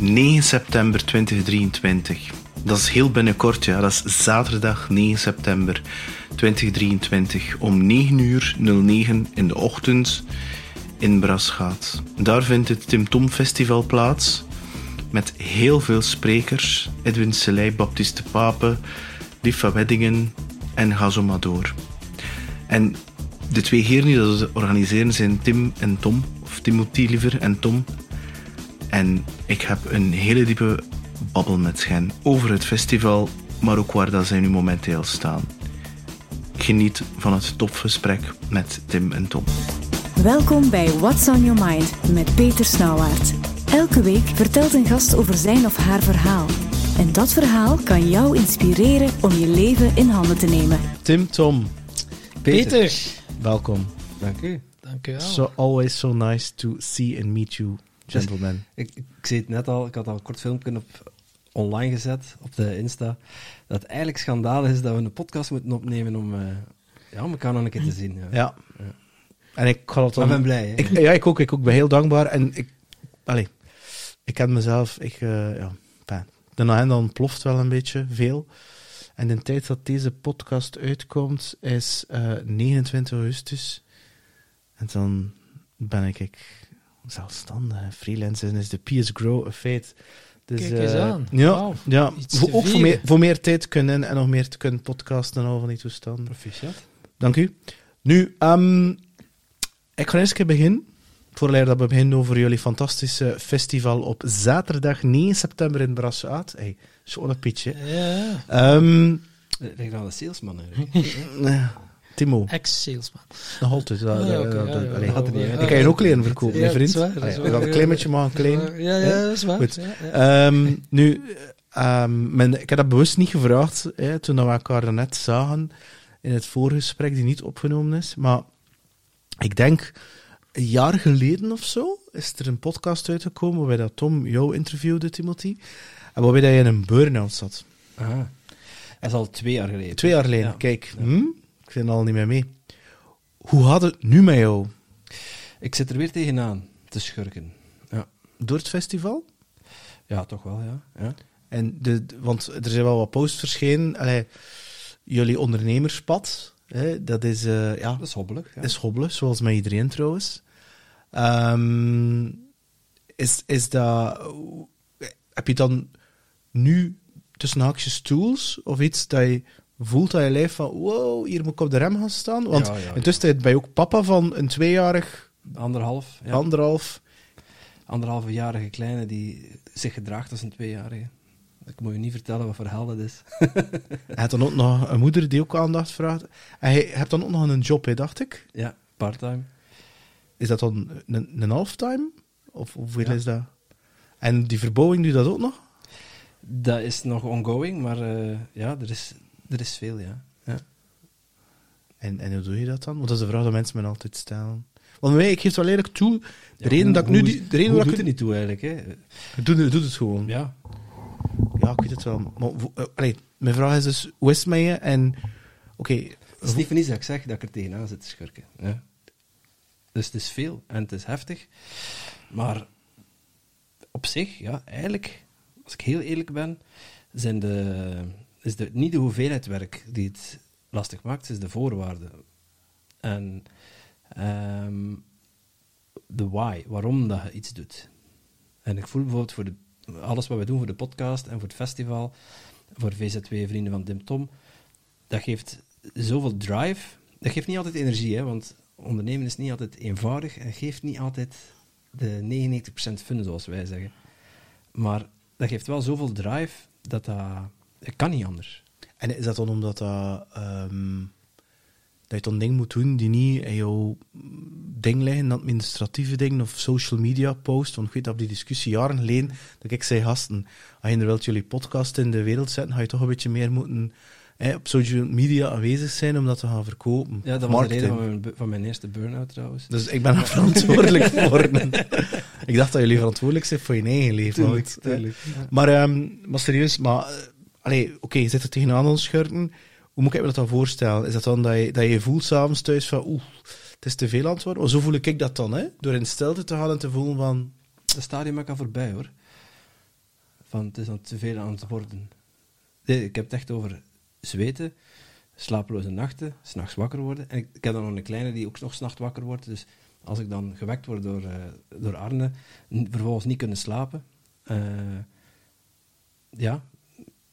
9 september 2023. Dat is heel binnenkort, ja. Dat is zaterdag 9 september 2023 om 9 uur 09 in de ochtend in Brasgaat. Daar vindt het Tim Tom Festival plaats met heel veel sprekers. Edwin Selei, Baptiste Pape, Lief Weddingen en ga door. En de twee heren die dat organiseren zijn Tim en Tom, of Timothy liever en Tom. En ik heb een hele diepe babbel met hen over het festival, maar ook waar dat zij nu momenteel staan. Geniet van het topgesprek met Tim en Tom. Welkom bij What's on Your Mind met Peter Snauwaard. Elke week vertelt een gast over zijn of haar verhaal. En dat verhaal kan jou inspireren om je leven in handen te nemen. Tim, Tom, Peter. welkom. Dank u. Dank u wel. So always so nice to see and meet you, gentlemen. Ik, ik zei het net al, ik had al een kort filmpje op, online gezet op de Insta. Dat het eigenlijk schandalig is dat we een podcast moeten opnemen om, eh, ja, om elkaar nog een keer te zien. Ja. Ja. En ik ga het Maar dan... ik ben blij. Hè? Ik, ja, ik ook. Ik ook ben heel dankbaar. En ik... Allee, ik ken mezelf... Ik, eh, ja, fijn. De agenda ontploft wel een beetje, veel. En de tijd dat deze podcast uitkomt is eh, 29 augustus. En dan ben ik, ik zelfstandig. Freelancen is de PS Grow een feit. Dus, Kijk eens eh, aan. Ja, ja. Voor, ook voor meer, voor meer tijd kunnen en nog meer te kunnen podcasten en al van die toestanden. Proficiat. Dank u. Nu, ehm, ik ga eerst een beginnen. Voordat dat we beginnen over jullie fantastische festival op zaterdag 9 september in Brassaat. Hey, zo'n pietje. Ja, aan de salesman eigenlijk. Timo, ex-salesman. nog altijd. dat- Ah, ja, dat- oké, dat- ja, allee, niet. Ik kan je ook leren verkopen, Ja, mijn vriend. dat is waar, dat een klein beetje maar een klein. Ja, ja, dat is waar. Goed. Ja, ja. Ehm, nu, ehm, men, ik heb dat bewust niet gevraagd hè, toen we elkaar net zagen in het voorgesprek, die niet opgenomen is. Maar ik denk een jaar geleden of zo is er een podcast uitgekomen waarbij dat Tom jou interviewde, Timothy. En waarbij dat je in een burn-out zat. Aha. Dat is al twee jaar geleden. Twee jaar geleden. Ja. Kijk, hm, ik vind al niet meer mee. Hoe had het nu met jou? Ik zit er weer tegenaan te schurken. Ja, Door het festival? ja toch wel, ja. ja. En de, want er zijn wel wat posts verschenen. Allee, jullie ondernemerspad, hè, dat is, eh, ja, Dat is hobbelig. Ja. is hobbelen, zoals met iedereen trouwens. Ehm, is, is dat... Heb je dan nu tussen haakjes tools of iets dat je voelt aan je lijf van wow, hier moet ik op de rem gaan staan? Want Ja, ja, intussen ben je ook papa van een tweejarig, Anderhalf. Ja. anderhalf... Anderhalve-jarige kleine die zich gedraagt als een tweejarige. Ik moet je niet vertellen wat voor hel dat is. Hij had dan ook nog een moeder die ook aandacht vraagt. En hij hebt dan ook nog een job, hè, dacht ik. ja, parttime. Is dat dan een, een halftime? Of hoeveel is dat? En die verbouwing doet dat ook nog? Dat is nog ongoing, maar eh, ja, er is, er is veel, ja. ja. En, en hoe doe je dat dan? Want dat is de vraag die mensen me altijd stellen. Want ik geef het wel eerlijk toe, de Ja, reden hoe- dat ik nu... Die, de reden dat doet ik het niet toe, eigenlijk, hè? Doe, doe het gewoon. Ja. Ja. ik weet het wel. Maar, eh, allee, mijn vraag is dus, hoe is het met je? En, oké, Het is niet voor niets dat ik zeg dat ik er tegenaan zit te schurken. Ja. Dus het is veel en het is heftig. Maar op zich, ja, eigenlijk, als ik heel eerlijk ben, zijn de, is de, niet de hoeveelheid werk die het lastig maakt, het is de voorwaarden. En ehm, de why, waarom dat je iets doet. En ik voel bijvoorbeeld voor de, alles wat we doen voor de podcast en voor het festival, voor VZW Vrienden van Dim Tom, dat geeft zoveel drive. Dat geeft niet altijd energie, hè, want ondernemen is niet altijd eenvoudig en geeft niet altijd de 99% fun, zoals wij zeggen. Maar dat geeft wel zoveel drive dat dat... Het kan niet anders. en is dat dan omdat dat, ehm, dat je dan dingen moet doen die niet in jouw ding liggen, administratieve dingen of social media post? Want ik weet dat op die discussie jaren geleden, dat ik zei, gasten, als je er wilt jullie podcast in de wereld zetten, ga je toch een beetje meer moeten hè, op social media aanwezig zijn om dat te gaan verkopen. Ja, dat was de reden van mijn, van mijn eerste burn-out trouwens. Dus ik ben er verantwoordelijk voor. ik dacht dat jullie verantwoordelijk zijn voor je eigen leven. Tuurlijk, want, tuurlijk. eh, Maar, ehm, maar serieus, maar... allee, oké, je zit er tegenaan aan schurken. Hoe moet ik me dat dan voorstellen? Is dat dan dat je, dat je voelt s'avonds thuis van... Oeh, het is te veel aan het worden? Zo voel ik dat dan, hè? Door in stilte te gaan en te voelen van... Dat stadium al voorbij hoor. van het is aan te veel aan het worden. Ik heb het echt over zweten, slapeloze nachten, s'nachts wakker worden. En ik, heb dan nog een kleine die ook nog s'nachts wakker wordt. Dus als ik dan gewekt word door, eh, door Arne, vervolgens niet kunnen slapen. eh, ja,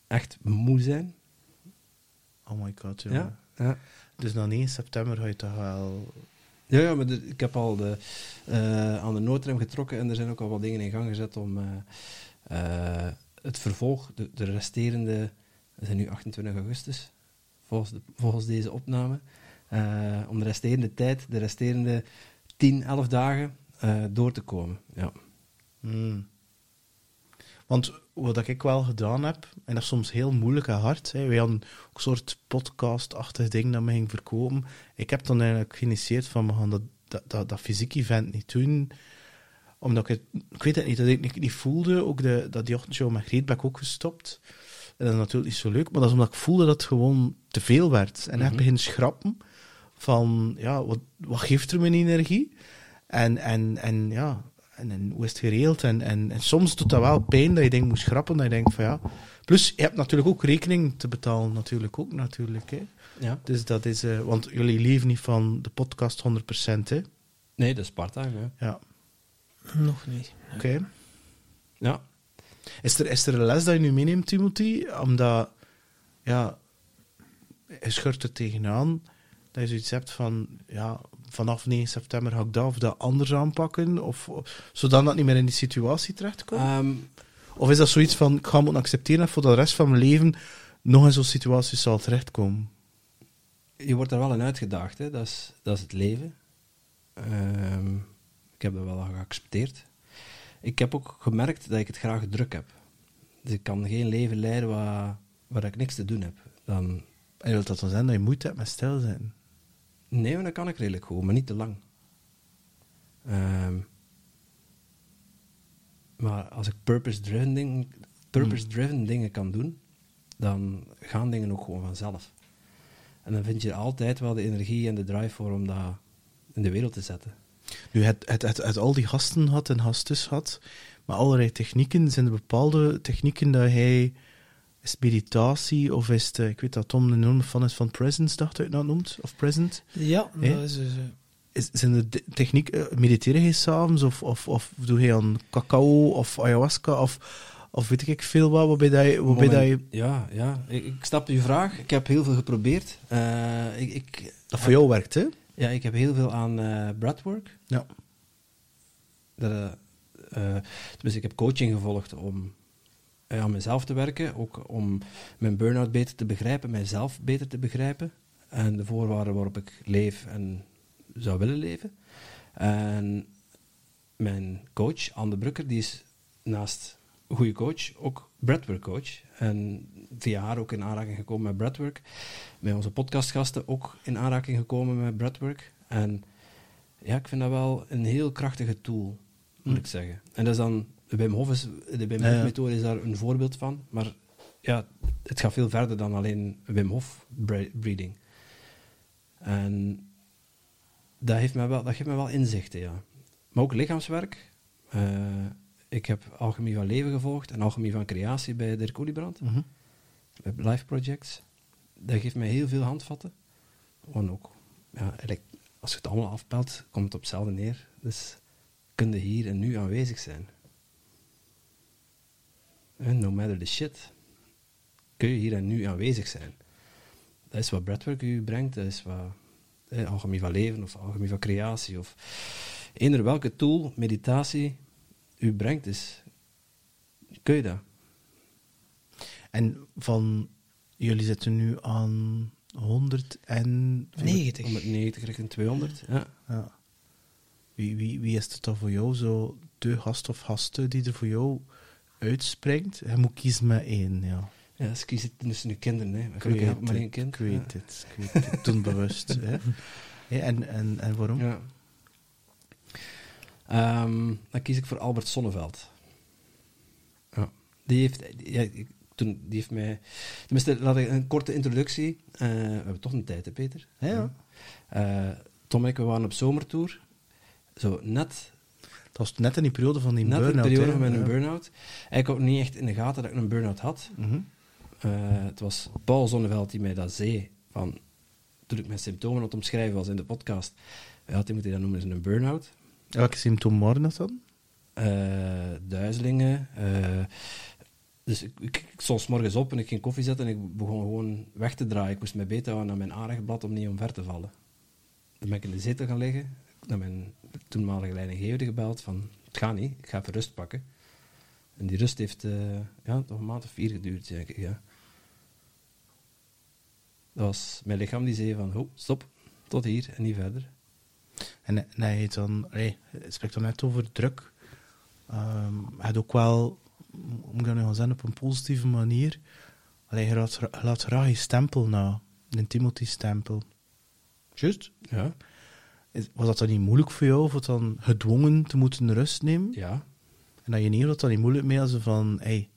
echt moe zijn. Oh my god, ja. Ja, ja. Dus na 9 september ga je toch wel... Ja, ja maar de- ik heb al de, eh, aan de noodrem getrokken en er zijn ook al wat dingen in gang gezet om eh, eh, het vervolg, de, de resterende, we zijn nu 28 augustus, volgens, de, volgens deze opname, om de resterende tijd, de resterende 10, 11 dagen door te komen. Ja. Hmm. Want wat ik wel gedaan heb, en dat is soms heel moeilijk en hard, hè, wij hadden ook een soort podcast-achtig ding dat me ging verkopen. Ik heb dan eigenlijk geïnitieerd van, we gaan dat, dat, dat, dat fysiek event niet doen, omdat ik het, ik weet het niet, dat ik het niet voelde, ook de, dat die ochtendshow met Greet ben ik ook gestopt. En dat is natuurlijk niet zo leuk, maar dat is omdat ik voelde dat het gewoon te veel werd. En ik Mhm. begin schrappen van, ja, wat, wat geeft er mijn energie? En, en, en ja, en, en hoe is het geregeld? En, en, en soms doet dat wel pijn dat je dingen moet schrappen, dat je denkt van ja. Plus, je hebt natuurlijk ook rekening te betalen, natuurlijk ook, natuurlijk. Hè. ja. Dus dat is, eh, want jullie leven niet van de podcast 100%, hè. Nee, dat is part-time. Ja. Ja, Nog niet. oké. ja. Is, er, is er een les dat je nu meeneemt, Timothy? Omdat, ja, je schurt er tegenaan dat je zoiets hebt van, ja, vanaf 9 september ga ik dat of dat anders aanpakken, of, zodat dat niet meer in die situatie terechtkomt? Ehm, Of is dat zoiets van, ik ga moeten accepteren dat voor de rest van mijn leven nog in zo'n situatie zal terechtkomen? je wordt er wel in uitgedaagd, hè. Dat, is, dat is het leven. Ehm, ik heb dat wel geaccepteerd. Ik heb ook gemerkt dat ik het graag druk heb. Dus ik kan geen leven leiden waar, waar ik niks te doen heb. Dan, En wil dat dan zijn dat je moeite hebt met stil zijn? Nee, maar dan kan ik redelijk goed, maar niet te lang. Ehm, maar als ik purpose-driven ding, purpose-driven dingen kan doen, dan gaan dingen ook gewoon vanzelf. En dan vind je altijd wel de energie en de drive voor om dat in de wereld te zetten. Nu, het, het, het, het al die gasten had en gastes had, maar allerlei technieken, zijn er bepaalde technieken dat hij, is het meditatie of is het, eh, ik weet dat Tom een enorme fan is van Presence, dacht ik dat noemt, of Present. Ja, dat is dus, Is, zijn er de- techniek, eh, mediteren s'avonds of, of, of doe hij aan cacao of ayahuasca of, of weet ik veel wat, waarbij dat je, waarbij dat je Ja, ja. Ik, ik snap uw vraag. Ik heb heel veel geprobeerd. Eh, ik, ik, dat voor jou werkt, hè? Ja, ik heb heel veel aan eh breathwork. Ja. Dat, tenminste, ik heb coaching gevolgd om aan mezelf te werken. Ook om mijn burn-out beter te begrijpen, mijzelf beter te begrijpen. En de voorwaarden waarop ik leef en zou willen leven. En mijn coach, Anne de Brukker, die is naast goede coach ook breathwork coach. En via haar ook in aanraking gekomen met breathwork. Bij onze podcastgasten ook in aanraking gekomen met breathwork. En ja, ik vind dat wel een heel krachtige tool, moet Hm. ik zeggen. En dat is dan, Wim Hof, is, de Wim. Hof methode is daar een voorbeeld van. Maar ja, het gaat veel verder dan alleen Wim Hof bre- breathing. En dat, heeft mij wel, dat geeft mij wel inzichten, ja. Maar ook lichaamswerk. Eh, ik heb Alchemie van Leven gevolgd en Alchemie van Creatie bij Dirk Oliebrand. Mhm. Met live projects. Dat geeft mij heel veel handvatten. Gewoon ook, ja, als je het allemaal afpelt, komt het op hetzelfde neer. Dus kun je hier en nu aanwezig zijn. En no matter the shit, kun je hier en nu aanwezig zijn. Dat is wat breathwork u brengt, dat is wat eh, alchemie van leven of alchemie van creatie of eender welke tool, meditatie, u brengt. Dus kun je dat. En van, jullie zitten nu aan 100 en... 90. 190 richting 200. Ja. Ja. Wie, wie, wie is het dan voor jou zo de gast of gasten die er voor jou uitspringt? Je moet kiezen met één, ja. Ja, ze kiezen tussen hun kinderen. Hè. Ik Gelukkig heb ik weet maar één kind. Ik weet ja. het, ik weet het. Toen bewust. Hè. Ja, en, en, en waarom? Ja. Ehm, dan kies ik voor Albert Sonneveld. Ja. Die heeft, ja, ik- toen, die heeft mij... Tenminste, laat ik een korte introductie. Eh, we hebben toch een tijd, hè, Peter? Ja, ja. Eh, Tom en ik, we waren op zomertour. Zo net... Dat was net in die periode van die Net in de burn-out. periode van mijn burn-out. Ik had niet echt in de gaten dat ik een burn-out had. Mhm. Eh, het was Paul Zonneveld die mij dat zei. Van, toen ik mijn symptomen het omschrijven was in de podcast. Ja, had hij moeten dat noemen als een burn-out. Welke symptomen waren dat dan? Eh, duizelingen. eh, dus ik, ik, ik stond morgens op en ik ging koffie zetten en ik begon gewoon weg te draaien. Ik moest mij beter houden aan mijn aanrechtblad om niet omver te vallen. Dan ben ik in de zetel gaan liggen. Heb mijn toenmalige leidinggevende gebeld van, het gaat niet, ik ga even rust pakken. En die rust heeft eh, ja, toch een maand of vier geduurd, denk ik, ja. Dat was mijn lichaam die zei van, oh, stop, tot hier en niet verder. En, en hij dan, hij spreekt dan net over druk. Ehm, hij had ook wel, moet ik dat nu gaan zeggen, op een positieve manier. Allee, hij laat, laat graag je stempel na, een Timothy-stempel. Juist? Ja, Was dat dan niet moeilijk voor jou, of dan gedwongen te moeten rust nemen? ja. En dat je niet dat dan niet moeilijk mee als ze van, hey,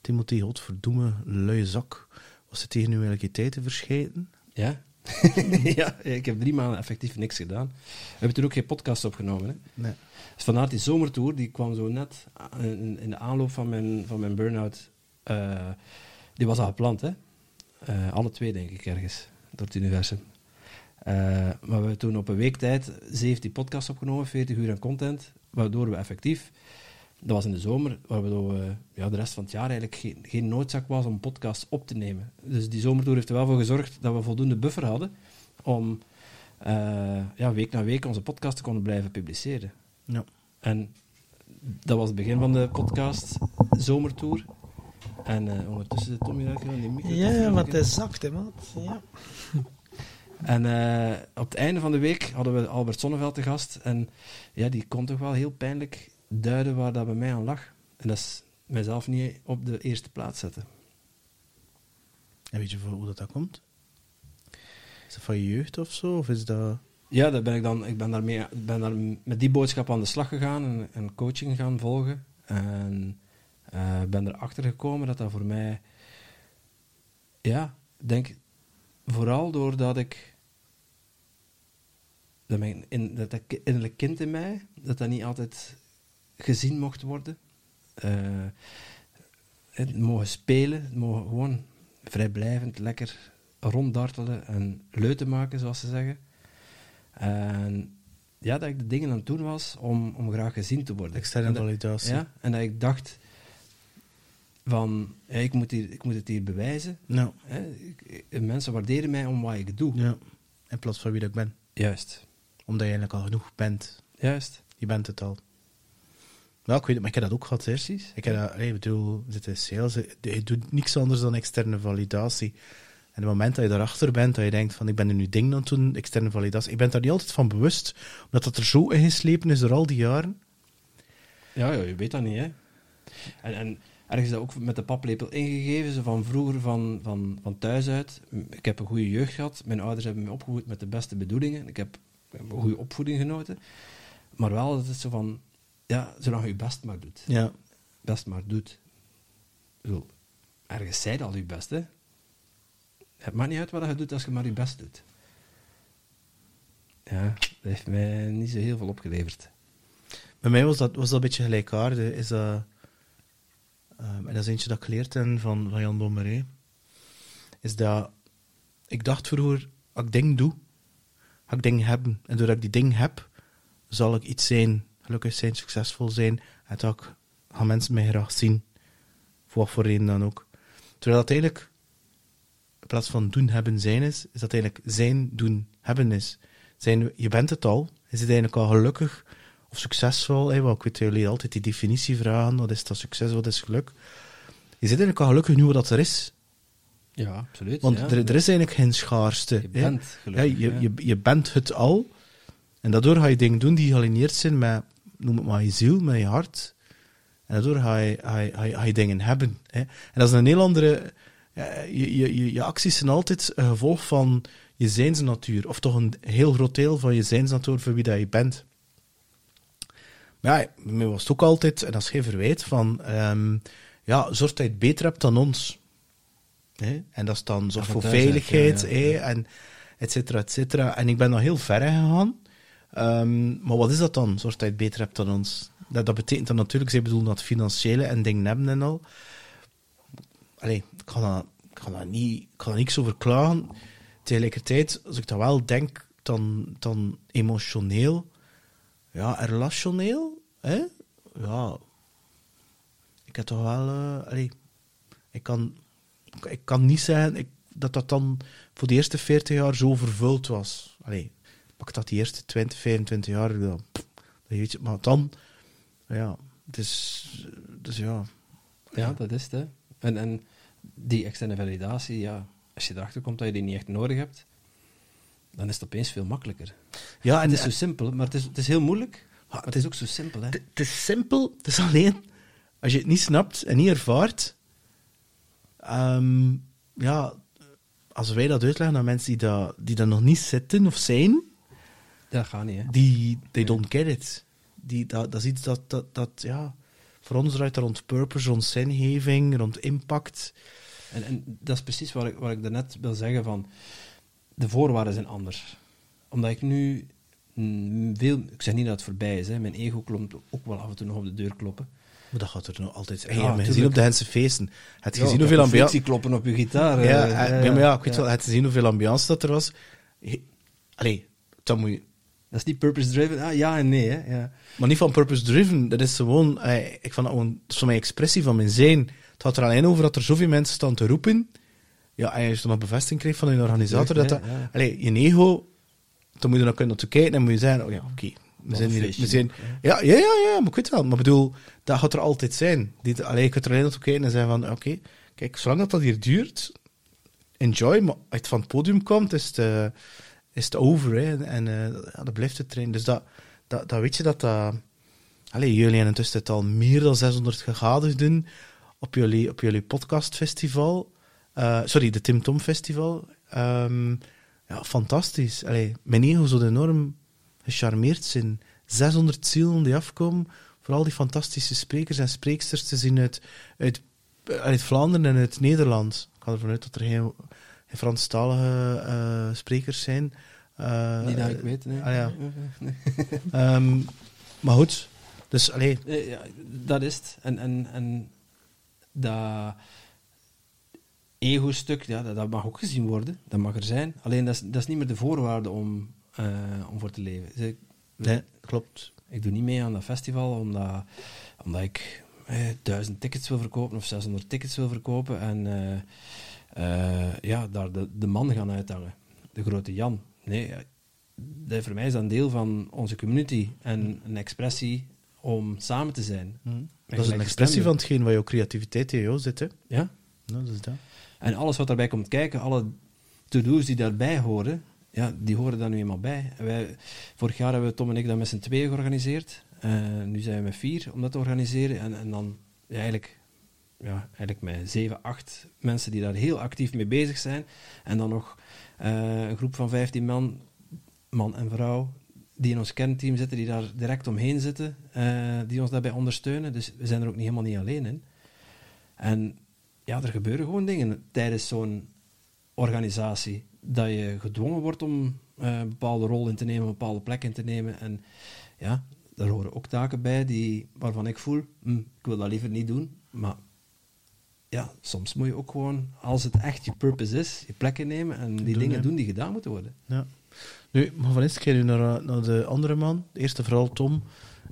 Timothy, godverdomme, luie zak. Was het tegen nu eigenlijk je tijd te verschijten? Ja. ja, ik heb drie maanden effectief niks gedaan. We hebben toen ook geen podcast opgenomen. Hè. Nee. Dus vandaar die zomertour, die kwam zo net eh, in, in de aanloop van mijn, van mijn burn-out. eh, die was al gepland, hè? Eh, alle twee, denk ik, ergens, door het universum. Eh, maar we hebben toen op een week tijd 17 podcasts opgenomen, 40 uur aan content, waardoor we effectief, dat was in de zomer, waardoor we ja, de rest van het jaar eigenlijk geen, geen noodzaak was om podcasts op te nemen. Dus die zomertour heeft er wel voor gezorgd dat we voldoende buffer hadden om eh, ja, week na week onze podcast te kunnen blijven publiceren. Ja. En dat was het begin van de podcast Zomertour. En eh, ondertussen zit Tommy daar aan die micro. te Ja, maar het is zakt, hè, maat. Ja. En eh, op het einde van de week hadden we Albert Sonneveld te gast. En ja, die kon toch wel heel pijnlijk duiden waar dat bij mij aan lag. En dat is mijzelf niet op de eerste plaats zetten. En weet je voor hoe dat, dat komt? Is dat van je jeugd of zo? Of is dat... Ja, daar ben ik dan, ik ben, daarmee, ben daar met die boodschap aan de slag gegaan en, en coaching gaan volgen. En eh ben erachter gekomen dat dat voor mij, ja, ik denk vooral doordat ik, dat, mijn, in, dat, innerlijk kind in mij, dat dat niet altijd gezien mocht worden. Eh, het mogen spelen, het mogen gewoon vrijblijvend lekker ronddartelen en leuten maken, zoals ze zeggen. En ja, dat ik de dingen aan het doen was om, om graag gezien te worden. Externe validatie. Ja, en dat ik dacht van, ja, ik, moet hier, ik moet het hier bewijzen. Nou, Hè. Ik- ik- mensen waarderen mij om wat ik doe. ja. In plaats van wie dat ik ben. Juist, Omdat je eigenlijk al genoeg bent. juist. Je bent het al. Nou, ik weet het, maar ik heb dat ook gehad, hè. Precies. Ik heb dat, ik bedoel, zitten in sales, je je doet niks anders dan externe validatie. En het moment dat je daarachter bent, dat je denkt van, ik ben er nu dingen aan het doen, externe validatie. Ik ben daar niet altijd van bewust, omdat dat er zo ingeslepen is door al die jaren. Ja, ja, je weet dat niet, hè. En, en ergens dat ook met de paplepel ingegeven, zo van vroeger, van, van, van thuis uit. Ik heb een goede jeugd gehad. Mijn ouders hebben me opgevoed met de beste bedoelingen. Ik heb, ik heb een goede opvoeding genoten. Maar wel, het is zo van, ja, zolang je je best maar doet. Ja. Best maar doet. Bedoel, ergens zei al je best, hè. Het maakt niet uit wat je doet als je maar je best doet. Ja, dat heeft mij niet zo heel veel opgeleverd. Bij mij was dat, was dat een beetje gelijkaardig. Is dat, ehm, en dat is eentje dat ik geleerd heb van, van Jan Dommeré. Is dat ik dacht vroeger, als ik dingen doe, dingen hebben. En doordat ik die dingen heb, zal ik iets zijn, gelukkig zijn, succesvol zijn. En dat gaan mensen mij graag zien. Voor wat voor reden dan ook. Terwijl dat eigenlijk, in plaats van doen, hebben, zijn is, is dat eigenlijk zijn, doen, hebben is. Zijn, je bent het al, je zit eigenlijk al gelukkig of succesvol. Want ik weet jullie altijd die definitie vragen, wat is dat succes, wat is geluk. Je zit eigenlijk al gelukkig nu wat dat er is. Ja, absoluut. Want ja. er, er is eigenlijk geen schaarste. Je bent gelukkig. je, ja. Je, je bent het al. En daardoor ga je dingen doen die gealineerd zijn met, noem het maar, je ziel, met je hart. En daardoor ga je, ga je, ga je, ga je dingen hebben. Hè. En dat is een heel andere... Je, je, je, acties zijn altijd een gevolg van je zijnsnatuur. Of toch een heel groot deel van je zijnsnatuur voor wie dat je bent. Maar ja, mij was het ook altijd, en dat is geen verwijt, van... ehm, ja, zorg dat je het beter hebt dan ons. Hè? En dat is dan zorg voor veiligheid, ja, ja. hè, en et cetera, et cetera. En ik ben nog heel ver gegaan. Ehm, maar wat is dat dan, zoals je het beter hebt dan ons? Dat, dat betekent dan natuurlijk, zij bedoelen dat financiële en dingen hebben en al. Allee, ik kan daar, kan daar, niet, ik kan daar niks over klagen. Tegelijkertijd, als ik dat wel denk, dan, dan emotioneel, ja, relationeel, hè? ja, ik heb toch wel, eh, allee, ik kan, ik kan niet zeggen ik, dat dat dan voor de eerste 40 jaar zo vervuld was. Allee, pak dat die eerste 20, 25 jaar, dan, pff, dat weet je, maar dan, ja, dus, dus ja. Ja, dat is het. Hè. En, en die externe validatie, ja, als je erachter komt dat je die niet echt nodig hebt, dan is het opeens veel makkelijker. Ja, En het is zo simpel, maar het is, het is heel moeilijk. Maar het is ook zo simpel, hè. Het het is simpel, het is alleen als je het niet snapt en niet ervaart. Ehm, ja, als wij dat uitleggen aan mensen die dat, die dat nog niet zitten of zijn, Dat gaat niet, hè. die they don't get it. Die, dat, dat is iets dat, dat, dat ja, voor ons draait rond purpose, rond zingeving, rond impact. En, en dat is precies wat ik, wat ik daarnet wil zeggen van... De voorwaarden zijn anders. Omdat ik nu veel... Ik zeg niet dat het voorbij is, hè. Mijn ego klopt ook wel af en toe nog op de deur kloppen. Maar dat gaat er nog altijd zijn. Ja, gezien op de Hense feesten. Het Ja, gezien hoeveel ambiance... kloppen op je gitaar. Ja, eh, eh, ja, maar ja, ik weet wel, het gezien hoeveel ambiance dat er was. Allee, dat moet je... Dat is niet purpose-driven. Ah, ja en nee, hè. Ja. Maar niet van purpose driven. Dat is gewoon, eh, ik dat gewoon, dat is mijn expressie van mijn zijn. Het gaat er alleen over dat er zoveel mensen staan te roepen. Ja, en je dan bevestiging krijgt van een organisator. Dat dat, ja. allee, je ego, dan moet je dan kunnen naartoe kijken en moet je zeggen, oh ja, oké. We zijn hier, we zijn, ja, ja, ja, ja, maar ik weet wel. Maar bedoel, dat gaat er altijd zijn. Die, allee, je kunt er alleen naartoe kijken en zeggen van, oké, kijk, zolang dat, dat hier duurt, enjoy. Maar als het van het podium komt, is het, eh, is het over. Hè, en eh, ja, dat blijft het trainen. Dus dat, dat, dat weet je dat dat... Allee, jullie hebben intussen het al meer dan 600 gegadigden op jullie, op jullie podcastfestival. Eh, sorry, de Tim Tom Festival. Ehm, ja, fantastisch. Allee, mijn ego zou enorm gecharmeerd zijn. 600 zielen die afkomen. Vooral die fantastische sprekers en spreeksters te zien uit, uit, uit Vlaanderen en uit Nederland. Ik ga ervan uit dat er geen, geen Franstalige eh, sprekers zijn. Eh, Niet dat ik weet, nee. ah, ja. Nee. Ehm, maar goed, dus allee, Eh, ja, dat is het. En, en, en dat ego-stuk, ja, dat, dat mag ook gezien worden. Dat mag er zijn. Alleen dat is, dat is niet meer de voorwaarde om, eh, om voor te leven. Dus ik, nee, klopt. ik doe niet mee aan dat festival omdat, omdat ik eh, duizend tickets wil verkopen of 600 tickets wil verkopen en eh, ja, daar de, de man gaan uithangen. De grote Jan. Nee, dat, voor mij is dat een deel van onze community en een expressie om samen te zijn. Dat is een expressie van hetgeen waar jouw creativiteit in jou zit. Hè. Ja, Ja, dat is dat. En alles wat daarbij komt kijken, alle to-do's die daarbij horen, ja, die horen daar nu eenmaal bij. Wij, vorig jaar hebben Tom en ik dat met z'n tweeën georganiseerd. Eh, nu zijn we met vier om dat te organiseren. En, en dan eigenlijk, ja, eigenlijk met zeven, acht mensen die daar heel actief mee bezig zijn. En dan nog eh, een groep van 15 man, man en vrouw, die in ons kernteam zitten, die daar direct omheen zitten, eh, die ons daarbij ondersteunen. Dus we zijn er ook niet helemaal niet alleen in. En ja, er gebeuren gewoon dingen tijdens zo'n organisatie. Dat je gedwongen wordt om eh, een bepaalde rol in te nemen, een bepaalde plek in te nemen. En ja, daar horen ook taken bij die, waarvan ik voel, hm, ik wil dat liever niet doen. Maar ja, soms moet je ook gewoon, als het echt je purpose is, je plek innemen en die Doen, dingen doen die gedaan moeten worden. Ja. Nu, maar van eerst keer nu naar, eh, naar de andere man. De eerste vooral Tom.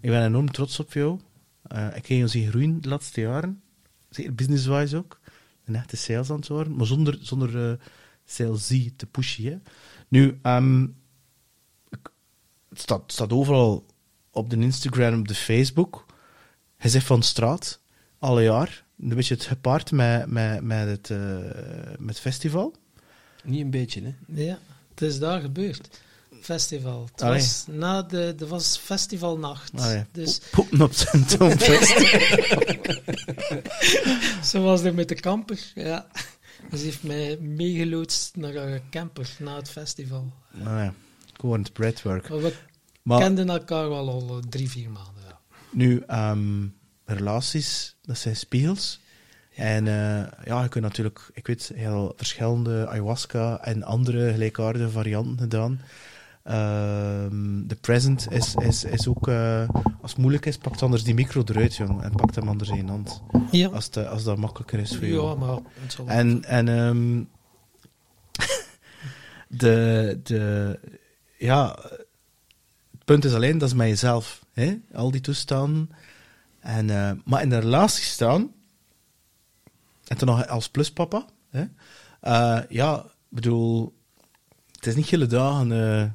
Ik ben enorm trots op jou. Eh, ik ken jou zien groeien de laatste jaren. Zeker business-wise ook. Een echte sales aan het worden. Maar zonder, zonder salesy te pushen. Hè. Nu, ehm, het staat, het staat overal op de Instagram, op de Facebook. Hij zegt van straat, alle jaar. Een beetje het gepaard met, met, met, het, eh, met het festival. Niet een beetje, hè. Ja, het is daar gebeurd. Festival. Het Allee. was na de, de was festivalnacht. Allee. Dus Poepen op zijn Tomfest. zo was er met de camper. Ja. Dus ze heeft mij meegeloodst naar haar camper na het festival. Nou ja, gewoon het breadwork. Maar we Maar kenden elkaar wel al eh, drie, vier maanden. Ja. nu, ehm, relaties, dat zijn spiegels. En eh, ja, je kunt natuurlijk, ik weet, heel verschillende ayahuasca en andere gelijkaardige varianten gedaan. Ehm, de present is, is, is ook, eh, als het moeilijk is, pakt anders die micro eruit, jong. En pakt hem anders in hand. Ja, Als, het, als dat makkelijker is voor jou. ja maar En, en ehm, de, de, ja, het punt is alleen, dat is met jezelf, hè? al die toestanden. En, eh, maar in een relatie staan, en dan nog als pluspapa, hè? Eh, ja, bedoel, het is niet hele dagen eh,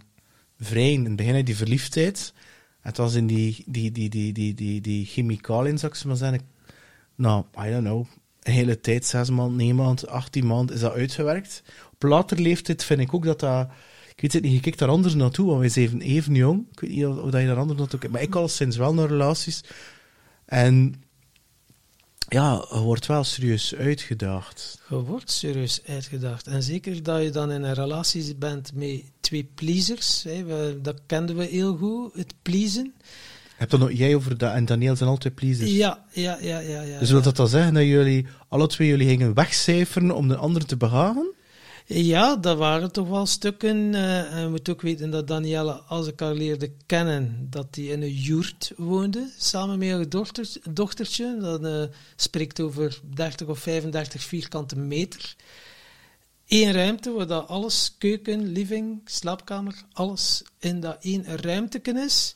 vrij. In het begin die verliefdheid. Het was in die, die, die, die, die, die, die chemicaliën, zou ik maar zeggen. Nou, I don't know. Een hele tijd, zes maanden, negen maanden, achttien maanden, is dat uitgewerkt. Op later leeftijd vind ik ook dat dat... Ik weet het niet, je kijkt daar anders naartoe, want wij zijn even, even jong. Ik weet niet of, of dat je daar anders naartoe kijkt. Maar ik al sinds wel naar relaties. En ja, je wordt wel serieus uitgedaagd. Je wordt serieus uitgedacht. En zeker dat je dan in een relatie bent met twee pleasers. Hè, we- dat kenden we heel goed, het pleasen. Heb dat nog jij over dat en Daniel zijn altijd pleasers? Ja, ja, ja, ja. ja Dus wil dat dan zeggen dat jullie, alle twee jullie gingen wegcijferen om de ander te behagen? Ja, dat waren toch wel stukken. eh, en je moet ook weten dat Danielle, als ik haar leerde kennen, dat die in een joert woonde, samen met haar dochtertje. Dat eh, spreekt over 30 of 35 vierkante meter. Eén ruimte waar dat alles, keuken, living, slaapkamer, alles in dat één ruimteken is.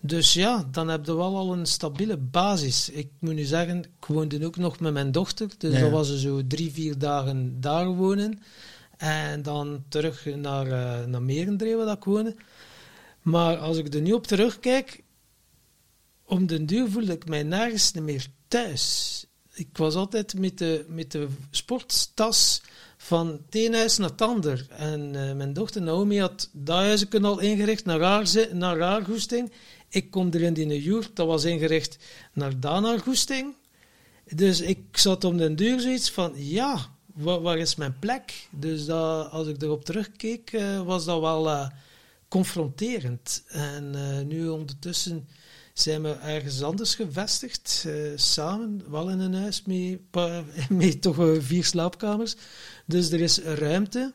Dus ja, dan heb je wel al een stabiele basis. Ik moet nu zeggen, ik woonde ook nog met mijn dochter. Dus Ja. dat was er zo drie, vier dagen daar wonen. En dan terug naar, eh naar Merendreeuw, waar ik woonde. Maar als ik er nu op terugkijk, om den duur voelde ik mij nergens meer thuis. Ik was altijd met de, met de sporttas van het ene huis naar het ander. En eh, mijn dochter Naomi had dat huis al ingericht naar haar, naar haar goesting. Ik kom er in die joert, dat was ingericht naar daar naar goesting. Dus ik zat om den duur zoiets van, ja, waar, is mijn plek? Dus dat, als ik erop terugkeek, eh, was dat wel eh, confronterend. En eh, nu ondertussen zijn we ergens anders gevestigd, samen, wel in een huis met, met toch vier slaapkamers. Dus er is ruimte,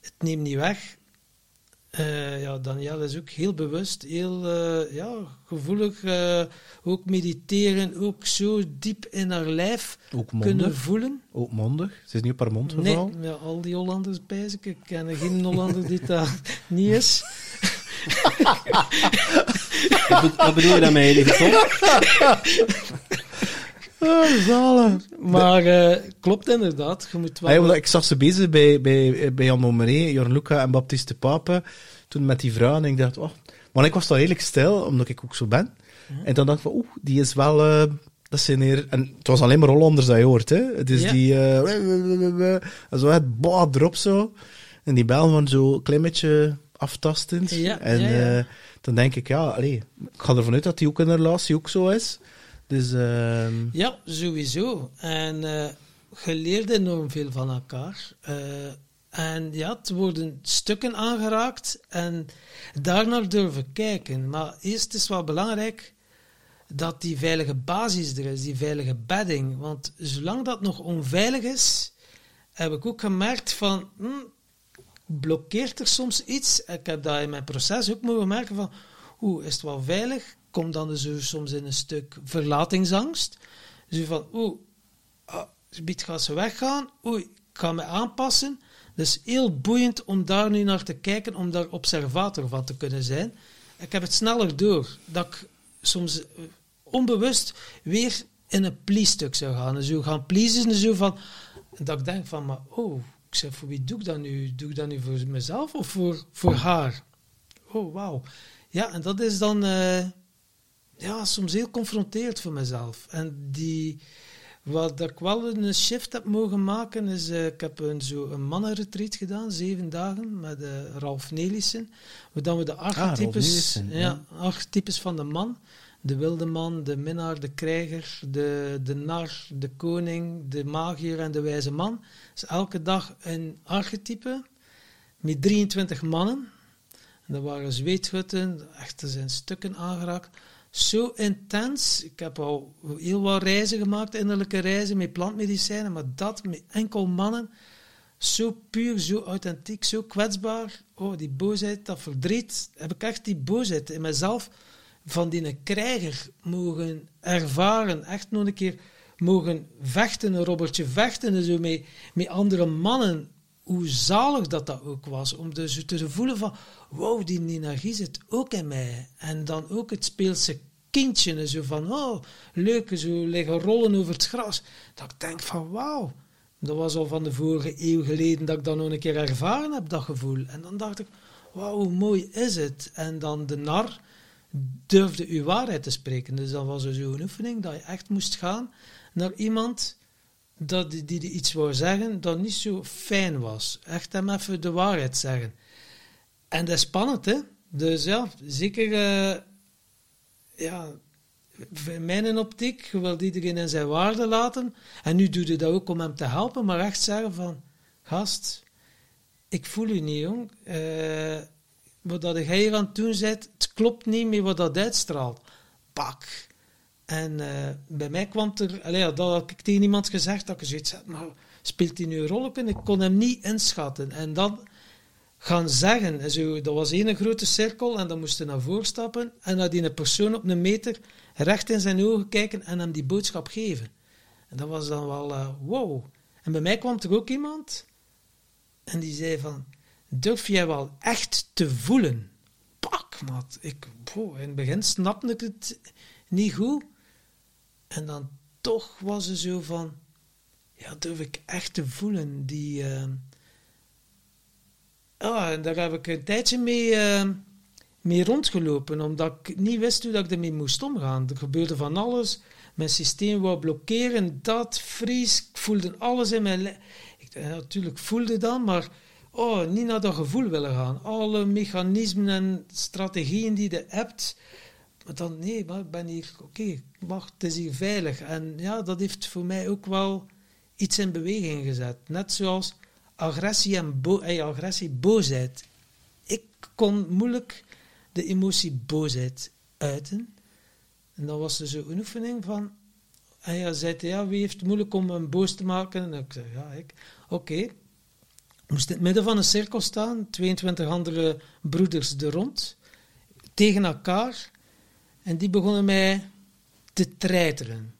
het neemt niet weg. Eh, ja, Daniel is ook heel bewust, heel eh, ja, gevoelig. eh, ook mediteren, ook zo diep in haar lijf Ook kunnen mondig. voelen. Ook mondig. Ze is niet op haar mond Nee, gevallen. ja, al die Hollanders bij zich. Ik ken geen Hollander die dat niet is. Wat bedoel je daarmee, lieve Ah, zalig. Maar eh, klopt inderdaad. Je moet wel... Hey, want ik zag ze bezig bij, bij, bij Jan Momeré, Jorn Luca en Baptiste Pape. Toen met die vrouw. En ik dacht, oh. Want ik was dan redelijk stil, omdat ik ook zo ben. En dan dacht ik van, oeh, die is wel... eh, dat zijn hier... En het was alleen maar Hollanders dat je hoort, hè. Het is Ja. die... en zo het boah, erop zo. En die bel van zo klein beetje aftastend. Ja, en dan denk ik, ja, allee, ik ga ervan uit dat die ook in een relatie ook zo is. Dus... ehm, Ja, sowieso. En eh je leert enorm veel van elkaar. Eh, en ja, het worden stukken aangeraakt en daarnaar durven kijken. Maar eerst is wel belangrijk dat die veilige basis er is, die veilige bedding. Want zolang dat nog onveilig is, heb ik ook gemerkt van... hm, blokkeert er soms iets. Ik heb dat in mijn proces ook moeten merken van... Oeh, is het wel veilig? Kom dan dus soms in een stuk verlatingsangst. Dus van, oeh, ah, gaat ze weggaan. Oei, ik ga me aanpassen. Dus heel boeiend om daar nu naar te kijken, om daar observator van te kunnen zijn. Ik heb het sneller door dat ik soms eh, onbewust weer in een please-stuk zou gaan. En zo gaan pleasen en zo van... Dat ik denk van, maar oh, ik zeg, voor wie doe ik dat nu? Doe ik dat nu voor mezelf of voor, voor haar? Oh, wauw. Ja, en dat is dan eh, ja, soms heel confronterend voor mezelf. En die, wat ik wel een shift heb mogen maken, is, eh, ik heb een, zo een mannenretreat gedaan, zeven dagen, met eh, Ralf Nelissen, waar dan we de archetypes, Nelissen, ja, ja. archetypes van de man, de wilde man, de minnaar, de krijger, de, de nar, de koning, de magier en de wijze man. Dus elke dag een archetype met 23 mannen. En dat waren zweethutten, echt, er zijn stukken aangeraakt. Zo intens. Ik heb al heel wat reizen gemaakt, innerlijke reizen met plantmedicijnen, maar dat met enkel mannen. zo puur, zo authentiek, zo kwetsbaar. Oh, die boosheid, dat verdriet. Heb ik echt die boosheid in mezelf van die krijger mogen ervaren. Echt nog een keer mogen vechten, een robbertje vechten en zo met, met andere mannen. Hoe zalig dat dat ook was. Om dus te voelen van, wow, die energie zit ook in mij. En dan ook het speelse kindje. En zo van, oh, leuk, zo liggen rollen over het gras. Dat ik denk van, wauw. Dat was al van de vorige eeuw geleden dat ik dat nog een keer ervaren heb, dat gevoel. En dan dacht ik, wauw, hoe mooi is het? En dan de nar durfde uw waarheid te spreken. Dus dat was dus een oefening, dat je echt moest gaan naar iemand dat, die, die iets wou zeggen dat niet zo fijn was. Echt hem even de waarheid zeggen. En dat is spannend, hè? Dus ja, zeker... Uh, ja, in mijn optiek, je iedereen in zijn waarde laten. En nu doe je dat ook om hem te helpen, maar echt zeggen van... Gast, ik voel u niet, jong. Uh, wat dat jij hier aan het doen bent, het klopt niet met wat dat uitstraalt. Pak. En uh, bij mij kwam er... Allee, dat had ik tegen iemand gezegd, dat ik zoiets had, maar speelt hij nu een rol in? Ik kon hem niet inschatten. En dan gaan zeggen. Zo, dat was één grote cirkel en dan moesten naar voren stappen en naar die persoon op een meter recht in zijn ogen kijken en hem die boodschap geven. En dat was dan wel uh, wow. En bij mij kwam er ook iemand en die zei van, durf jij wel echt te voelen? Pak, mat. Ik, in het begin snapte ik het niet goed. En dan toch was ze zo van, ja, durf ik echt te voelen, die... Uh, ja, en daar heb ik een tijdje mee, uh, mee rondgelopen, omdat ik niet wist hoe dat ik ermee moest omgaan. Er gebeurde van alles. Mijn systeem wou blokkeren, dat, vries. Ik voelde alles in mijn Ik natuurlijk voelde dat, maar oh, niet naar dat gevoel willen gaan. Alle mechanismen en strategieën die je hebt. Maar dan, nee, maar ik ben hier, oké, okay, het is hier veilig. En ja, dat heeft voor mij ook wel iets in beweging gezet. Net zoals agressie en bo agressie, boosheid. Ik kon moeilijk de emotie boosheid uiten. En dan was er zo een oefening van... En hij zei, ja, wie heeft het moeilijk om een boos te maken? En ik zei, ja, ik. Oké. Moest in het midden van een cirkel staan, 22 andere broeders er rond, tegen elkaar. En die begonnen mij te treiteren.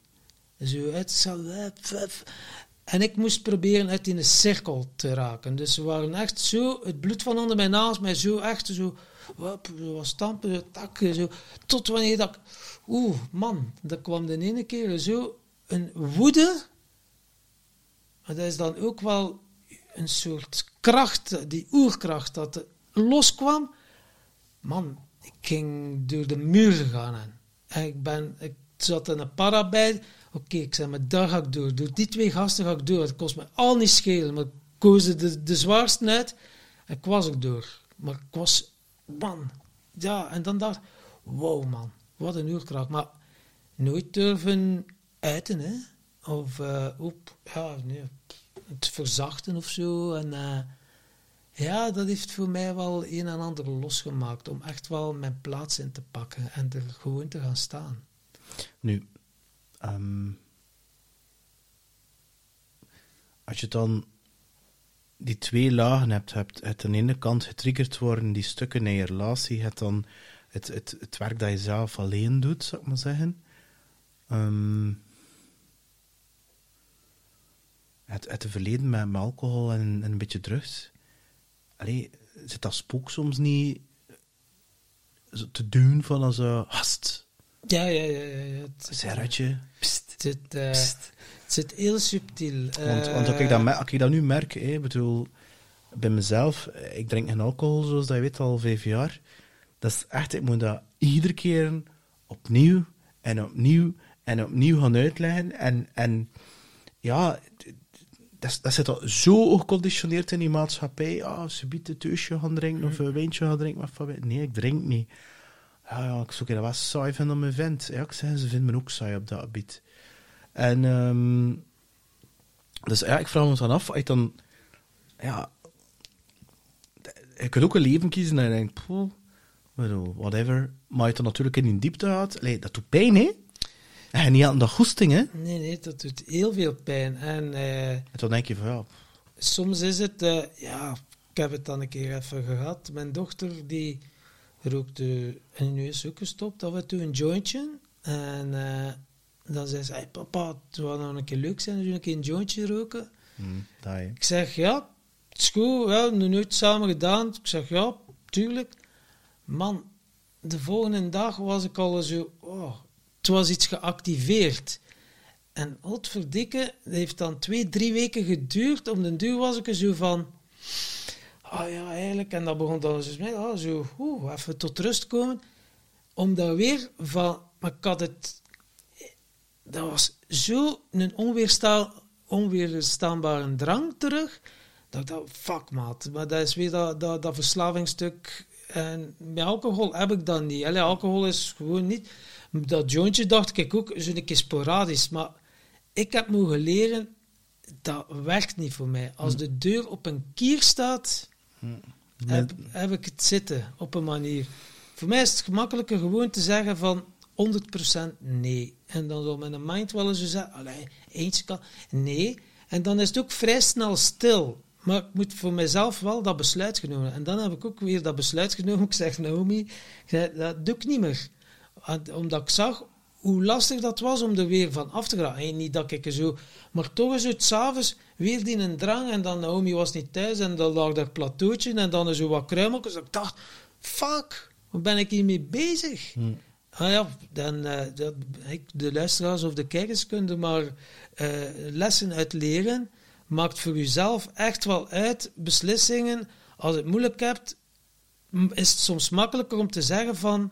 Zo uit, en ik moest proberen uit in een cirkel te raken. Dus ze waren echt zo, het bloed van onder mijn naast mij zo echt zo, wop, zo stampen, zo takken, zo. Tot wanneer dat, oeh, man, dat kwam de ene keer zo een woede. En dat is dan ook wel een soort kracht, die oerkracht dat loskwam. Man, ik ging door de muur gaan. En ik, ben, ik zat in een parabij Oké, ik zei, maar daar ga ik door. Door die twee gasten ga ik door. Het kost me al niet schelen, maar ik koos de, de zwaarste uit en ik was ook door. Maar ik was, man, ja, en dan dacht wow man, wat een uurkracht. Maar nooit durven uiten, hè. Of, uh, op, ja, nee, het verzachten of zo. En uh, ja, dat heeft voor mij wel een en ander losgemaakt om echt wel mijn plaats in te pakken en er gewoon te gaan staan. Nu, Um, als je dan die twee lagen hebt, hebt het aan de ene kant getriggerd worden, die stukken in je relatie, het dan het, het, het werk dat je zelf alleen doet, zou ik maar zeggen. Um, het, het verleden met, met alcohol en, en, een beetje drugs. Allee, zit dat spook soms niet te doen van als een hast? Ja, ja, ja. ja, ja. Serretje. Het zit, uh, het zit heel subtiel. Want, want als, ik dat, als ik dat nu merk, hè, bedoel, bij mezelf, ik drink geen alcohol, zoals dat je weet, al vijf jaar. Dat is echt, ik moet dat iedere keer opnieuw en opnieuw en opnieuw gaan uitleggen. En, en ja, dat, dat zit al zo geconditioneerd in die maatschappij. Ah, ze biedt een teusje gaan drinken of een wijntje gaan drinken. Maar nee, ik drink niet. Ja, ja, ik zoek dat wat saai van om mijn vent. Ik zei, ze vinden me ook saai op dat gebied. En um, dus ja, ik vraag me dan af, als je dan, ja, je kunt ook een leven kiezen en je denkt, whatever. Maar je dan natuurlijk in die diepte gaat, dat doet pijn, hè? En niet aan de goesting, hè? Nee, nee, dat doet heel veel pijn. En, uh, en dan denk je van, ja... soms is het, eh, ja, ik heb het dan een keer even gehad. Mijn dochter die rookte, en nu is ze ook gestopt, af en toe een jointje. En eh, dan zei ze, hey, papa, het zou nog een keer leuk zijn als we een keer een jointje roken. Mm, dat. Ik zeg, ja, het is goed, we hebben het nooit samen gedaan. Ik zeg, ja, tuurlijk. Man, de volgende dag was ik al zo, oh, was iets geactiveerd. En verdikke, het heeft dan twee, drie weken geduurd. Om de duur was ik er zo van, ah ja, eigenlijk. En dat begon dan met, ah, zo oeh, even tot rust komen. Om daar weer van, maar ik had het, dat was zo een onweersta, onweerstaanbare drang terug. Dat ik dacht, fuck maat, maar dat is weer dat, dat, dat verslavingsstuk. En met alcohol heb ik dat niet. Allee, alcohol is gewoon niet. Dat jointje dacht ik ook zo'n keer sporadisch. Maar ik heb mogen leren, dat werkt niet voor mij. Als de deur op een kier staat, heb, heb ik het zitten op een manier. Voor mij is het gemakkelijker gewoon te zeggen van 100% nee. En dan zal mijn mind wel eens zo zeggen, allee, eentje kan, nee. En dan is het ook vrij snel stil. Maar ik moet voor mezelf wel dat besluit genomen. En dan heb ik ook weer dat besluit genomen. Ik zeg, Naomi, dat doe ik niet meer. Omdat ik zag hoe lastig dat was om er weer van af te geraken. En niet dat ik er zo... Maar toch is het s'avonds weer die een drang. En dan Naomi was niet thuis. En dan lag daar plateautje. En dan zo wat kruimeltjes. Ik dacht, fuck, waar ben ik hiermee bezig? Ah ja, dan, eh, dat, de luisteraars of de kijkers kunnen er maar eh, lessen uit leren. Maakt voor jezelf echt wel uit beslissingen. Als je het moeilijk hebt, is het soms makkelijker om te zeggen van...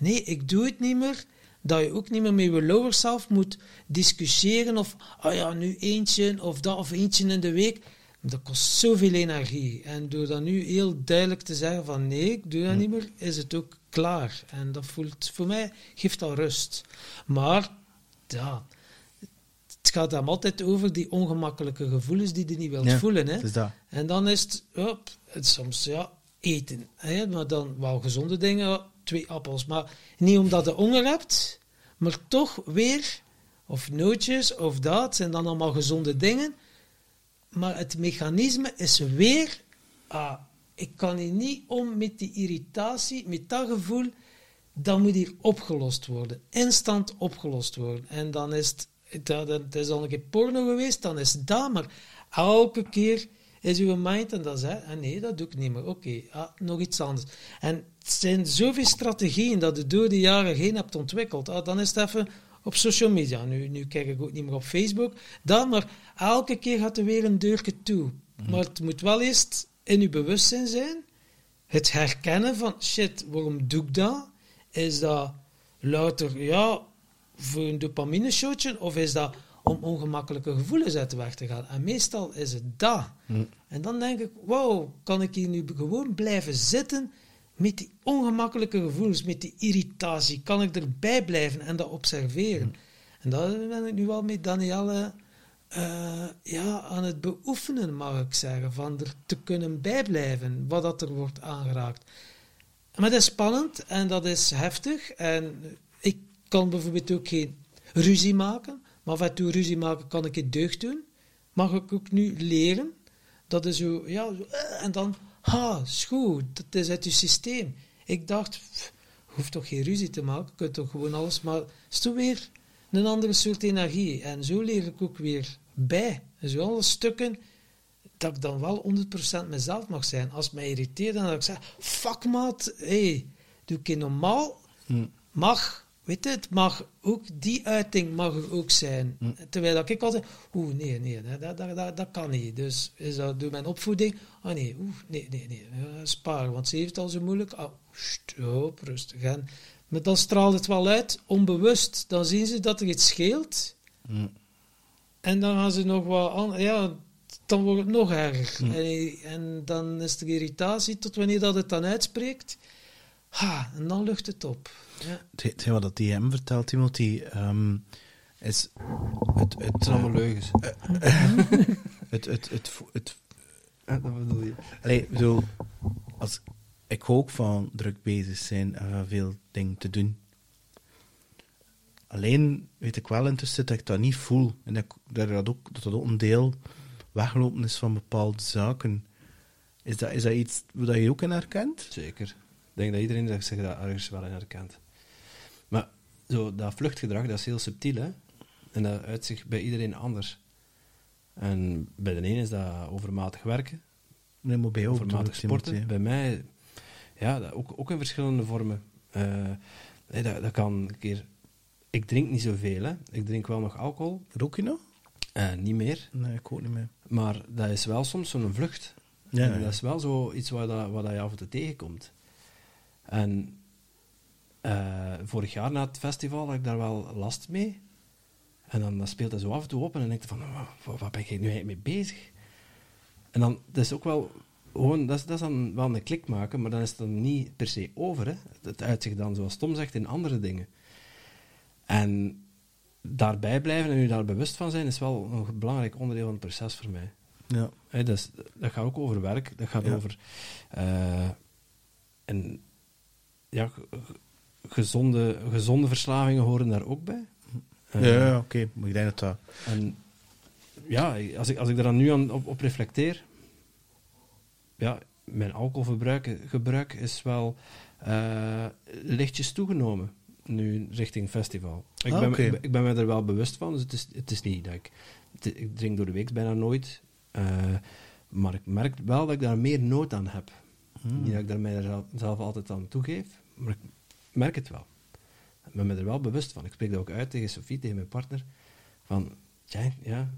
Nee, ik doe het niet meer. Dat je ook niet meer met je lower self moet discussiëren of... Ah ja, nu eentje of dat of eentje in de week. Dat kost zoveel energie. En door dat nu heel duidelijk te zeggen van nee, ik doe dat niet meer, is het ook klaar. En dat voelt, voor mij geeft dat rust. Maar, ja, het gaat dan altijd over die ongemakkelijke gevoelens die je niet wilt Ja, voelen. Hè? dat. En dan is het, het soms ja, eten. Hè? Maar dan wel gezonde dingen, twee appels. Maar niet omdat je honger hebt, maar toch weer, of nootjes of dat, zijn dan allemaal gezonde dingen. Maar het mechanisme is weer, ah, ik kan hier niet om met die irritatie, met dat gevoel, dat moet hier opgelost worden. Instant opgelost worden. En dan is het, dat, is al een keer porno geweest, dan is dat, maar elke keer is uw mind en dan zegt, ah nee, dat doe ik niet meer. Oké, ah, nog iets anders. En het zijn zoveel strategieën dat je door de jaren heen hebt ontwikkeld. Ah, dan is het even op social media. Nu, nu kijk ik ook niet meer op Facebook. Dan, maar elke keer gaat er weer een deurtje toe. Maar het moet wel eerst in uw bewustzijn zijn. Het herkennen van, shit, waarom doe ik dat? Is dat louter, ja, voor een dopamine-shotje? Of is dat om ongemakkelijke gevoelens uit de weg te gaan? En meestal is het dat. En dan denk ik, wow, kan ik hier nu gewoon blijven zitten met die ongemakkelijke gevoelens, met die irritatie? Kan ik erbij blijven en dat observeren? En dat ben ik nu wel met Danielle eh, ja, aan het beoefenen, mag ik zeggen, van er te kunnen bijblijven, wat dat er wordt aangeraakt. Maar dat is spannend en dat is heftig. En ik kan bijvoorbeeld ook geen ruzie maken, maar af en toe ruzie maken kan ik het deugd doen. Mag ik ook nu leren. Dat is zo, ja, zo, eh, en dan, ha, is goed, dat is uit je systeem. Ik dacht, pff, hoeft toch geen ruzie te maken, je kunt toch gewoon alles, maar het is toch weer een andere soort energie. En zo leer ik ook weer bij. En zo alle stukken dat ik dan wel 100% mezelf mag zijn. Als het mij irriteert, dan dat ik zeg, fuck maat, hey, doe ik normaal? Mag, weet je, het mag ook, die uiting mag er ook zijn. Terwijl dat ik altijd, oeh, nee, nee, dat, dat, dat, dat kan niet. Dus is dat door mijn opvoeding, ah nee, oeh, nee, nee, nee, eh, sparen, want ze heeft het al zo moeilijk. Ah, stop, rustig. En, maar dan straalt het wel uit, onbewust. Dan zien ze dat er iets scheelt. En dan gaan ze nog wat aan, ja, dan wordt het nog erger. En, en dan is er irritatie tot wanneer dat het dan uitspreekt. Ha, en dan lucht het op. Ja. Het- Hetgeen wat dat die hem vertelt, Timothy, ehm, is het, het, Het zijn allemaal leugens. het, het, het, het, dat bedoel je. Allee, ik bedoel, als, ik hou ook van druk bezig zijn en van veel dingen te doen. Alleen weet ik wel intussen dat ik dat niet voel. En dat, dat, dat, ook, dat dat ook een deel weglopen is van bepaalde zaken. Is dat, is dat iets wat je ook in herkent? Zeker. Ik denk dat iedereen dat zich daar ergens wel in herkent. Zo, dat vluchtgedrag, dat is heel subtiel, hè. En dat uitzicht bij iedereen anders. En bij de ene is dat overmatig werken, Nee, maar bij overmatig sporten. Bij mij, ja, dat ook, ook in verschillende vormen. Eh, nee, dat, dat kan een keer... Ik drink niet zoveel, hè. Ik drink wel nog alcohol. Rook je nog? Eh, niet meer. Nee, ik ook niet meer. Maar dat is wel soms zo'n vlucht. Ja, En dat is wel zo iets waar, dat, waar dat je af en toe tegenkomt. En eh, vorig jaar na het festival had ik daar wel last mee. En dan, speelt dat zo af en toe op en denk je van, "Wa- wa- waar ben ik nu eigenlijk mee bezig? En dan, dat is ook wel, gewoon, dat is, dat is dan wel een klik maken, maar dan is het dan niet per se over. Hè. Het uitzicht dan, zoals Tom zegt, in andere dingen. En daarbij blijven en je daar bewust van zijn, is wel een belangrijk onderdeel van het proces voor mij. Ja. Dat, is- dat gaat ook over werk, dat gaat Ja. over. eh, en ja, gezonde, gezonde verslavingen horen daar ook bij. Ja, ja, oké. Maar ik denk dat dat... En ja, als ik, als ik daar dan nu aan, op, op reflecteer, ja, mijn alcoholverbruik gebruik is wel eh, lichtjes toegenomen nu richting festival. Ik, Ah, ben, oké. ik, ben- ik ben me er wel bewust van, dus het is, het is niet dat ik... het- ik drink door de week bijna nooit, eh, maar ik merk wel dat ik daar meer nood aan heb. Hmm. Niet dat ik daar mij zelf, zelf altijd aan toegeef, maar ik merk het wel. Ik ben me er wel bewust van. Ik spreek dat ook uit tegen Sophie, tegen mijn partner. Van, tja, ja,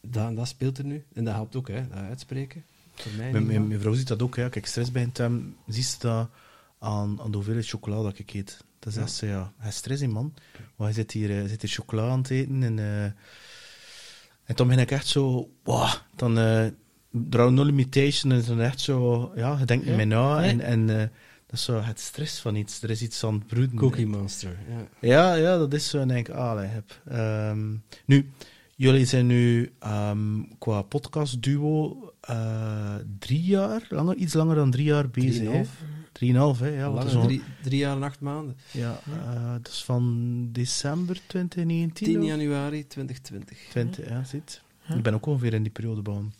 dat, dat speelt er nu. En dat helpt ook, hè, dat uitspreken. Voor mij in Mijn, mijn, vrouw ziet dat ook. Hè. Kijk, stress bij hem, ziet ze dat aan, aan de hoeveelheid chocola dat ik eet. Dan zegt ze, ja, hij is stress in, man. Maar hij zit hier, eh, zit hier chocola aan het eten. En, eh, en dan ben ik echt zo, wow, dan uh, no limitation. En dan echt zo, ja, je denkt niet Ja. meer na. En, en dat is zo het stress van iets. Er is iets aan het broeden. Cookie Monster, ja. Ja, ja, dat is zo. En denk ik, ah, heb. Ehm, nu, jullie zijn nu ehm, qua podcastduo eh drie jaar, langer, iets langer dan drie jaar bezig. hè? Drieënhalf. Drieënhalf, hè? Ja, wat Langer, drie, drie jaar en acht maanden. ja eh, dat is van december 2019. 10 of? januari 2020. 20, ja, zit. Ik ben ook ongeveer in die periode begonnen.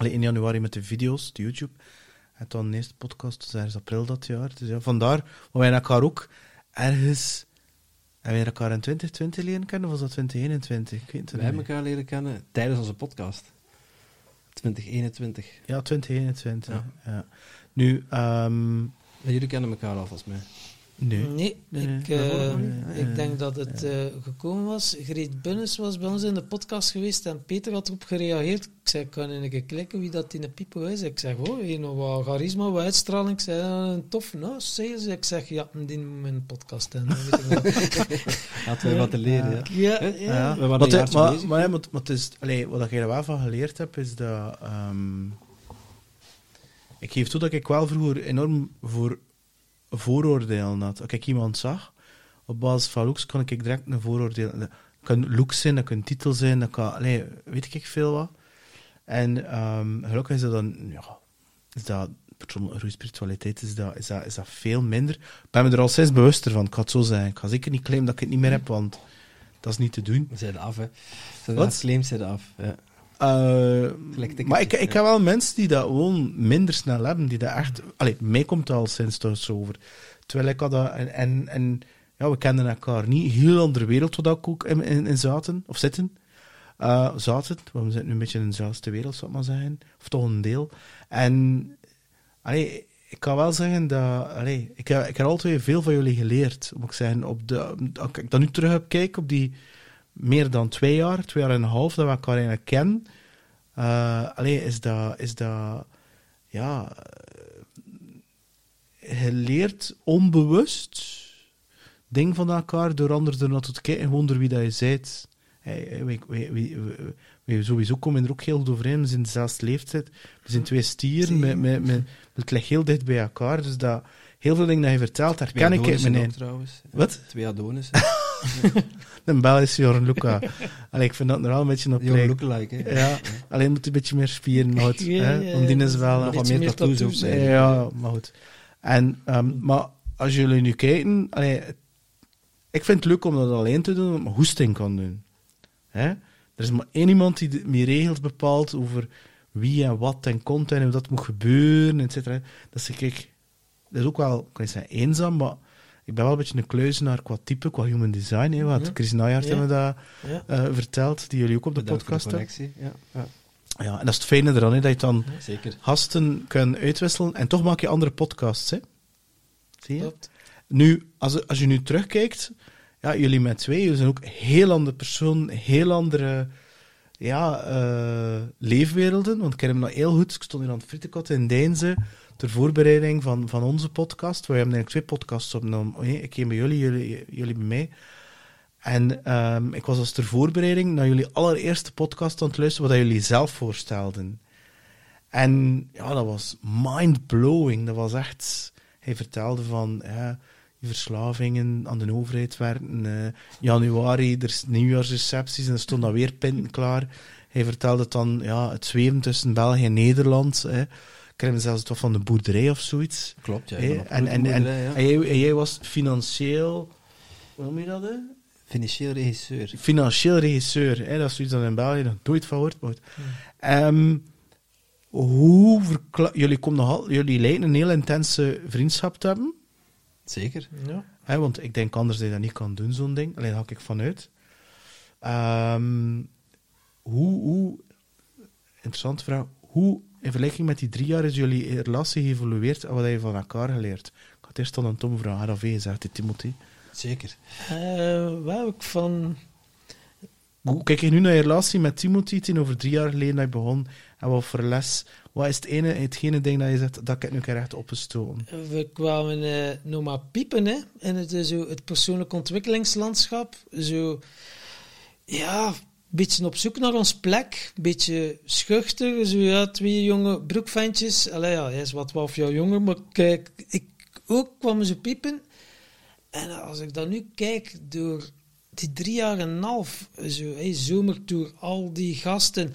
In januari met de video's, de YouTube. En dan de eerste podcast, dus ergens april dat jaar. Dus ja, vandaar, maar wij elkaar ook ergens... Hebben wij elkaar in 2020 leren kennen, of was dat 2021? Ik weet het Wij niet hebben elkaar leren kennen tijdens onze podcast. 2021. Ja, 2021. Ja. Ja. Nu, ehm jullie kennen elkaar al volgens mij. Nee. Nee, ik, eh, ik ja, denk dat het eh, gekomen was. Greet Bunnes was bij ons in de podcast geweest en Peter had erop gereageerd. Ik zei, kan je een keer klikken wie dat in de pipo is? Ik zeg, oh, je nog wat charisma, wat uitstraling. Ik zei, "Ah, een tof, nou, sales. Ik zeg, ja, die moet mijn podcast en dan weet ik wel. Hadden we wat te leren, ja. Ja, ja. Ja. We waren Maar, maar, bezig. maar, ja, maar, maar het is, allee, wat ik er wel van geleerd heb, is dat... ehm, ik geef toe dat ik wel vroeger enorm voor vooroordelen had. Als ik iemand zag, op basis van looks, kon ik direct een vooroordeel... Dat kan looks zijn, dat kan titel zijn, dat kan... Allee, weet ik veel wat. En ehm, gelukkig is dat dan... Ja, is dat... spiritualiteit is dat, is, dat, is dat veel minder. Ik ben me er al steeds bewuster van, ik ga het zo zeggen. Ik ga zeker niet claimen dat ik het niet meer heb, want dat is niet te doen. Zijn af, hè. Zodra Wat? claims zijn af. Ja. Eh, maar ik, ik heb wel mensen die dat gewoon minder snel hebben, die dat echt... Allee, mij komt het al sinds thuis over. Terwijl ik had dat... En, en, en ja, we kenden elkaar niet. Heel andere wereld waar ik ook in, in, in zaten, of zitten. Eh, zaten, want we zitten nu een beetje in dezelfde wereld, zou ik maar zeggen. Of toch een deel. En... Allee, ik kan wel zeggen dat... Allee, ik, heb, ik heb altijd veel van jullie geleerd. Moet ik zeggen, op de, als ik dan nu terug heb kijk op die meer dan twee jaar, twee jaar en een half, dat we elkaar eigenlijk kennen. Eh allee, is dat, is dat, ja, eh, je leert onbewust ding van elkaar door anders er naartoe te kijken, gewoon door wie dat je bent. Hey, we, we, we, sowieso komen er ook heel overeen, we zijn dezelfde leeftijd, we zijn twee stieren, met, met, met, het ligt heel dicht bij elkaar, dus dat, heel veel dingen dat je vertelt, daar ken ik Adonissen mijn Wat? Twee Een Belgische Jorn Luca. Allee, ik vind dat er wel een beetje op Jong lijkt. lookalike, hè. Ja, alleen moet een beetje meer spieren houdt. Ja, hè? ja, Want die is wel... een nog wat beetje meer tattoos hè. ja, maar goed. En, ehm, maar als jullie nu kijken... Allee, ik vind het leuk om dat alleen te doen, omdat ik hoesting kan doen. Hè? Er is maar één iemand die de- die regels bepaalt over wie en wat en content en hoe dat moet gebeuren, et cetera. Dat is, kijk, dat is ook wel, kan je zeggen, eenzaam, maar ik ben wel een beetje een kluizenaar qua type, qua human design. Hè, wat Mhm. Chris Nijhaert Ja. hebben dat Ja. eh, verteld, die jullie ook op de Bedankt voor podcast hebben. Ja, ja. Ja, en dat is het fijne eraan, hè, dat je dan Zeker. gasten kan uitwisselen en toch maak je andere podcasts. Hè? Zie je? Klopt. Nu, als, als je nu terugkijkt, ja, jullie met twee, jullie zijn ook heel andere personen, heel andere ja, eh, leefwerelden. Want ik ken hem nog heel goed. Ik stond hier aan het Frietekot in Deinze ter voorbereiding van, van onze podcast. We hebben eigenlijk twee podcasts opgenomen. Ik ging bij jullie, jullie, jullie bij mij. En ehm, ik was als ter voorbereiding naar jullie allereerste podcast aan het luisteren, wat jullie zelf voorstelden. En ja, dat was mind-blowing. Dat was echt... Hij vertelde van ja, verslavingen aan de overheid werden. eh, januari, er nieuwjaarsrecepties en er stond dan weer pinten klaar. Hij vertelde dan ja, het zweven tussen België en Nederland. Hè. Hem zelfs toch van de boerderij of zoiets. Klopt, ja. En, en, en, boerderij, ja. en, jij, en jij was financieel... Hoe noem je dat? Hè? Financieel regisseur. financieel regisseur. Hè? Dat is zoiets dat in België nog nooit van hoort. Ehm, hoe verkla- jullie, komen nogal, jullie lijken een heel intense vriendschap te hebben. Zeker. Ja. Want ik denk anders dat je dat niet kan doen, zo'n ding. Alleen daar ga ik vanuit. Ehm, hoe, hoe, interessante vraag. Hoe, in vergelijking met die drie jaar, is jullie relatie geëvolueerd en wat heb je van elkaar geleerd? Ik het eerst aan een Tom vragen. Je zegt dit, Timothy. Zeker. Eh, wat heb ik van... Hoe kijk je nu naar je relatie met Timothy toen over drie jaar geleden dat je begon? En wat voor les? Wat is het ene, hetgene ding dat je zegt, dat ik het nu echt opgestoken? We kwamen eh, nog maar piepen hè, in het, eh, zo, het persoonlijk ontwikkelingslandschap. Zo, ja, beetje op zoek naar ons plek. Een beetje schuchter. Zo, ja, twee jonge broekventjes. Allee, ja, hij is wat twaalf jaar jonger, maar kijk, ik ook kwamen ze piepen. En als ik dan nu kijk door die drie jaar en een half, zo, hey, zomertour, al die gasten,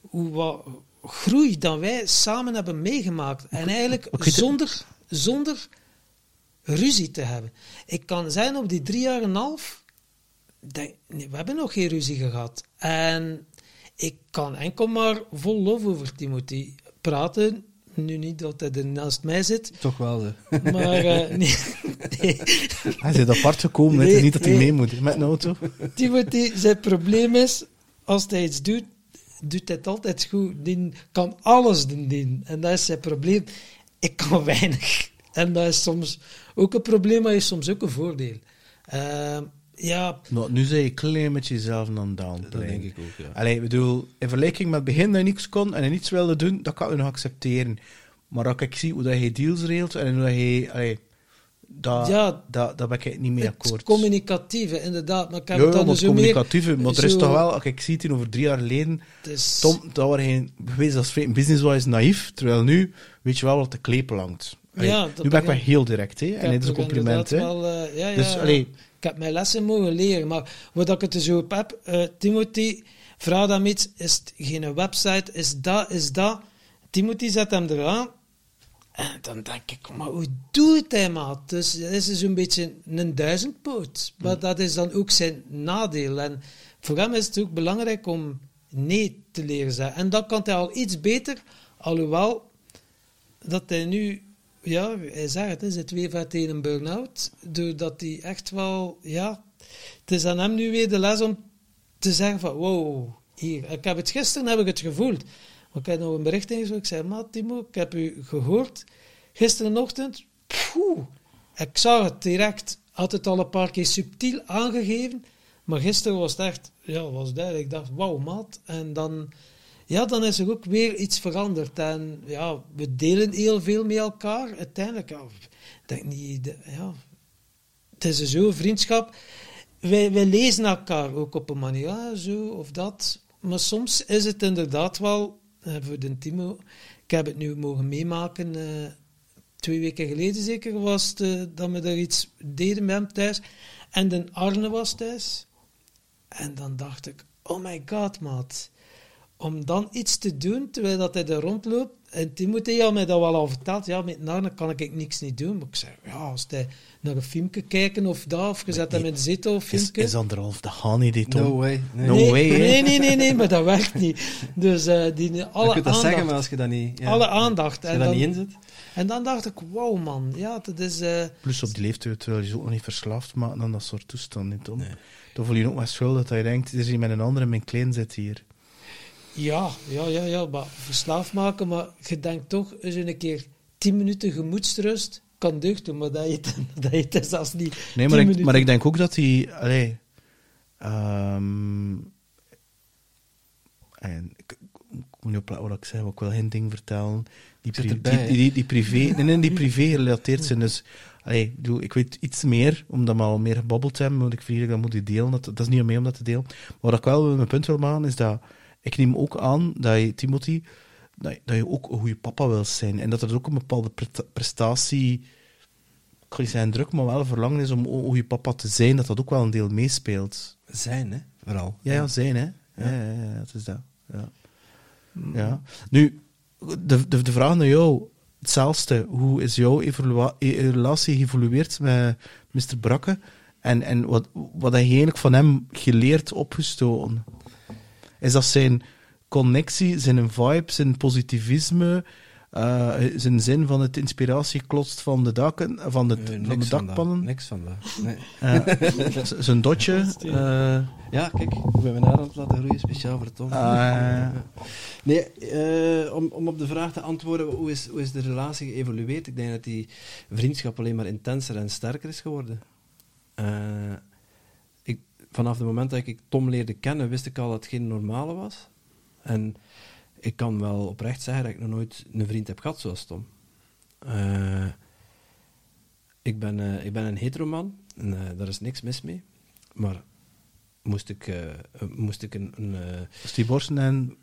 hoe wat groei dat wij samen hebben meegemaakt. En eigenlijk zonder, zonder ruzie te hebben. Ik kan zijn op die drie jaar en een half, nee, we hebben nog geen ruzie gehad. En ik kan enkel maar vol lof over Timothy praten. Nu niet dat hij er naast mij zit, Toch wel. hè. maar eh, nee, nee. Hij is apart gekomen, Nee, niet dat hij mee moet met een auto. Timothy, zijn probleem is, als hij iets doet, doet hij het altijd goed. Die kan alles doen. En dat is zijn probleem. Ik kan weinig. En dat is soms ook een probleem, maar is soms ook een voordeel. Ehm, ja, Nou, nu zei je klein met jezelf aan het Dat denk ik ook, ja. Allee, ik bedoel, in vergelijking met het begin dat je niks kon en je niets wilde doen, dat kan ik nog accepteren. Maar als ik zie hoe dat je deals regelt en hoe dat je... Allee, dat, Ja. dat, dat ben ik niet mee het akkoord. communicatieve, inderdaad. Maar ik heb Ja, het dan maar dus meer... communicatieve, maar er is toch wel, als ik zie het over drie jaar geleden, het is- Tom, dat waren geen bewezen als business-wise naïef, terwijl nu weet je wel wat de kleep langt. Allee, Ja, nu ben ik wel heel direct, hè, en dit is een compliment. Hè. inderdaad Wel, eh, ja, ja, Dus, allee, Ik heb mijn lessen mogen leren, maar wat ik het er zo op heb, eh, Timothy, vraag hem iets, is het geen website, is dat, is dat. Timothy zet hem eraan. En dan denk ik, maar hoe doet hij, maat? Dus dat is zo'n beetje een duizendpoot. Maar dat is dan ook zijn nadeel. En voor hem is het ook belangrijk om nee te leren zeggen. En dat kan hij al iets beter, alhoewel dat hij nu, ja, hij zegt het, hij zit weer vet een burn-out, doordat hij echt wel, ja, het is aan hem nu weer de les om te zeggen van, wow, hier, ik heb het gisteren, heb ik het gevoeld. Maar ik heb nog een bericht ingezocht, ik zei, maat Timo, ik heb u gehoord, gisterenochtend, poeh, ik zag het direct, had het al een paar keer subtiel aangegeven, maar gisteren was het echt, ja, was duidelijk, ik dacht, wauw, maat, en dan ja, dan is er ook weer iets veranderd. En ja, we delen heel veel met elkaar. Uiteindelijk, ja, denk niet, ja, het is zo'n vriendschap. Wij, wij lezen elkaar ook op een manier, ja, zo of dat. Maar soms is het inderdaad wel, eh, voor de Timo, ik heb het nu mogen meemaken, eh, twee weken geleden zeker was eh, dat we daar iets deden met hem thuis. En de Arne was thuis. En dan dacht ik, oh my god, maat om dan iets te doen terwijl dat hij er rondloopt, en Timothy had mij dat wel al verteld. Ja, met Narne kan ik niks niet doen. Maar ik zei, ja, als hij naar een filmpje kijken of dat, of je zet hem in de zetel of Is, filmpje. is anderhalf de haan niet, Tom? No way. Nee. No nee, way, nee, nee, nee, nee, maar dat werkt niet. Dus eh, die, Je alle kunt dat aandacht. zeggen, maar als je dat niet... ja. alle aandacht. Als je En dat dan, niet inzet... en dan dacht ik, wow man, ja, dat is... eh, Plus op die leeftijd terwijl je je ook nog niet verslaafd maakt aan dat soort toestanden, Tom. Nee. Dan voel je je ook maar schuldig dat je denkt, er is hier met een andere en mijn klein zit hier. Ja, ja, ja, ja, maar verslaafd maken, maar je denkt toch eens een keer 10 minuten gemoedsrust kan deugd doen, maar dat je het, dat je het zelfs niet. Nee, 10 maar ik, minuten- maar ik denk ook dat hij... Allee, ehm, en ik, moet niet opletten wat ik zeg, maar ik wil geen ding vertellen. Die, Zit pri- erbij, die, die, die privé... Nee, nee, die privé gerelateerd zijn. Dus, allee, ik, weet iets meer, omdat we al meer gebabbeld hebben, moet ik dat moet ik delen. Dat, dat is niet aan mij om dat te delen. Maar wat ik wel mijn punt wil maken, is dat... Ik neem ook aan dat je, Timothy, dat, je- dat je ook een goede papa wil zijn. En dat er ook een bepaalde pre- prestatie ik ga niet zeggen druk, maar wel verlangen is om een goede papa te zijn, dat dat ook wel een deel meespeelt. Zijn, hè? Vooral. Ja, ja, zijn, hè. Ja, ja, ja, dat is dat. Ja. ja. Nu, de, de, de vraag naar jou, hetzelfde. Hoe is jouw e- relatie geëvolueerd met Mr. Brakke? En, en wat, wat heb je eigenlijk van hem geleerd, opgestoten? Is dat zijn connectie, zijn vibe, zijn positivisme, eh, zijn zin van het inspiratie klotst van de daken, van de, Eh, van niks de dat. dakpannen? Niks van dat. Nee. Eh, zijn dotje. eh, Ja, kijk, ik ben mijn haar aan het laten groeien, speciaal voor Tom. Ah. Nee, eh, om, om op de vraag te antwoorden, hoe is, hoe is de relatie geëvolueerd? Ik denk dat die vriendschap alleen maar intenser en sterker is geworden. Vanaf het moment dat ik Tom leerde kennen, wist ik al dat het geen normale was. En ik kan wel oprecht zeggen dat ik nog nooit een vriend heb gehad zoals Tom. Eh, ik, ben, eh, ik ben een heteroman, en eh, daar is niks mis mee. Maar moest ik, moest ik een... een eh, Steve Borsten en...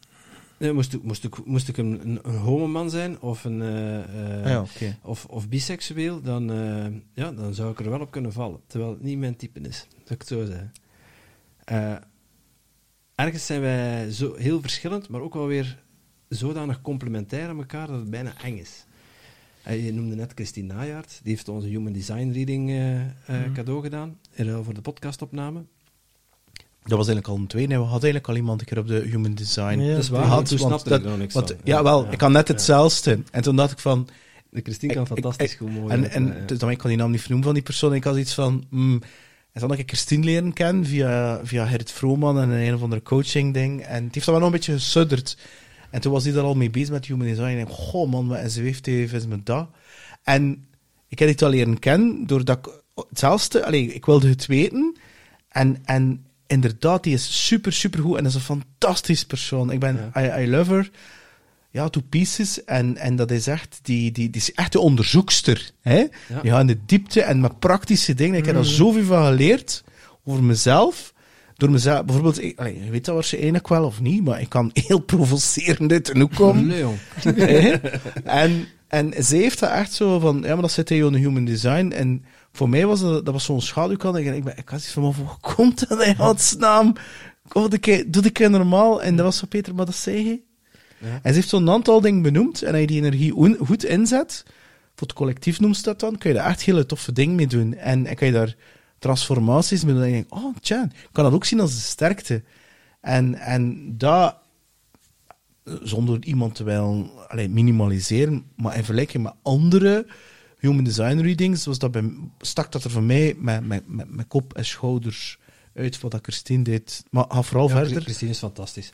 Nee, moest, ik, moest, ik, moest ik een, een, een homoman zijn of, een, Ah ja, of, of biseksueel, dan, ja, dan zou ik er wel op kunnen vallen. Terwijl het niet mijn type is, zou ik het zo zeggen. Eh, ergens zijn wij zo heel verschillend, maar ook wel weer zodanig complementair aan elkaar dat het bijna eng is. Eh, je noemde net Christine Najaert, die heeft onze Human Design Reading eh, eh, Mhm. cadeau gedaan, in ruil voor de podcastopname. Dat was eigenlijk al een tweede. Nee, we hadden eigenlijk al iemand een keer op de Human Design. Ja. dat is waar, gehad, toen want snapte dat- ik er nog niks want, van. Ja, wel, Ja. ik had net hetzelfde. En toen dacht ik van... De Christine kan Ik- fantastisch ik- goed mooi. En, en eh, dus dan ik kan die naam niet vernoemen van die persoon. Ik had iets van... Mm, en toen had ik Christine leren kennen via, via Gerrit Vrooman en een of andere coaching ding. En het heeft dan wel nog een beetje gesudderd. En toen was hij daar al mee bezig met human design. En ik dacht, goh man, wat een zweeft heeft is met dat. En ik heb dit al leren kennen doordat ik hetzelfde... Allee, ik wilde het weten. En, en inderdaad, die is super, super goed. En dat is een fantastisch persoon. Ik ben... I, I love her ja, to pieces. En, en dat is echt, die, die, die is echt de onderzoekster. Hè? Ja. Gaat in de diepte en met praktische dingen. Ik heb daar zoveel van geleerd over mezelf. Door mezelf, bijvoorbeeld, ik, allee, je weet dat waarschijnlijk wel of niet, maar ik kan heel provocerend uit de hoek komen. En, en zij heeft dat echt zo van, ja, maar dat zit in je human design. En voor mij was dat, dat was zo'n schaduwkant. En ik, ben, ik had iets van, hoe komt dat in godsnaam? Doe ik, doe ik normaal? En dat was zo, Peter, maar dat zei hij. Ja. En ze heeft zo'n aantal dingen benoemd. En als je die energie goed inzet, voor het collectief noemt ze dat dan, kun je daar echt hele toffe dingen mee doen. En, en kan je daar transformaties mee doen. En je denkt, oh, tja, ik kan dat ook zien als een sterkte. En, en dat, zonder iemand te willen allee, minimaliseren, maar in vergelijking met andere human design readings, was dat bij, stak dat er voor mij met, met, met, met kop en schouders uit wat dat Christine deed. Maar ga vooral Ja, verder. Christine is fantastisch.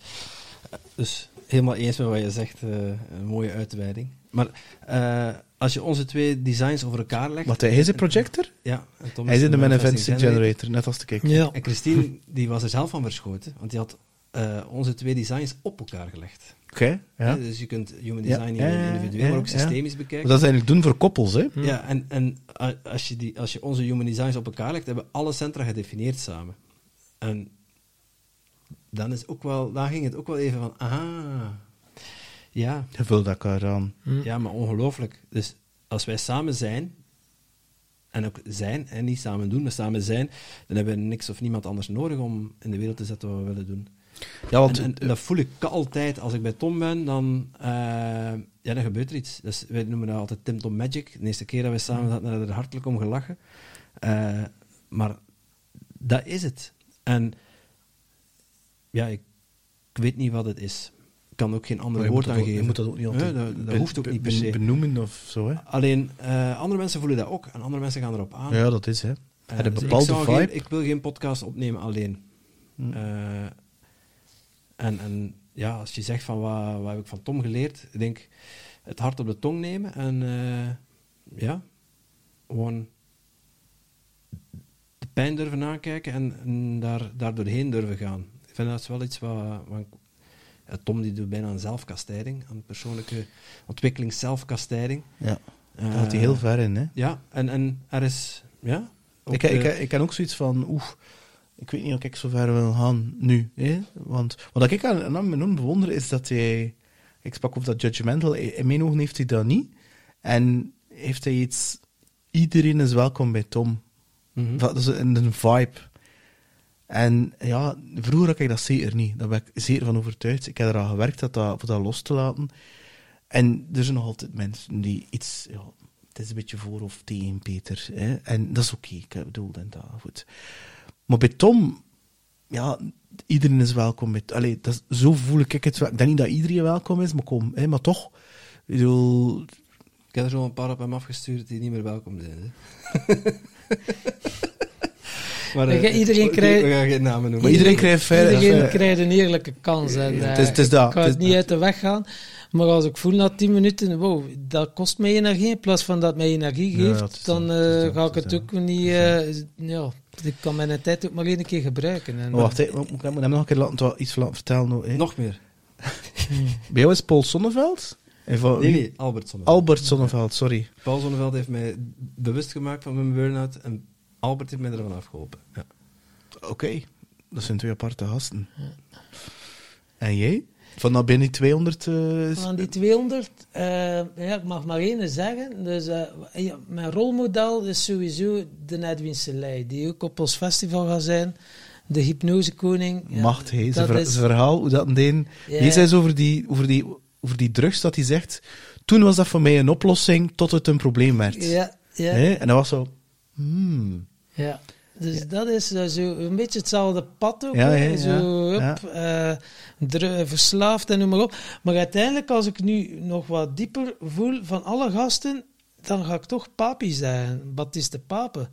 Eh, Dus helemaal eens met wat je zegt, eh, een mooie uitweiding. Maar eh, als je onze twee designs over elkaar legt... Wat, hij is een projector? Ja, en Tom Hij is zit een in mijn manifesting Generator, net als de kijk. Ja. En Christine die was er zelf van verschoten, want die had eh, onze twee designs op elkaar gelegd. Oké, ja. Dus je kunt human design ja, ja, individueel, ja, maar ook ja. systemisch bekijken. Dat is eigenlijk doen voor koppels, hè? Ja, en, en als, je die, als je onze human designs op elkaar legt, hebben we alle centra gedefinieerd samen. En dan, is ook wel, dan ging het ook wel even van, aha, ja, Je vult elkaar aan. ja, maar ongelooflijk. Dus als wij samen zijn, en ook zijn, en niet samen doen, maar samen zijn, dan hebben we niks of niemand anders nodig om in de wereld te zetten wat we willen doen. Ja, want en, en dat voel ik altijd als ik bij Tom ben, dan, eh, ja, dan gebeurt er iets. Dus wij noemen dat altijd Tim Tom Magic. De eerste keer dat we samen zaten, hebben we er hartelijk om gelachen. Eh, maar dat is het. En ja, ik, ik weet niet wat het is. Ik kan ook geen ander woord aan geven. Je moet dat ook niet altijd Ja, dat, dat ben- hoeft ook niet per se. benoemen of zo, hè? Alleen, eh, andere mensen voelen dat ook. En andere mensen gaan erop aan. Ja, dat is, hè. Eh, dus bepaalde ik, zou vibe? geen- ik wil geen podcast opnemen alleen. Hm. Eh, en, en ja, als je zegt van wat, wat heb ik van Tom geleerd, ik denk het hart op de tong nemen en ja, gewoon de pijn durven aankijken en, en daar, daar doorheen durven gaan. Ik vind dat wel iets wat, wat ik- Tom die doet bijna een zelfkastijding, een persoonlijke ontwikkeling, zelfkastijding. Ja. Eh, Daar gaat hij heel ver in, hè. Ja, en, en er is, ja. Ik, de- ik, ik ken ook zoiets van, oeh, ik weet niet of ik zo ver wil gaan nu. Hè? Want wat ik aan, aan hem bewonder is dat hij, ik sprak over dat judgmental, in mijn ogen heeft hij dat niet. En heeft hij iets, iedereen is welkom bij Tom. Mhm. Dat is een, een vibe. En ja, vroeger had ik dat zeker niet. Daar ben ik zeker van overtuigd. Ik heb eraan gewerkt dat dat, voor dat los te laten. En er zijn nog altijd mensen die iets... Ja, het is een beetje voor of tegen Peter. Hè? En dat is oké. ik bedoel, en dat, goed. Maar bij Tom... Ja, iedereen is welkom. Met, allee, dat is, zo voel ik het wel. Ik denk niet dat iedereen welkom is, maar kom. Hè, maar toch... Ik bedoel, Ik heb er zo een paar op hem afgestuurd die niet meer welkom zijn. Hè? maar, eh, iedereen we- krijgt- We gaan geen namen noemen. Maar iedereen krijgt vijf- Iedereen krijgt een eerlijke kans. En, Ja, eh, het is- het is dat, Ik ga het niet dat. uit de weg gaan. Maar als ik voel na 10 minuten, wow, dat kost mij energie. In plaats van dat het mij energie geeft, dan eh, ga ik het ook niet... eh, ja, ik kan mijn tijd ook maar één keer gebruiken. En, maar wacht, ik moet hem nog een keer laten, iets laten vertellen. nou. Nog meer. Bij jou is Paul Sonneveld? Van Nee, nee, Albert Zonneveld. Albert Sonneveld, sorry. Paul Zonneveld heeft mij bewust gemaakt van mijn burn-out en Albert heeft mij ervan afgeholpen. Ja. Oké, dat zijn twee aparte gasten. En jij? Van dat binnen die 200... eh, is- Van die 200, eh, ja, ik mag maar één zeggen. Dus, eh, ja, mijn rolmodel is sowieso de Edwin Selei, die ook op ons festival gaat zijn. De hypnosekoning. Ja, Macht, hij. Zijn, dat is- zijn verhaal, hoe dat een. Ja. Hij zei eens over die, over, die, over die drugs dat hij zegt. Toen was dat voor mij een oplossing tot het een probleem werd. Ja, ja. En dat was zo... Hmm. Ja, dus dat is eh, zo een beetje hetzelfde pad ook. Ja, ja, zo, hup, eh, dru- verslaafd en noem maar op. Maar uiteindelijk, als ik nu nog wat dieper voel van alle gasten, dan ga ik toch papi zijn. Baptiste Pape.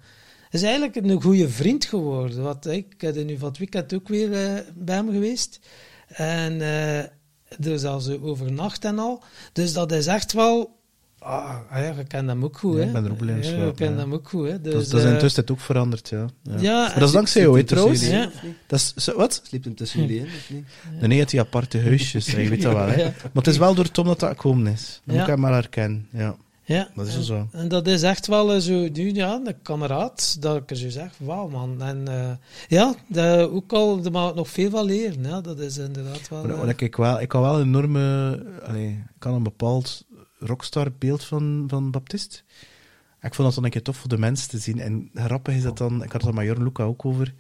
is eigenlijk een goede vriend geworden. Wat, ik er nu van het weekend ook weer eh, bij hem geweest. En eh dus al zo overnacht en al. Dus dat is echt wel... Ah, ah ja, je kent hem ook goed, Ja, hè? ik ben er ook Ja, kent ja. hem ook goed, hè? Dus, dat, dat is eh, intussen ook veranderd, ja. ja. ja, maar dat is dankzij jou, hè, trouwens. Ja. Dat is, wat? Sliept hem tussen jullie in, of niet? Nee, het die aparte huisjes, je weet dat wel. Hè. Ja. Maar het is wel door Tom dat dat gekomen is. Dat Ja. moet ik hem maar herkennen. Ja. Ja, Dat is en, zo. En dat is echt wel eh, zo, nu, ja, een kameraad, dat ik er zo zeg, wauw man. En eh, ja, dat, ook al, daar mag ik nog veel van leren. Ja, dat is inderdaad wel... Maar, eh, maar ik, wel, ik had wel een enorme... Allee, ik had een bepaald rockstar beeld van, van Baptist. Ik vond dat dan een keer tof voor de mensen te zien. En grappig is dat dan... Ik had het met Jorn Luca ook over.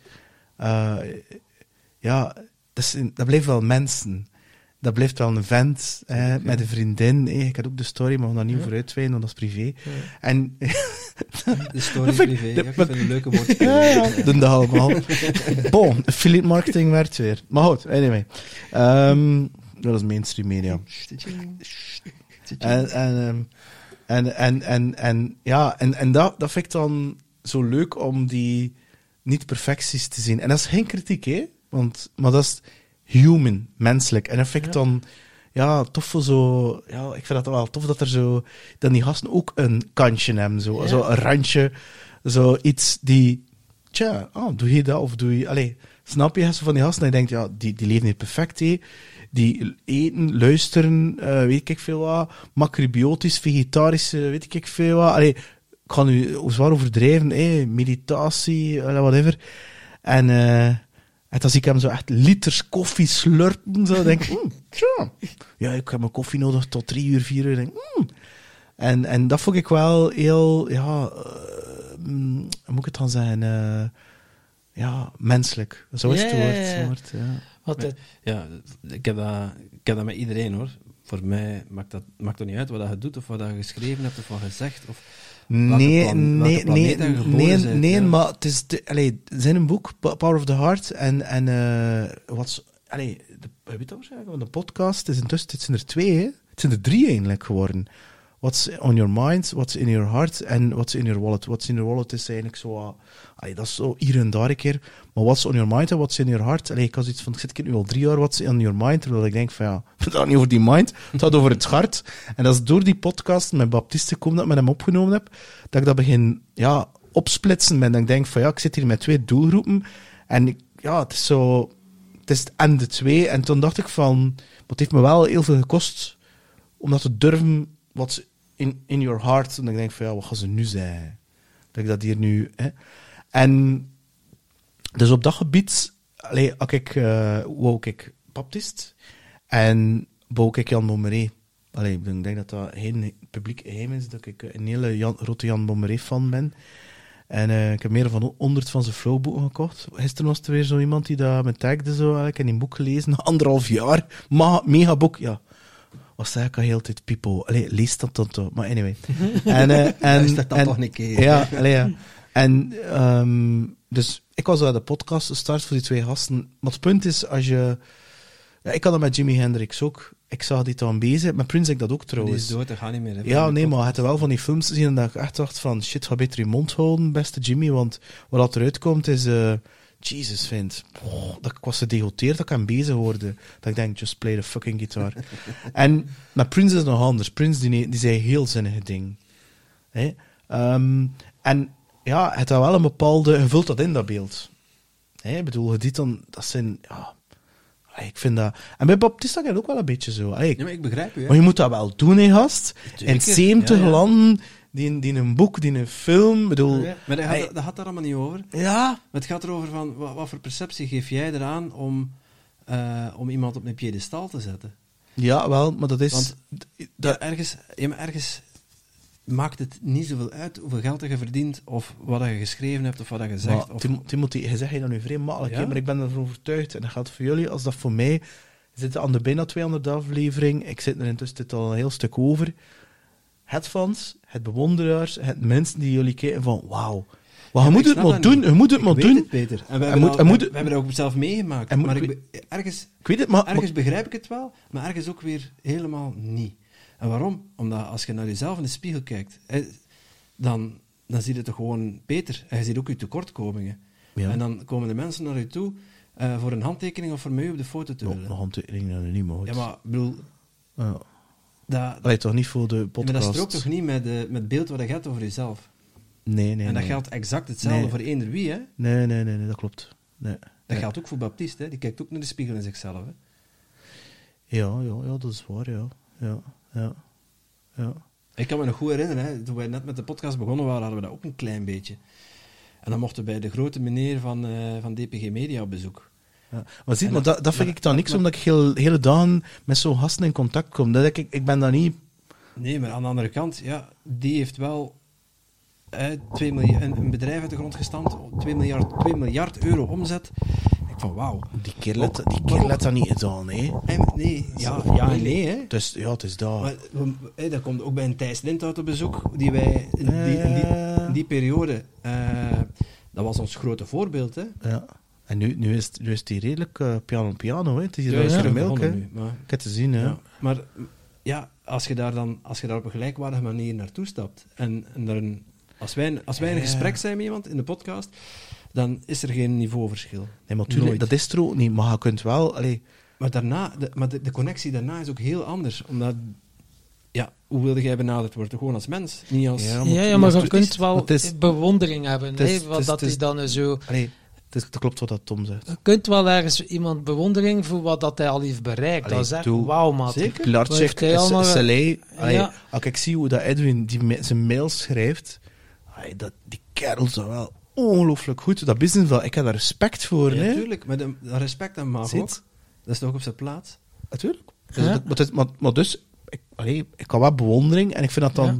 eh, ja, dat, is dat blijft wel mensen. Dat blijft wel een vent met een vriendin. hè. Ik had ook de story, maar we gaan daar niet Ja. over uitweiden, want dat is privé. ja. En De story Dat ik- privé. dat- Ja, ik vind een leuke woord. ja, ja, doen dat allemaal. Bon, affiliate marketing werkt weer. Maar goed, anyway. Ehm, dat is mainstream media. En, en, ehm, en, en, en, en, ja, en, en dat, dat vind ik dan zo leuk om die niet-perfecties te zien. En dat is geen kritiek, hè? Want, maar dat is human, menselijk. En dat vind ik Ja. dan, ja, tof voor zo, ja, ik vind dat wel tof dat er zo, dat die gasten ook een kantje hebben, zo, Ja. zo een randje, zo iets die, tja, oh, doe je dat of doe je, allee, snap je, zo van die gasten, en je denkt, ja, die, die leven niet perfect, hè? Die eten, luisteren, eh, weet ik veel wat, macrobiotisch, vegetarisch, eh, weet ik veel wat. Allee, ik ga nu zwaar overdrijven, eh, meditatie, whatever. En, eh, en dan zie ik hem zo echt liters koffie slurpen, zo, denk ik, mm, tja, ja, ik heb mijn koffie nodig tot drie uur, vier uur, denk, mm. en, en dat vond ik wel heel, ja, mm, hoe moet ik het dan zeggen, eh, ja, menselijk. Zo is woord. het woord, ja. Wat het, Ja, ik heb, dat, ik heb dat met iedereen hoor. Voor mij maakt dat maakt toch niet uit wat je doet, of wat je geschreven hebt, of wat je zegt. Of Nee, plan- nee, nee, je nee, bent, nee ja. maar het is de, allee, zijn boek, Pa- Power of the Heart, en, en eh, wat, allee, de, je weet dat waarschijnlijk, want de podcast is intussen, het zijn er twee, hè? het zijn er drie eigenlijk geworden. What's on your mind, what's in your heart en what's in your wallet. What's in your wallet is eigenlijk zo, allee, dat is zo hier en daar een keer, maar what's on your mind en what's in your heart. Allee, ik had zoiets van, ik zit nu al drie jaar, what's on your mind, terwijl ik denk van ja, het gaat niet over die mind, het gaat over het hart. En dat is door die podcast met Baptiste kom dat ik met hem opgenomen heb, dat ik dat begin ja, opsplitsen ben. Dat ik denk van ja, ik zit hier met twee doelgroepen en ik, ja, het is zo, het is en de twee. En toen dacht ik van, het heeft me wel heel veel gekost om dat te durven, wat in, in your heart. En ik denk van ja, wat gaan ze nu zeggen? Dat ik dat hier nu. Hè? En dus op dat gebied, allee, had ik, eh wou ik baptist en wou ik Jan Bommeré. Allee, ik denk dat dat geen publiek geheim is, dat ik een hele Jan, grote Jan Bommeré fan ben. En eh, ik heb meer dan 100 van zijn flowboeken gekocht. Gisteren was er weer zo iemand die dat me tagde, zo, eigenlijk, in een boek gelezen, anderhalf jaar. Ma mega boek, ja. Wat zei ik al heel tijd, Pipo? Allee, lees dat dan toch. Maar anyway. en, eh, en, dat en- toch een keer. Ja, allee, ja. En ehm, dus ik was uit de podcast gestart voor die twee gasten. Maar het punt is, als je... Ja, ik had dat met Jimi Hendrix ook. Ik zag die dan bezig. Met Prince ik dat ook Die is trouwens. dood, dat gaat niet meer. hè, Ja, de nee, maar je hebt wel van die films gezien en dat ik echt dacht van, shit, ga beter je mond houden, beste Jimmy, want wat eruit komt is, eh Jesus vindt, oh, dat ik was gedegoteerd dat ik aan bezig hoorde. Dat ik denk, just play the fucking guitar. en met Prince is het nog anders. Prince, die, die zei heel zinnige dingen. Hè? Ehm, en ja, het had wel een bepaalde, je vult dat in, dat beeld. Hè? Ik bedoel, je ziet dan, dat zijn, ja, ik vind dat... En bij Baptista gaat het ook wel een beetje zo. Allee, Ja, maar ik begrijp. Hè. maar je moet dat wel doen, hè, gast. In 70 ja, ja. landen, die, die een boek, die een film, bedoel... Ja. Maar dat gaat, dat gaat daar allemaal niet over. Ja, Maar het gaat erover van, wat, wat voor perceptie geef jij eraan om, eh, om iemand op een piedestal te zetten? ja, wel, maar dat is... Want dat, ja, ergens, ja, maar ergens maakt het niet zoveel uit hoeveel geld je verdient, of wat je geschreven hebt, of wat je zegt. maar, Of, Tim- Timothy, je zegt je dat nu vrij makkelijk, Ja? maar ik ben ervan overtuigd, en dat geldt voor jullie, als dat voor mij... Zitten aan de bijna 200 aflevering, ik zit er intussen dit al een heel stuk over. Het fans, het bewonderaars, het mensen die jullie kijken van, wauw. Maar je Ja, moet het maar doen, je moet het maar doen. het beter. En we hebben, moet- al- hij moet- we hebben dat ook zelf meegemaakt. Maar ik, ergens, Ik weet het, maar... ergens begrijp ik het wel, maar ergens ook weer helemaal niet. En waarom? Omdat als je naar jezelf in de spiegel kijkt, hè, dan, dan zie je het gewoon beter. En je ziet ook je tekortkomingen. Ja. En dan komen de mensen naar je toe eh, voor een handtekening of voor mij op de foto te willen. nog handtekening dat niet maar Ja, maar ik bedoel, Ja. dat, Allee, toch niet voor de maar podcast. dat strookt toch niet met, de, met het beeld wat je hebt over jezelf? Nee, nee, en dat nee. geldt exact hetzelfde Nee. voor eender wie, hè? Nee, nee, nee, nee, dat klopt. Nee. Dat geldt ook voor Baptiste, hè? die kijkt ook naar de spiegel in zichzelf. Hè? Ja, ja, ja, dat is waar, ja. Ja, ja, ja. Ik kan me nog goed herinneren, hè, toen wij net met de podcast begonnen waren, hadden we dat ook een klein beetje. En dan mochten we bij de grote meneer van, eh, van DPG Media op bezoek. ja. Maar maar dat- dat, vind maar- ik dan niks, maar- omdat ik heel, hele dagen met zo'n gasten in contact kom. Dat ik, ik ben dan niet... Nee, maar aan de andere kant, ja, die heeft wel eh, 2 miljard, een, een bedrijf uit de grond gestampt, 2 miljard, 2 miljard euro omzet. Van wauw. Die kerel let, Ook- die ook- let dat niet gedaan, hè. Hey, maar nee, ja, ja en nee, hè. Dus ja, het is daar. Maar we- hé, dat komt ook bij een Thijs Lindhout op bezoek, die wij in die, in die, in die periode, eh, dat was ons grote voorbeeld, hè. Ja. En nu, nu, is, nu is die redelijk eh, piano-piano, hè. Het is hier Ja, ja, ja, melk, hè. maar- Ik heb te zien, hè. Ja, maar ja, als je daar dan als je daar op een gelijkwaardige manier naartoe stapt en, en daar een, als wij, als wij in een gesprek zijn met iemand in de podcast, dan is er geen niveauverschil. Nee, maar tuurlijk, Nooit. dat is er ook niet. Maar je kunt wel... Allee, Maar, daarna, de, maar de, de connectie daarna is ook heel anders, omdat ja, hoe wilde jij benaderd worden? Gewoon als mens, niet als... Ja, Ja, ja, maar je kunt wel is- bewondering hebben. het is- hè, het wat is- dat is- dan zo... allee, het dat klopt wat dat Tom zegt. Je kunt wel ergens iemand bewondering voor wat dat hij al heeft bereikt. Allee, dat is echt wauw, maat. Zeker. S- Saleh. Ja. Als ik zie hoe dat Edwin die zijn mails schrijft, allee, dat, die kerel is wel ongelooflijk goed. Dat business wel, ik heb daar respect voor. Ja, natuurlijk, maar de, dat respect aan mag Zit. ook. Dat is toch op zijn plaats? Natuurlijk. Dus Ja. dat- maar, maar, maar dus, ik, allee, ik kan wel bewondering en ik vind dat dan, Ja.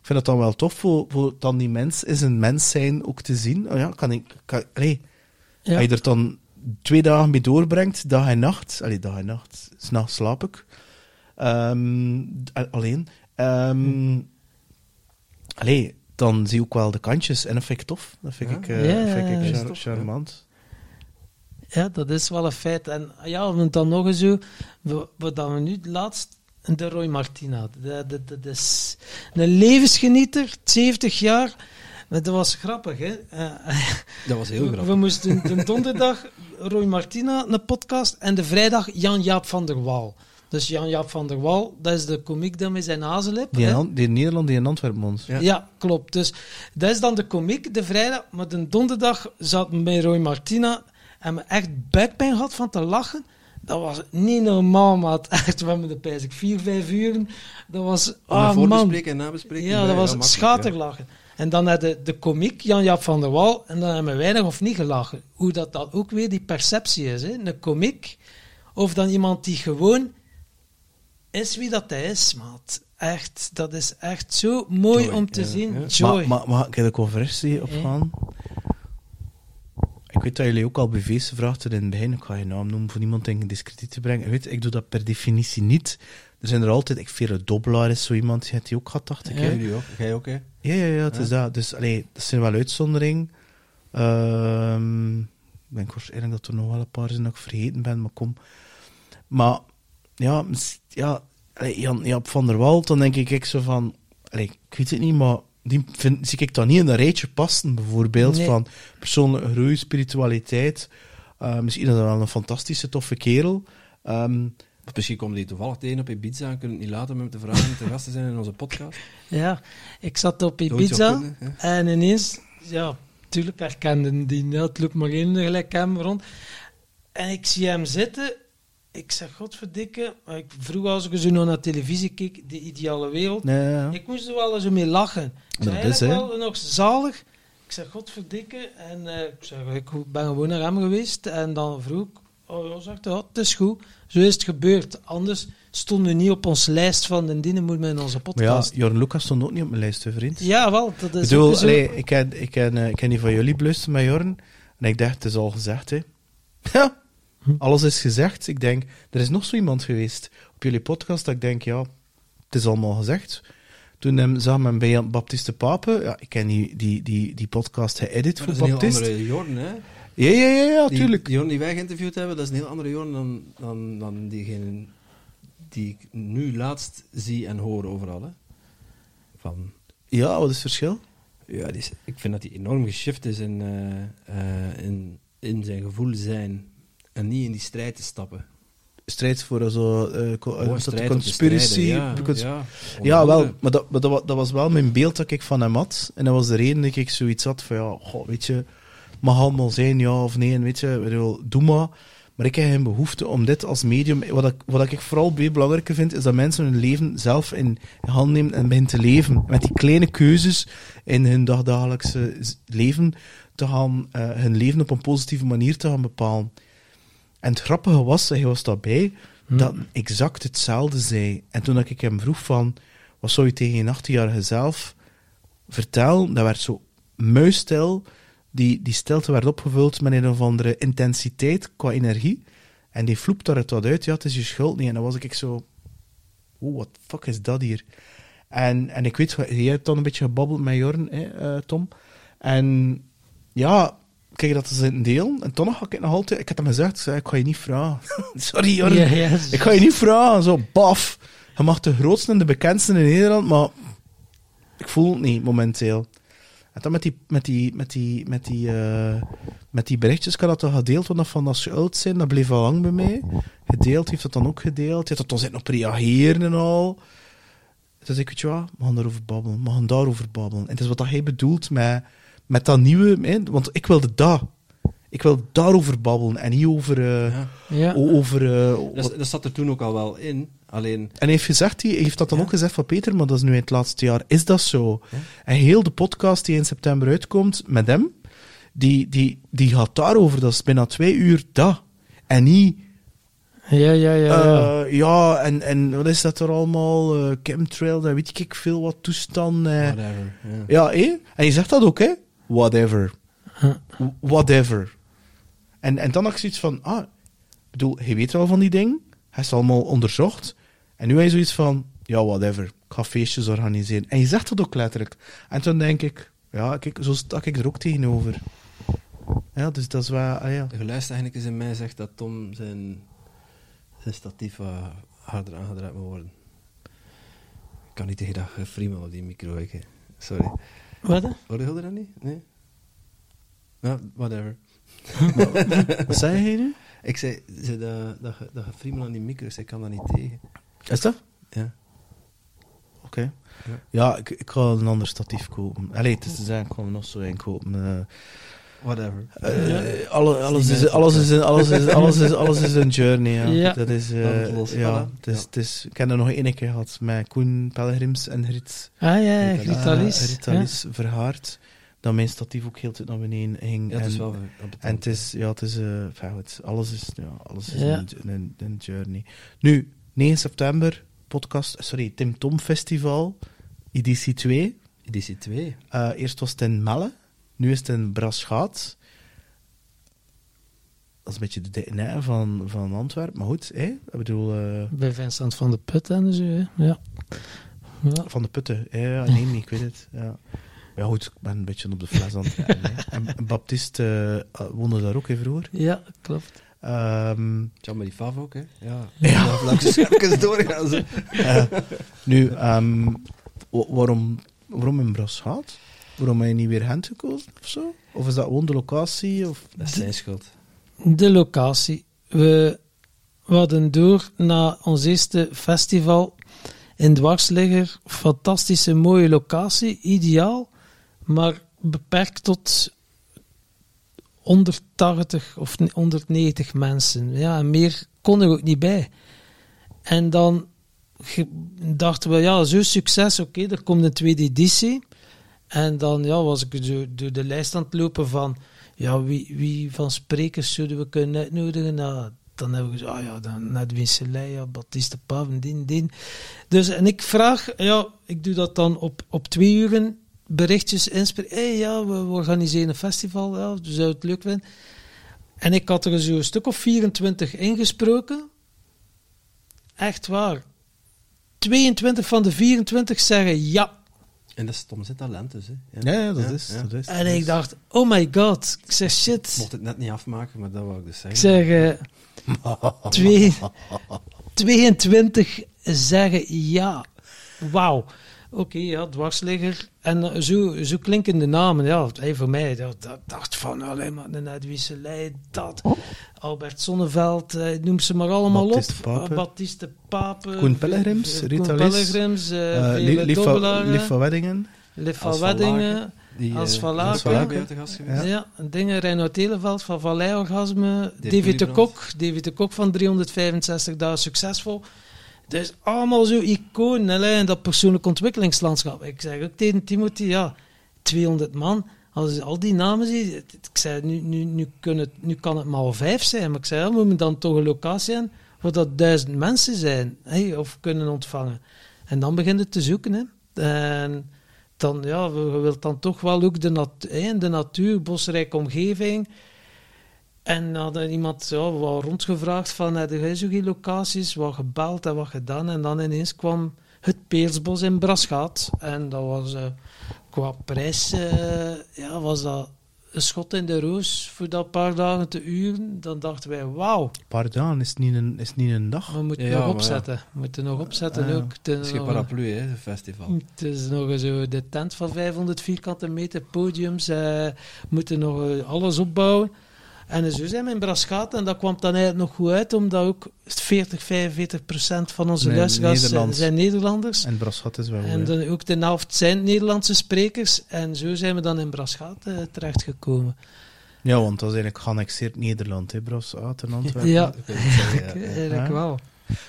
ik vind dat dan wel tof voor, voor dan die mens is een mens zijn ook te zien. Oh ja, kan ik, kan, allee, Ja. als je er dan twee dagen mee doorbrengt, dag en nacht. Allee, dag en nacht. S'nachts slaap ik. A- alleen. Ehm allee, dan zie je ook wel de kantjes. En dat vind ik tof. Dat vind Ja? ik, eh, Ja, vind ik char- Tof, ja. charmant. Ja, dat is wel een feit. En ja, want dan nog eens zo, we- wat dan we nu laatst, de Roy Martina, dat, dat, dat is een levensgenieter, 70 jaar. Maar dat was grappig, hè? Eh, Dat was heel we, grappig. we moesten de donderdag Roy Martina, een podcast, en de vrijdag Jan-Jaap van der Waal. Dus Jan-Jaap van der Waal, dat is de komiek dan met zijn hazenlip. Die, in die in Nederland, die in Antwerpen woont. Ja. Ja. klopt. Dus dat is dan de komiek, de vrijdag. Maar de donderdag zat me bij Roy Martina en me echt buikpijn had van te lachen. Dat was niet normaal, maat. Echt, we hebben de pijs ik vier, vijf uren. Dat was, ah man. voorbespreken en nabespreken. Ja, dat was schaterlachen. En dan had de, de komiek, Jan-Jaap van der Wal, en dan hebben we weinig of niet gelachen. Hoe dat, dat ook weer die perceptie is. Hè? Een komiek, of dan iemand die gewoon is wie dat hij is, maat. Echt, dat is echt zo mooi Joy, om te ja, zien. ja. Joy. Maar, maar mag ik de conversie opgaan? Ik weet dat jullie ook al bij feesten vraagden in het begin. Ik ga je naam noemen voor niemand in discrediet te brengen. Je Weet, ik doe dat per definitie niet. Er zijn er altijd... Ik vind Dobbelaar is zo iemand die het die ook gehad, dacht ik. Ja. hè. Jullie ook? Jij ook, hè? Ja, ja, ja, het is dat. Dus allee, dat zijn wel uitzonderingen. Ehm, ik denk waarschijnlijk dat er nog wel een paar zijn dat ik vergeten ben, maar kom. Maar ja, ja Jan, Jaap van der Wal, dan denk ik, ik zo van... Allee, ik weet het niet, maar die vind, zie ik dan niet in een rijtje passen, bijvoorbeeld, Nee. van persoonlijke groei, spiritualiteit. Eh, misschien is dat wel een fantastische, toffe kerel. Ehm, Of misschien komt die toevallig tegen op Ibiza en kunnen het niet laten om hem te vragen om te gast te zijn in onze podcast. Ja, ik zat op Ibiza kunnen, en ineens, ja, tuurlijk herkende die, het loopt maar één gelijk hem rond. En ik zie hem zitten, ik zeg, godverdikke, ik vroeg als ik zo naar televisie keek, de ideale wereld, nee, ja. ik moest er wel eens mee lachen. Ik Dat is, wel nog zalig. Ik zeg, godverdikke, en eh, ik, zeg, ik ben gewoon naar hem geweest, en dan vroeg ik, oh zegt hij, ja, het is goed, zo is het gebeurd. Anders stonden we niet op onze lijst van de dienen moet men in onze Maar ja, podcast. Jorn Lucas stond ook niet op mijn lijst, hè, vriend. Ja, wel, dat is Ik bedoel, ook zo. allee, ik, ken, ik, ken, eh, ik ken die van jullie beluisterd met Jorn. En ik dacht, het is al gezegd, hè. Ja. Alles is gezegd. Ik denk, er is nog zo iemand geweest op jullie podcast dat ik denk, ja, het is allemaal gezegd. Toen hem, zag men bij Baptiste Pape, ja, ik ken die, die, die, die podcast geëdit voor dat is een heel Baptiste. andere Jorn, hè? Ja, ja, ja, ja, Die- tuurlijk. Die Jorn die wij geïnterviewd hebben, dat is een heel andere Jorn dan, dan, dan diegene die ik nu laatst zie en hoor overal. Hè? Van, Ja, wat is het verschil? ja, die is, ik vind dat hij enorm geshift is in, eh, eh, in, in zijn gevoel zijn en niet in die strijd te stappen. Strijd voor zo, eh, strijd om te conspiracy. ja, cons- ja, Ja, wel, maar, dat, maar dat, wa- dat was wel mijn beeld dat ik van hem had. En dat was de reden dat ik zoiets had van, ja, goh, weet je, mag allemaal zijn, ja of nee, en weet je, bedoel, doe maar. Maar ik heb geen behoefte om dit als medium... Wat ik, wat ik vooral belangrijker vind, is dat mensen hun leven zelf in hand nemen en beginnen te leven. Met die kleine keuzes in hun dagdagelijkse leven te gaan, hun leven op een positieve manier te gaan bepalen. En het grappige was, hij was daarbij, dat hij exact hetzelfde zei. En toen ik hem vroeg van, wat zou je tegen je 18-jarige zelf vertellen, dat werd zo muisstil. Die, die stilte werd opgevuld met een of andere intensiteit qua energie. En die vloept daar het wat uit, ja, het is je schuld niet. En dan was ik zo, oh, what the fuck is dat hier? En, en ik weet, jij hebt dan een beetje gebabbeld met Jorn, hè, eh, Tom. En ja, kijk, dat is een deel. En toen nog had ik nog altijd, ik had hem gezegd, ik, zei, ik ga je niet vragen. Sorry, ja, Ik ga je niet vragen, zo, baf. Je mag de grootste en de bekendste in Nederland, maar ik voel het niet momenteel. En dan met die, met die, met die, met die, eh, met die berichtjes, ik had dat al gedeeld, want dat van dat ze oud zijn, dat bleef al lang bij mij. Gedeeld, heeft dat dan ook gedeeld. Je had dat dan zitten op reageren en al. Dus ik weet je wat, we gaan daarover babbelen, we gaan daarover babbelen. En het is wat dat hij bedoelt met, met dat nieuwe, hè, want ik wilde dat. Ik wil daarover babbelen en niet over... eh, Ja. Over eh, Dat, dat zat er toen ook al wel in. Alleen, en hij heeft, gezegd, hij heeft dat dan Ja. ook gezegd van Peter, maar dat is nu in het laatste jaar. Is dat zo? En heel de podcast die in september uitkomt met hem, die, die, die gaat daarover. Dat is bijna twee uur dat. En niet, Ja, ja, ja. ja. eh, ja, en, en wat is dat er allemaal? eh chemtrail, daar weet ik veel wat toestand. eh. whatever. Ja. Ja, hé? En je zegt dat ook, hè? Whatever. Huh. Whatever. En, en dan had ik zoiets van, ah, ik bedoel, je weet wel van die dingen, hij is allemaal onderzocht. En nu heb je zoiets van, ja, whatever, ik ga feestjes organiseren. En je zegt dat ook letterlijk. En toen denk ik, ja, kijk, zo sta ik er ook tegenover. Ja, dus dat is wel, ah ja. De geluidstechnicus in mij zegt dat Tom zijn, zijn statief wat harder aangedraaid moet worden. Ik kan niet tegen dat gefriemel op die micro. Ik. Sorry. Wat? Hoorde je dat niet? Nee? Ja, whatever. Wat zei je nu? Ik zei, zei dat, dat, dat gefriemel aan die micro's, ik kan dat niet tegen. Is dat? Ja. Oké. Ja. Ja, ik, ik ga een ander statief kopen. Allee, het is te zeggen, ik ga nog zo een kopen. eh. Whatever. Eh, alle, alles, is, alles, is, een- alles, is, alles, is, alles is een journey. Ja. Ja. Dat is, eh, los, ja, het is, Ja. het is, ik heb er nog één keer gehad met Koen Pelgrims en Rit, Ah ja, eh, Gritalis. Ritalis Verhaard. Dat mijn statief ook heel de tijd naar beneden ging. Ja, het is en, wel en het is, ja, het is, eh, goed, alles is, ja, alles is Ja. een, een, een journey. Nu, 9 september, podcast, sorry, Tim Tom Festival, editie 2. Editie 2. Eh, eerst was het in Melle, nu is het in Braschaat. Dat is een beetje de DNA van, van Antwerpen, maar goed, hè? ik bedoel, eh, Bij Vincent van de Put en zo, hè. ja. ja. van de putten. Ja, ja, nee, nee, ik weet het. Ja. ja, goed, ik ben een beetje op de fles aan het rijden. En, en Baptiste woonde daar ook even vroeger. Ja, klopt. Ehm, Jean-Marie Fav ook, hè? Ja. Ja. De scherpjes doorgaan ze. eh, nu, ehm, wa- waarom, waarom in Braschaat? Waarom heb je niet weer Gent gekozen of zo? Of is dat gewoon de locatie? Of? Dat is zijn schuld. De locatie. We, we hadden door na ons eerste festival in Dwarsligger. Fantastische, mooie locatie, ideaal, maar beperkt tot 180 of 190 mensen. Ja, en meer kon er ook niet bij. En dan dachten we, ja, zo succes, oké, er komt een tweede editie. En dan ja, was ik zo door de lijst aan het lopen van ja, wie, wie van sprekers zouden we kunnen uitnodigen? Nou, dan hebben we gezegd, ah ja, dan Edwin Selei, ja, Baptiste Paven, die, die. Dus, en ik vraag, ja, ik doe dat dan op, op twee uren, berichtjes inspreken. Hé, hey, ja, we, organiseren een festival, ja, dus zou het leuk vinden. En ik had er zo een stuk of 24 ingesproken. Echt waar. 22 van de 24 zeggen ja. En dat is Tom zijn talent dus, hè? Ja, ja, dat, Ja, is, ja. dat is. En dat ik is. dacht, oh my god. Ik zeg, shit. Mocht het net niet afmaken, maar dat wou ik dus Ik zeggen. zeg, eh, twee, 22 zeggen ja. Wauw. Oké, ja, dwarsligger. En eh, zo, zo klinken de namen. Ja, hey, voor mij, dat, dat dacht van, alleen maar een Edwisselij, dat. Albert Sonneveld, eh, noem ze maar allemaal Baptiste op. Pape. Eh, Baptiste Pape. Koen Pellegrims, eh, Rita Pellegrims, Lief van- dobbelaren, Lief van Weddingen. Lief van Weddingen. Die, Als Van Laken. Ja, dingen. Reinhard Televeld van Vallei Orgasme. David de. Kok. David de Kok van 365 dagen succesvol. Dus allemaal zo iconen hè, in dat persoonlijk ontwikkelingslandschap. Ik zeg ook tegen Timothy, ja, 200 man. Als je al die namen ziet, het- het- ik zei, nu, nu, nu, kunnen het, nu kan het maar vijf zijn. Maar ik zei, we moeten dan toch een locatie hebben waar dat duizend mensen zijn. Hè, of kunnen ontvangen. En dan begint het te zoeken. Hè. En dan, ja, we, wilt dan toch wel ook de, nat de natuur, bosrijke omgeving. En dan had iemand ja, wat rondgevraagd van, heb jij zo geen locaties, wat gebeld en wat gedaan. En dan ineens kwam het Peersbos in Braschaat. En dat was eh, qua prijs, eh, ja, was dat een schot in de roos voor dat paar dagen te uren. Dan dachten wij, wauw, Pardon, is het niet een, is niet een dag? we moeten Ja, nog ja. opzetten. We moeten nog opzetten ook. Het is Het is geen paraplu, hè, het festival. het is nog zo de tent van 500 vierkante meter, podiums, eh, moeten nog eh, alles opbouwen. En zo zijn we in Braschaat en dat kwam dan eigenlijk nog goed uit, omdat ook 40, 45 procent van onze Nee, luisteraars zijn, Nederlands. zijn Nederlanders. En Brasgat is wel En dan ook de helft zijn Nederlandse sprekers. En zo zijn we dan in Braschaat eh, terechtgekomen. Ja, want dat is eigenlijk geannexeerd Nederland, hè, Brasgat en Antwerpen. Ja, eigenlijk Ja. wel.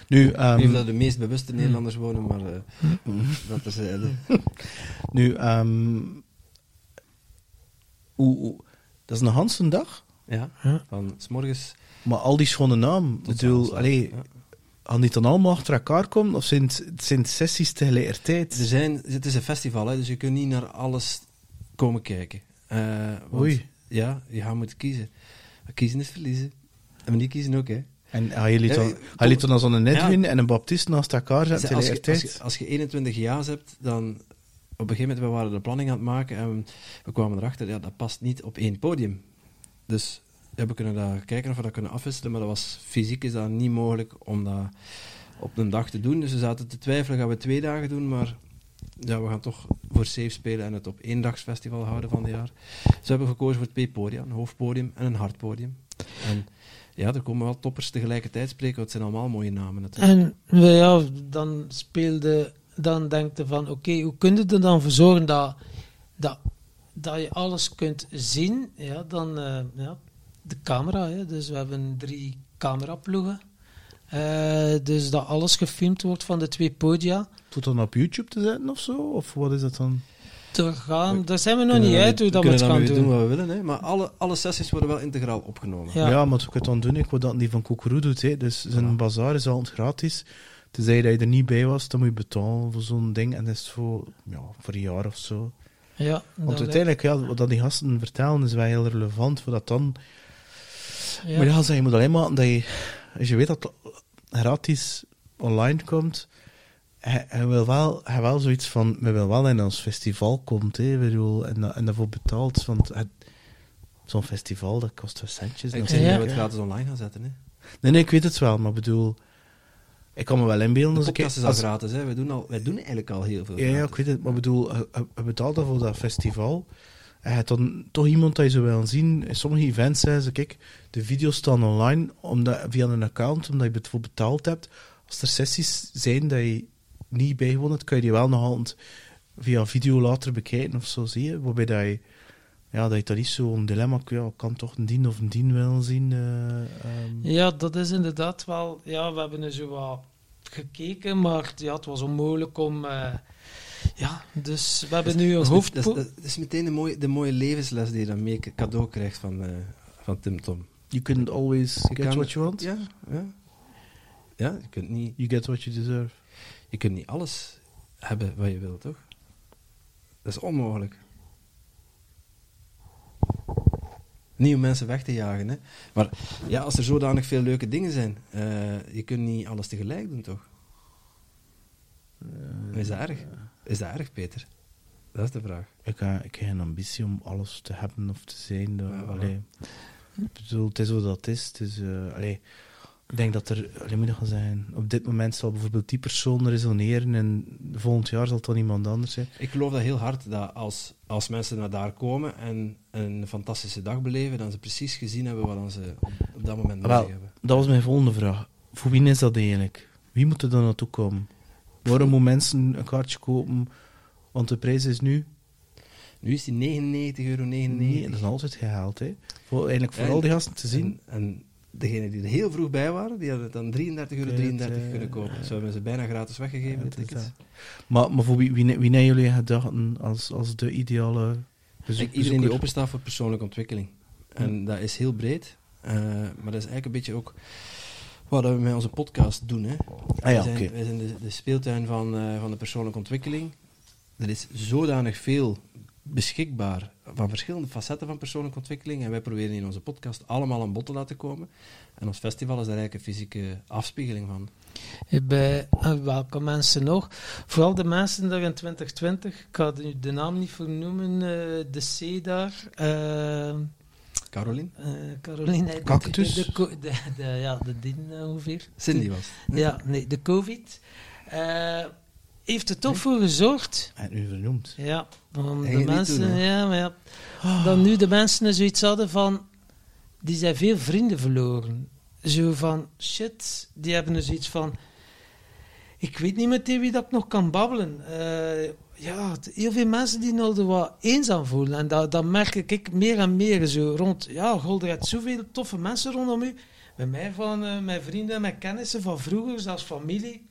Nu, Ik weet ehm, niet dat de meest bewuste Nederlanders wonen, maar eh, dat terzijde. nu ehm, hoe, hoe- dat is een Hanse dag, Ja, van s morgens maar al die schone naam, bedoel, allee, ja. gaan die dan allemaal achter elkaar komen, of zijn het, zijn het sessies tegelijkertijd? Er zijn, het is een festival, hè, dus je kunt niet naar alles komen kijken. Eh, want- Oei. Ja, je gaat moeten kiezen. Kiezen is verliezen. En niet kiezen ook, hè. En gaan jullie dan, dan als een Edwin Ja. en een Baptist naast elkaar zetten Als je, als, tegelijkertijd? je, als je 21 jaar hebt, dan... Op een gegeven moment, we waren de planning aan het maken en we kwamen erachter, ja, dat past niet op één podium. Dus we kunnen daar kijken of we dat kunnen afwisselen, maar dat was, fysiek is dat niet mogelijk om dat op een dag te doen. Dus we zaten te twijfelen, gaan we twee dagen doen, maar ja, we gaan toch voor safe spelen en het op eendagsfestival houden van het jaar. Dus we hebben gekozen voor twee podia, een hoofdpodium en een hardpodium. En ja, er komen wel toppers tegelijkertijd spreken, want het zijn allemaal mooie namen natuurlijk. En ja, dan speelde, dan denk je van, oké, hoe kun je er dan voor zorgen dat, dat, dat je alles kunt zien? Ja, dan eh, ja, de camera. Hè. Dus we hebben drie cameraploegen. Eh, dus dat alles gefilmd wordt van de twee podia. Tot dan op YouTube te zetten of zo? Of wat is dat dan? Daar, gaan, daar zijn we nog Kunnen niet uit hoe dat we kunnen het gaan doen. doen wat we willen, hè? maar alle, alle sessies worden wel integraal opgenomen. Ja. Ja, maar wat ik het dan doen, ik wil dat die van Koekeroe doet. Hè. Dus zijn bazaar is altijd gratis. Tenzij dat je er niet bij was, dan moet je betalen voor zo'n ding. En dat is voor, ja, voor een jaar of zo. Ja, Want uiteindelijk, ja, wat dat die gasten vertellen, is wel heel relevant. Voor dat dan... lijkt- Maar ja, zeg, je moet alleen maken dat je... Als je weet dat het gratis online komt... Hij, hij wil wel, hij wel zoiets van... We willen wel in ons festival komt, hè. Bedoel, en, en daarvoor betaalt. Want het- zo'n festival, dat kost wel centjes. Ik zeg Ja. dat we het gratis online gaan zetten. Hè. Nee, nee, ik weet het wel, maar bedoel... Ik kan me wel inbeelden De als ik... is al gratis. Hè. Wij, doen al, wij doen eigenlijk al heel veel. Ja, ik weet het, maar bedoel, je- je je betaalt dan voor dat festival. En je dan toch iemand dat je zou willen zien. In sommige events zeggen ze, kijk, de video's staan online omdat, via een account, omdat je het voor betaald hebt. Als er sessies zijn dat je niet bijgewoond hebt, kan je die wel nog altijd via video later bekijken of zo, zie je. Waarbij dat je, ja, dat je dan niet zo'n dilemma, ja, ik kan toch een dien of een dien willen zien. eh, ehm. Ja, dat is inderdaad wel. Ja, we hebben er zo wat gekeken, maar ja, het was onmogelijk om. eh, ja, dus we hebben nu een Dat is, hoofd. met- dat, is, dat is meteen de mooie, de mooie levensles die je dan mee cadeau krijgt van, eh, van Tim Tom. You can always get what you want. Ja, ja. ja je, kunt niet, You get what you deserve. je kunt niet alles hebben wat je wilt, toch? Dat is onmogelijk. Niet om mensen weg te jagen, hè. Maar ja, als er zodanig veel leuke dingen zijn, eh, je kunt niet alles tegelijk doen, toch? Is dat erg? Is dat erg, Peter? Dat is de vraag. Ik, heb- ik heb geen ambitie om alles te hebben of te zijn. Dat, Ja, voilà. allee. Ik bedoel, het is wat dat is. Het is eh, allee, ik denk dat er, moet gaan zeggen, op dit moment zal bijvoorbeeld die persoon resoneren en volgend jaar zal het dan iemand anders zijn. Ik geloof dat heel hard, dat als, als mensen naar daar komen en een fantastische dag beleven, dan ze precies gezien hebben wat ze op, op dat moment nodig Wel, hebben. dat was mijn volgende vraag. Voor wie is dat eigenlijk? Wie moet er dan naartoe komen? Waarom moeten mensen een kaartje kopen? Want de prijs is nu... Nu is die 99,99 euro. Nee, dat is altijd gehaald. Hè. Voor, eigenlijk voor En- al die gasten te zien. En, en degenen die er heel vroeg bij waren, die hadden het dan 33,33 euro Oké, het, eh, kunnen kopen. Zo hebben ze bijna gratis weggegeven, de tickets. Maar, maar voor wie, wie, wie hebben jullie gedachten als, als de ideale bezoek, Iedereen die openstaat voor persoonlijke ontwikkeling. En dat is heel breed. eh, maar dat is eigenlijk een beetje ook wat we met onze podcast doen. Hè. Ah ja, wij zijn, wij zijn de, de speeltuin van, eh, van de persoonlijke ontwikkeling. Er is zodanig veel beschikbaar van verschillende facetten van persoonlijke ontwikkeling. En wij proberen in onze podcast allemaal aan bod te laten komen. En ons festival is daar eigenlijk een fysieke afspiegeling van. Bij eh, welke mensen nog? Vooral de mensen daar in 2020, ik ga de, de naam niet vernoemen, eh, de C daar. eh, Caroline? eh, Caroline. de- Cactus? De, de, de, de- ja, de dien eh, ongeveer. Cindy was. Ja, nee, de COVID. eh, heeft er toch voor gezorgd. Heeft nu vernoemd. Ja, om Hij de mensen, ja, maar ja, dat nu de mensen zoiets hadden van, die zijn veel vrienden verloren. Zo van, shit, die hebben dus iets van, ik weet niet met wie dat ik nog kan babbelen. Eh, ja, heel veel mensen die nou wat eenzaam voelen. En dat, dat merk ik meer en meer zo rond. Ja, Gold, er hebt zoveel toffe mensen rondom u. Bij mij van eh, mijn vrienden en mijn kennissen van vroeger, zelfs familie.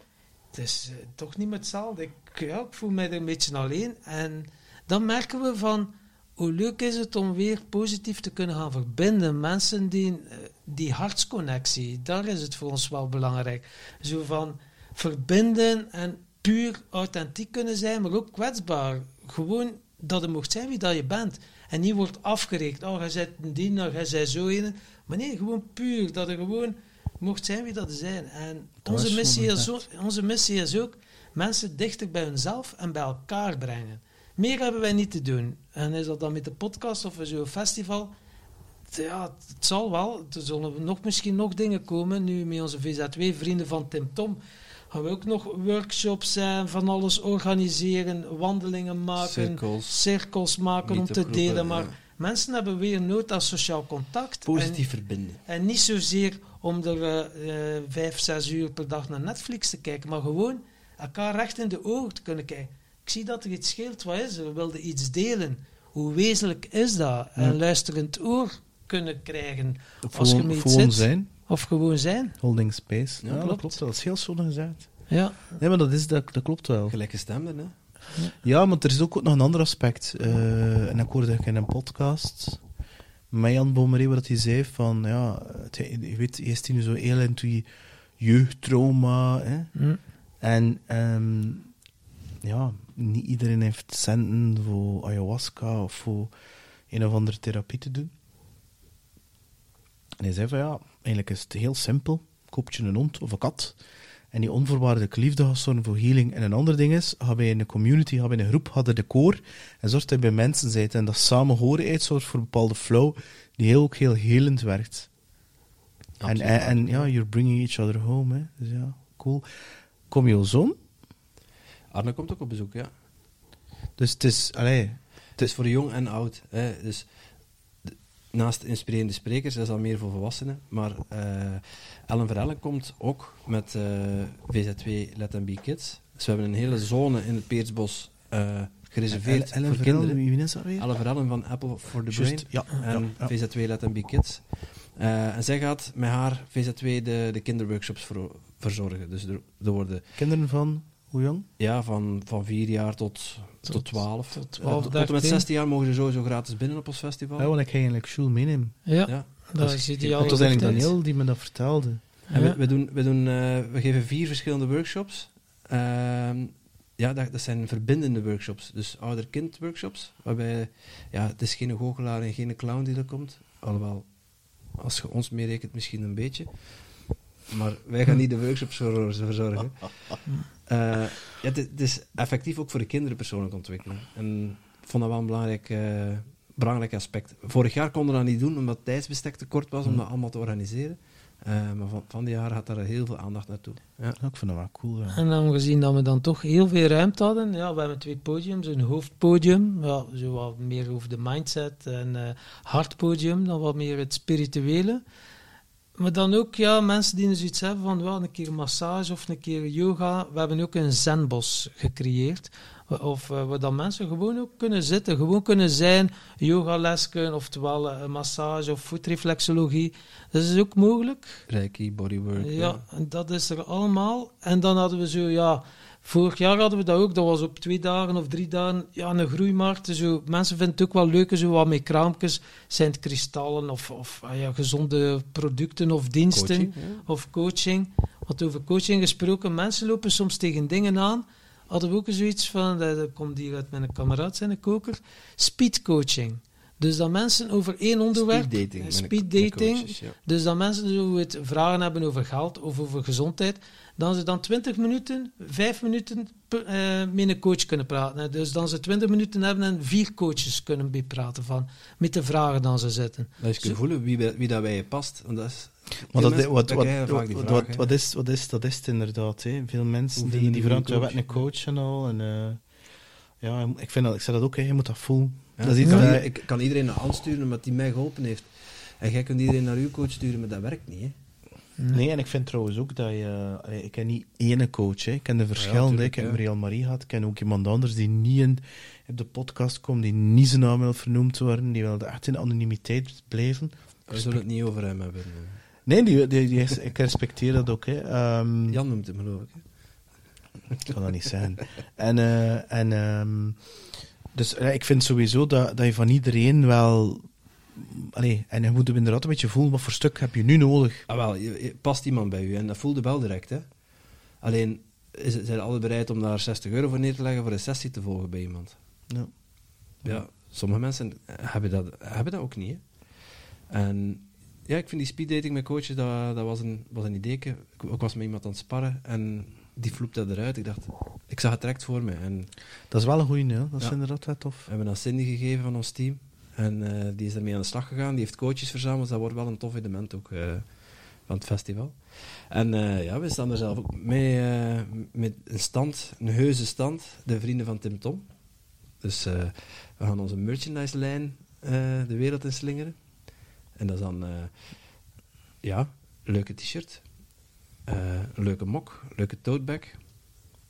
Het is eh, toch niet meer hetzelfde. Ik, ja, ik voel mij er een beetje alleen. En dan merken we van hoe leuk is het om weer positief te kunnen gaan verbinden. Mensen die, eh, die hartsconnectie, daar is het voor ons wel belangrijk. Zo van verbinden en puur authentiek kunnen zijn, maar ook kwetsbaar. Gewoon dat je mocht zijn wie dat je bent. En niet wordt afgerekend. Oh, jij bent een diener, jij bent zo een. Maar nee, gewoon puur. Dat je gewoon mocht zijn wie dat zijn. En onze is missie, is ook, onze missie is ook mensen dichter bij hunzelf en bij elkaar brengen. Meer hebben wij niet te doen. En is dat dan met de podcast of zo'n festival? Ja, het zal wel. Er zullen nog, misschien nog dingen komen. Nu met onze VZW, vrienden van Tim Tom, gaan we ook nog workshops en van alles organiseren, wandelingen maken, Cirkels. cirkels maken om te delen. Maar ja. mensen hebben weer nood aan sociaal contact. Positief verbinden. En, en niet zozeer om er eh, vijf, zes uur per dag naar Netflix te kijken, maar gewoon elkaar recht in de ogen te kunnen kijken. Ik zie dat er iets scheelt, wat is er? We wilden iets delen. Hoe wezenlijk is dat? Ja. Een luisterend oor kunnen krijgen. Of Als je gewoon, met iets gewoon zit. zijn. Of gewoon zijn. Holding space. Ja, Ja, dat klopt. klopt. wel. Dat is heel zonnig gezegd. Ja. Nee, maar dat, is, dat, dat klopt wel. Gelijkgestemden, hè? Ja, maar er is ook nog een ander aspect. Eh, en ik hoorde ik in een podcast met Jan Bomeré, wat hij zei van, ja, het, je weet, je is nu zo heel into je jeugdtrauma. Hè? Hm. En ehm, ja, niet iedereen heeft centen voor ayahuasca of voor een of andere therapie te doen. En hij zei van ja, eigenlijk is het heel simpel. Koop je een hond of een kat en die onvoorwaardelijke liefde gaat zorgen voor healing. En een ander ding is, ga bij een community, ga bij een groep, ga de koor en zorg dat je bij mensen bent. En dat samen horen zorgt voor een bepaalde flow die heel, ook heel helend werkt. En, Absoluut. en, en ja, you're bringing each other home. Hè. Dus ja, cool. Kom je zoon? Arne komt ook op bezoek, ja. Dus het is, allee, Het is voor jong en oud. Hè. Dus naast inspirerende sprekers, dat is al meer voor volwassenen. Maar eh, Ellen Verellen komt ook met eh, VZ2 Let Them Be Kids. Dus we hebben een hele zone in het Peersbos eh, gereserveerd Ellen voor Verel, kinderen. wie wie is dat weer? Ellen Verellen van Apple for the Brain. ja, En ja, ja. VZ2 Let Them Be Kids. En zij gaat met haar VZ2 de, de kinderworkshops ver- verzorgen. Dus er, er worden Kinderen van, hoe jong? ja, van, van vier jaar tot, tot, Tot- 12. tot 12, tot en met 13. 16 jaar mogen ze sowieso gratis binnen op ons festival. Ja, want ik ga eigenlijk Sjoel meenemen. Ja, Ja. dat is je- ideaal. Het was eigenlijk. Daniel die me dat vertelde. En Ja. we, we, doen, we, doen, eh, we geven vier verschillende workshops. Ehm, ja, dat, dat zijn verbindende workshops. Dus ouder-kind workshops. Waarbij, ja, het is geen goochelaar en geen clown die er komt. Alhoewel, als je ons meerekent, misschien een beetje. Maar wij gaan niet de workshops verzorgen. Eh, ja, het, is effectief ook voor de kinderen persoonlijk ontwikkelen. En ik vond dat wel een belangrijk, eh, belangrijk aspect. Vorig jaar konden we dat niet doen, omdat het tijdsbestek te kort was om dat allemaal te organiseren. Eh, maar van, van die jaar gaat daar heel veel aandacht naartoe. Ja. Ja, ik vind dat wel cool. Ja. En aangezien dat we dan toch heel veel ruimte hadden, ja, we hebben twee podiums. Een hoofdpodium, ja, zo wat meer over de mindset. En eh hartpodium, dan wat meer het spirituele. Maar dan ook ja, mensen die zoiets hebben van wel een keer massage of een keer yoga. We hebben ook een zenbos gecreëerd. Of eh, waar dan mensen gewoon ook kunnen zitten, gewoon kunnen zijn, yogales kunnen, oftewel eh, massage of voetreflexologie. Dat is ook mogelijk. Reiki, bodywork. Ja, dat is er allemaal. En dan hadden we zo, ja, vorig jaar hadden we dat ook. Dat was op twee dagen of drie dagen, ja, een groeimarkt. Zo, mensen vinden het ook wel leuk, zo wat met kraampjes. Zijn het kristallen of, of ah ja, gezonde producten of diensten Coaching, of coaching. Want over coaching gesproken, mensen lopen soms tegen dingen aan. Hadden we ook zoiets van, dat, dat komt hier uit mijn kameraad, zijn een koker, speedcoaching. Dus dat mensen over één onderwerp, Speeddating. speed dating, coaches, ja. dus dat mensen het vragen hebben over geld of over gezondheid, dan ze dan 20 minuten, 5 minuten per- eh, met een coach kunnen praten. hè. Dus dan ze 20 minuten hebben en vier coaches kunnen bepraten van, met de vragen dan ze zitten. Dat je kunt voelen wie, wie dat bij je past. Want dat is, Maar veel dat, mensen- wat, wat, krijgen vaak wat, vraag, is, wat is, dat is het inderdaad. Hè. Veel mensen die, die die vragen, wat een coach? en al. En, eh, ja, ik, vind dat, ik zeg dat ook, hè, je moet dat voelen. Ja, dat is ik, iets kan, ik iedereen naar aansturen omdat die mij geholpen heeft. En jij kunt iedereen naar uw coach sturen, maar dat werkt niet. Hè? Nee, en ik vind trouwens ook dat je... allee, ik ken niet één coach, hè. ik ken de verschillende. tuurlijk, ik heb. Marielle Marie gehad, ik ken ook iemand anders die niet in, op de podcast komt, die niet zijn naam wil vernoemd worden, die wil echt in anonimiteit blijven. We zullen het niet over hem hebben. Nee, die, die, die is- ik respecteer dat ook. Hè. Ehm, Jan noemt hem, geloof ik. kan dat niet zijn. En, eh, en ehm, dus ik vind sowieso dat, dat je van iedereen wel. Allee, en je moet inderdaad een beetje voelen wat voor stuk heb je nu nodig. Ah, wel, past iemand bij u en dat voelde wel direct. Hè? Alleen is, zijn alle bereid om daar 60 euro voor neer te leggen voor een sessie te volgen bij iemand. Ja. ja, sommige mensen hebben dat, hebben dat ook niet. hè. En ja, ik vind die speeddating met coaches, dat, dat was, een, was een idee. Ik, ik was met iemand aan het sparren en die vloepte dat eruit. Ik dacht, ik zag het direct voor me. En Dat is wel een goeie, hè? dat is Ja. inderdaad wel tof. we hebben dat Cindy gegeven van ons team. En eh, die is daarmee aan de slag gegaan. Die heeft coaches verzameld. Dat wordt wel een tof element ook eh, van het festival. En eh, ja, we staan er zelf ook mee met een stand, een heuse stand. De vrienden van Tim Tom. Dus we gaan onze merchandise-lijn de wereld in slingeren. En dat is dan, ja, leuke t-shirt. leuke mok, leuke toadbag. Een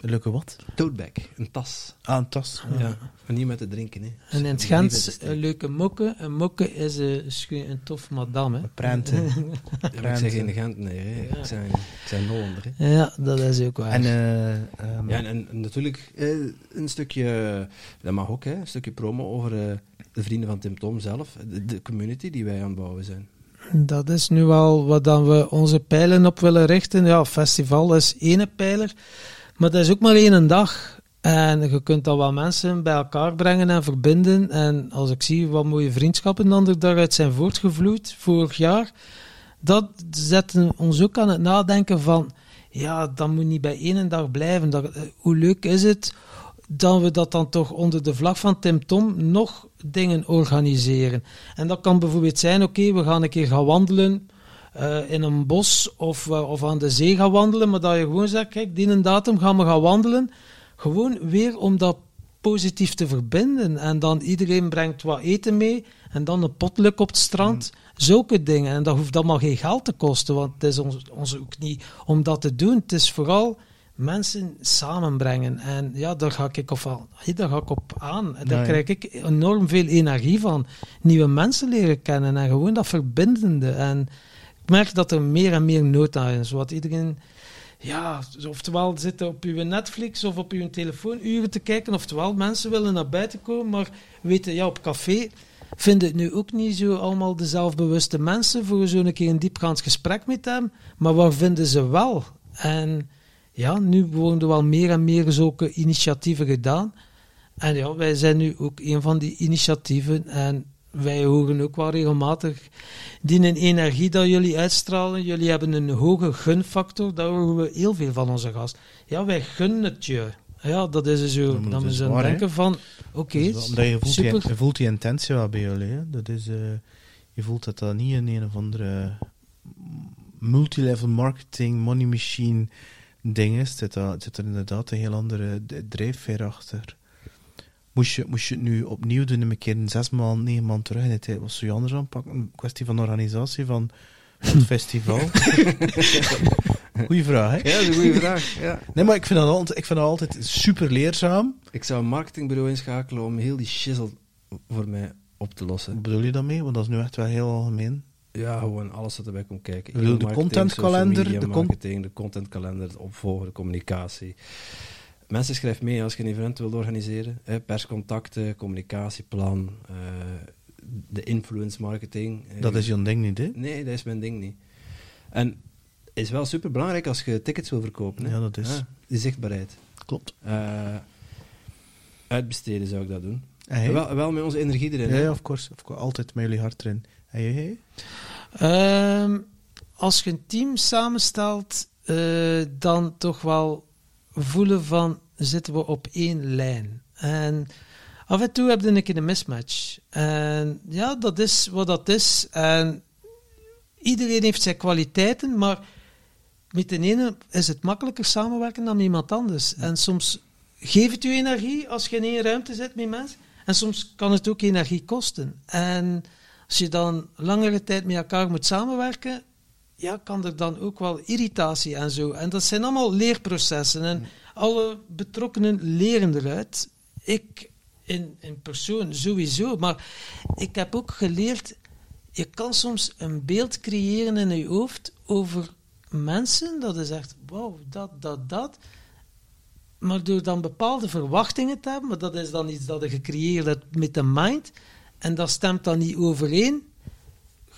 leuke wat? Toadbag, een tas. Ah, een tas. Ja. En niet met te drinken, hè. En in het Gens, een steken. leuke mokke. Een mokke is een, is een tof madame. hè. Een prenten. Ja, ik zeg geen Gent, nee. Hè. Ik zijn, ik zijn Hollander. Hè. Ja, dat is ook waar. En, eh, ehm, Ja, en, natuurlijk eh, een stukje, dat mag ook, hè, een stukje promo over eh, de vrienden van Tim Tom zelf, de, de community die wij aan het bouwen zijn. Dat is nu wel wat dan we onze pijlen op willen richten. Ja, festival is één pijler, maar dat is ook maar één dag. En je kunt dan wel mensen bij elkaar brengen en verbinden. En als ik zie wat mooie vriendschappen dan er daaruit zijn voortgevloeid vorig jaar, dat zet ons ook aan het nadenken van, ja, dat moet niet bij één dag blijven. Dat, eh, hoe leuk is het dat we dat dan toch onder de vlag van Tim Tom nog dingen organiseren. En dat kan bijvoorbeeld zijn, oké, we gaan een keer gaan wandelen eh, in een bos of, eh, of aan de zee gaan wandelen, maar dat je gewoon zegt, kijk, die een datum gaan we gaan wandelen. Gewoon weer om dat positief te verbinden. En dan iedereen brengt wat eten mee en dan een potluck op het strand. Zulke dingen. En dat hoeft allemaal geen geld te kosten, want het is ons, ons ook niet om dat te doen. Het is vooral mensen samenbrengen. En ja, daar ga ik op, aan- daar ga ik op aan. En daar krijg ik enorm veel energie van. Nieuwe mensen leren kennen en gewoon dat verbindende. En ik merk dat er meer en meer nood aan is. Wat iedereen, ja, oftewel zitten op uw Netflix of op uw telefoon uren te kijken, oftewel mensen willen naar buiten komen, maar weten, ja, op café vinden het nu ook niet zo allemaal de zelfbewuste mensen voor zo'n keer een diepgaand gesprek met hem, maar waar vinden ze wel? En ja, nu worden er wel meer en meer zulke initiatieven gedaan. En ja, wij zijn nu ook een van die initiatieven. En wij horen ook wel regelmatig die een energie dat jullie uitstralen. Jullie hebben een hoge gunfactor. Daar horen we heel veel van onze gast. Ja, wij gunnen het je. Ja, dat is dus zo. Ja, dan we denken van, oké, omdat je voelt, die, je voelt die intentie wel bij jullie. Hè? Dat is, eh, je voelt dat dat niet een een of andere multilevel marketing, money machine ding is. Er, zit er inderdaad een heel andere drijfveer achter. Moest je, moest je het nu opnieuw doen, een keer in zes maanden, negen maanden terug in de tijd, was je anders aanpakken? Een kwestie van organisatie van het festival? Goeie vraag, hè? Ja, dat is een goede vraag. Ja. Nee, maar ik vind dat altijd, ik vind dat altijd super leerzaam. Ik zou een marketingbureau inschakelen om heel die shizzle voor mij op te lossen. Wat bedoel je daarmee? Want dat is nu echt wel heel algemeen. Ja, gewoon alles wat erbij komt kijken. Ik bedoel, de contentkalender, de marketing, de contentkalender, het opvolgen, de communicatie. Mensen schrijf mee als je een event wilt organiseren. Hè, perscontacten, communicatieplan, eh, de influence marketing. Eh, Dat is jouw ding niet, hè? Nee, dat is mijn ding niet. En is wel super belangrijk als je tickets wil verkopen. Hè? Ja, dat is. die zichtbaarheid. Klopt. Eh, uitbesteden zou ik dat doen. Wel, wel met onze energie erin. Ja, hè. ja, of course, of course. Altijd met jullie hart erin. En jij? Ehm, als je een team samenstelt, eh, dan toch wel voelen van zitten we op één lijn. En af en toe heb je een keer een mismatch. En ja, dat is wat dat is. En iedereen heeft zijn kwaliteiten, maar met de ene is het makkelijker samenwerken dan met iemand anders. En soms geeft het u energie als je in één ruimte zit met mensen. En soms kan het ook energie kosten. En als je dan langere tijd met elkaar moet samenwerken, ja, kan er dan ook wel irritatie en zo. En dat zijn allemaal leerprocessen. En alle betrokkenen leren eruit. Ik in, in persoon sowieso. Maar ik heb ook geleerd, je kan soms een beeld creëren in je hoofd over mensen. Dat is echt, wauw, dat, dat, dat. Maar door dan bepaalde verwachtingen te hebben, maar dat is dan iets dat je gecreëerd hebt met de mind, en dat stemt dan niet overeen,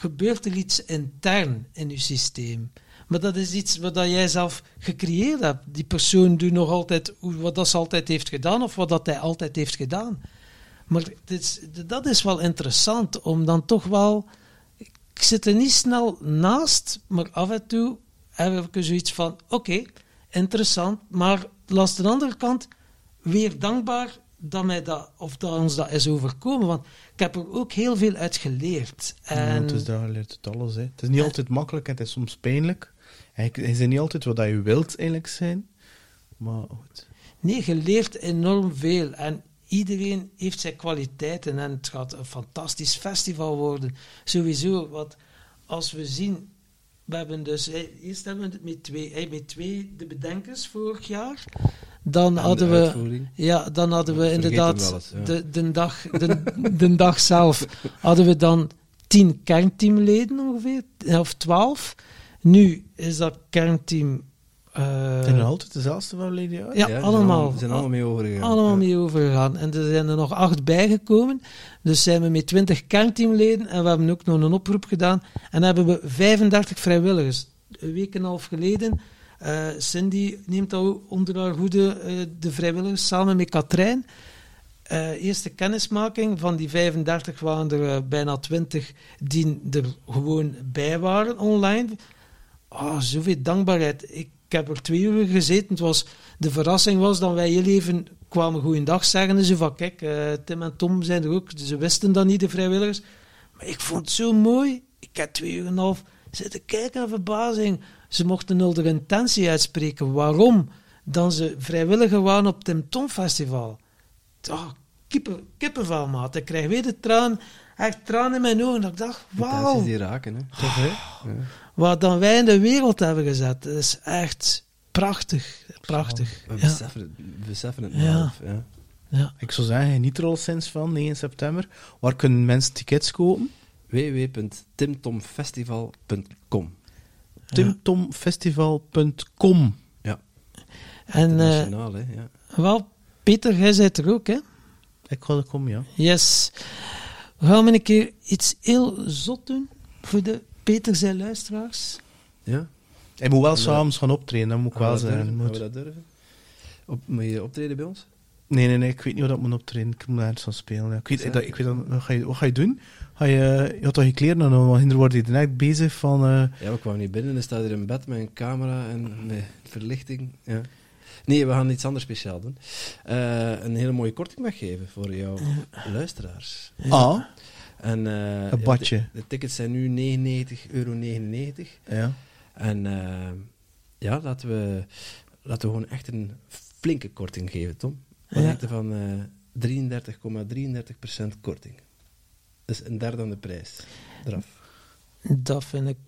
gebeurt er iets intern in je systeem. Maar dat is iets wat jij zelf gecreëerd hebt. Die persoon doet nog altijd wat dat ze altijd heeft gedaan, of wat dat hij altijd heeft gedaan. Maar dat is wel interessant, om dan toch wel... Ik zit er niet snel naast, maar af en toe heb ik zoiets van... Oké, interessant, maar langs de andere kant weer dankbaar dat, mij dat, of dat ons dat is overkomen. Want ik heb er ook heel veel uit geleerd. Ja, En, het is daar leert het alles. Hè. Het is niet altijd makkelijk en het is soms pijnlijk. Het is niet altijd wat je wilt eigenlijk zijn. Maar goed. Nee, je leert enorm veel. En iedereen heeft zijn kwaliteiten. En het gaat een fantastisch festival worden. Sowieso. Want als we zien... We hebben dus... Eerst hebben we het met twee, met twee de bedenkers vorig jaar. Dan En hadden de we... Ja, dan hadden we inderdaad wel eens, ja. de, de, dag, de, de dag zelf hadden we dan tien kernteamleden ongeveer, of twaalf. Nu is dat kernteam... eh, is nog altijd dezelfde van Lady ja, zijn allemaal. Ze zijn allemaal mee overgegaan. allemaal Ja. mee overgegaan. En er zijn er nog acht bijgekomen. Dus zijn we met 20 kernteamleden en we hebben ook nog een oproep gedaan. En hebben we 35 vrijwilligers. Een week en een half geleden. Eh, Cindy neemt al onder haar hoede eh, de vrijwilligers samen met Katrijn. Eh, eerste kennismaking van die 35 waren er bijna 20 die er gewoon bij waren online. Oh, zoveel dankbaarheid. Ik heb er twee uur gezeten. Het was, de verrassing was dat wij heel even kwamen goeiedag zeggen. En zo van, kijk, Tim en Tom zijn er ook. Ze wisten dat niet, de vrijwilligers. Maar ik vond het zo mooi. Ik heb twee uur en een half zitten kijken aan verbazing. Ze mochten nul de intentie uitspreken. Waarom? Dan ze vrijwilliger waren op het Tim Tom Festival. Oh, kippen, kippenvel, maat. Ik krijg weer de traan, echt tranen in mijn ogen. Dat ik dacht, wauw. die raken, hè. Toch, hè? Ja. Wat dan wij in de wereld hebben gezet. Dat is echt prachtig. Prachtig. We Ja. beseffen het, we beseffen het Ja. half, ja. Ja. Ik zou zeggen, geniet er al sinds van 9 september. Waar kunnen mensen tickets kopen? www.timtomfestival.com timtomfestival.com Ja, En eh, internationaal, hè. Ja. wel, Peter, jij zit er ook, hè? Ik ga er komen, ja. Yes. We gaan een keer iets heel zot doen voor de Peter zijn luisteraars. ja? Hij moet wel Ja. s'avonds gaan optreden, dat moet ik wel zeggen. Moet- Gaan we dat durven? Op, moet je optreden bij ons? Nee, nee, nee, ik weet niet hoe dat moet optreden. Ik moet ergens van spelen. Ja. Ik weet, dat, ik weet dat, wat, ga je, wat ga je doen? Ga je, je had toch je kleren aan, want hinder word je direct bezig van... eh, Ja, we kwamen niet binnen. Er staat hier een bed met een camera en verlichting. Ja. Nee, we gaan iets anders speciaal doen. Eh, een hele mooie korting weggeven voor jouw luisteraars. Ah, En, eh, ja, badje. De, de tickets zijn nu 99,99 euro. ja. En ja, laten we, laten we gewoon echt een flinke korting geven, Tom. We Ja. van eh 33,33% korting. Dus een derde aan de prijs. Eraf. Dat vind ik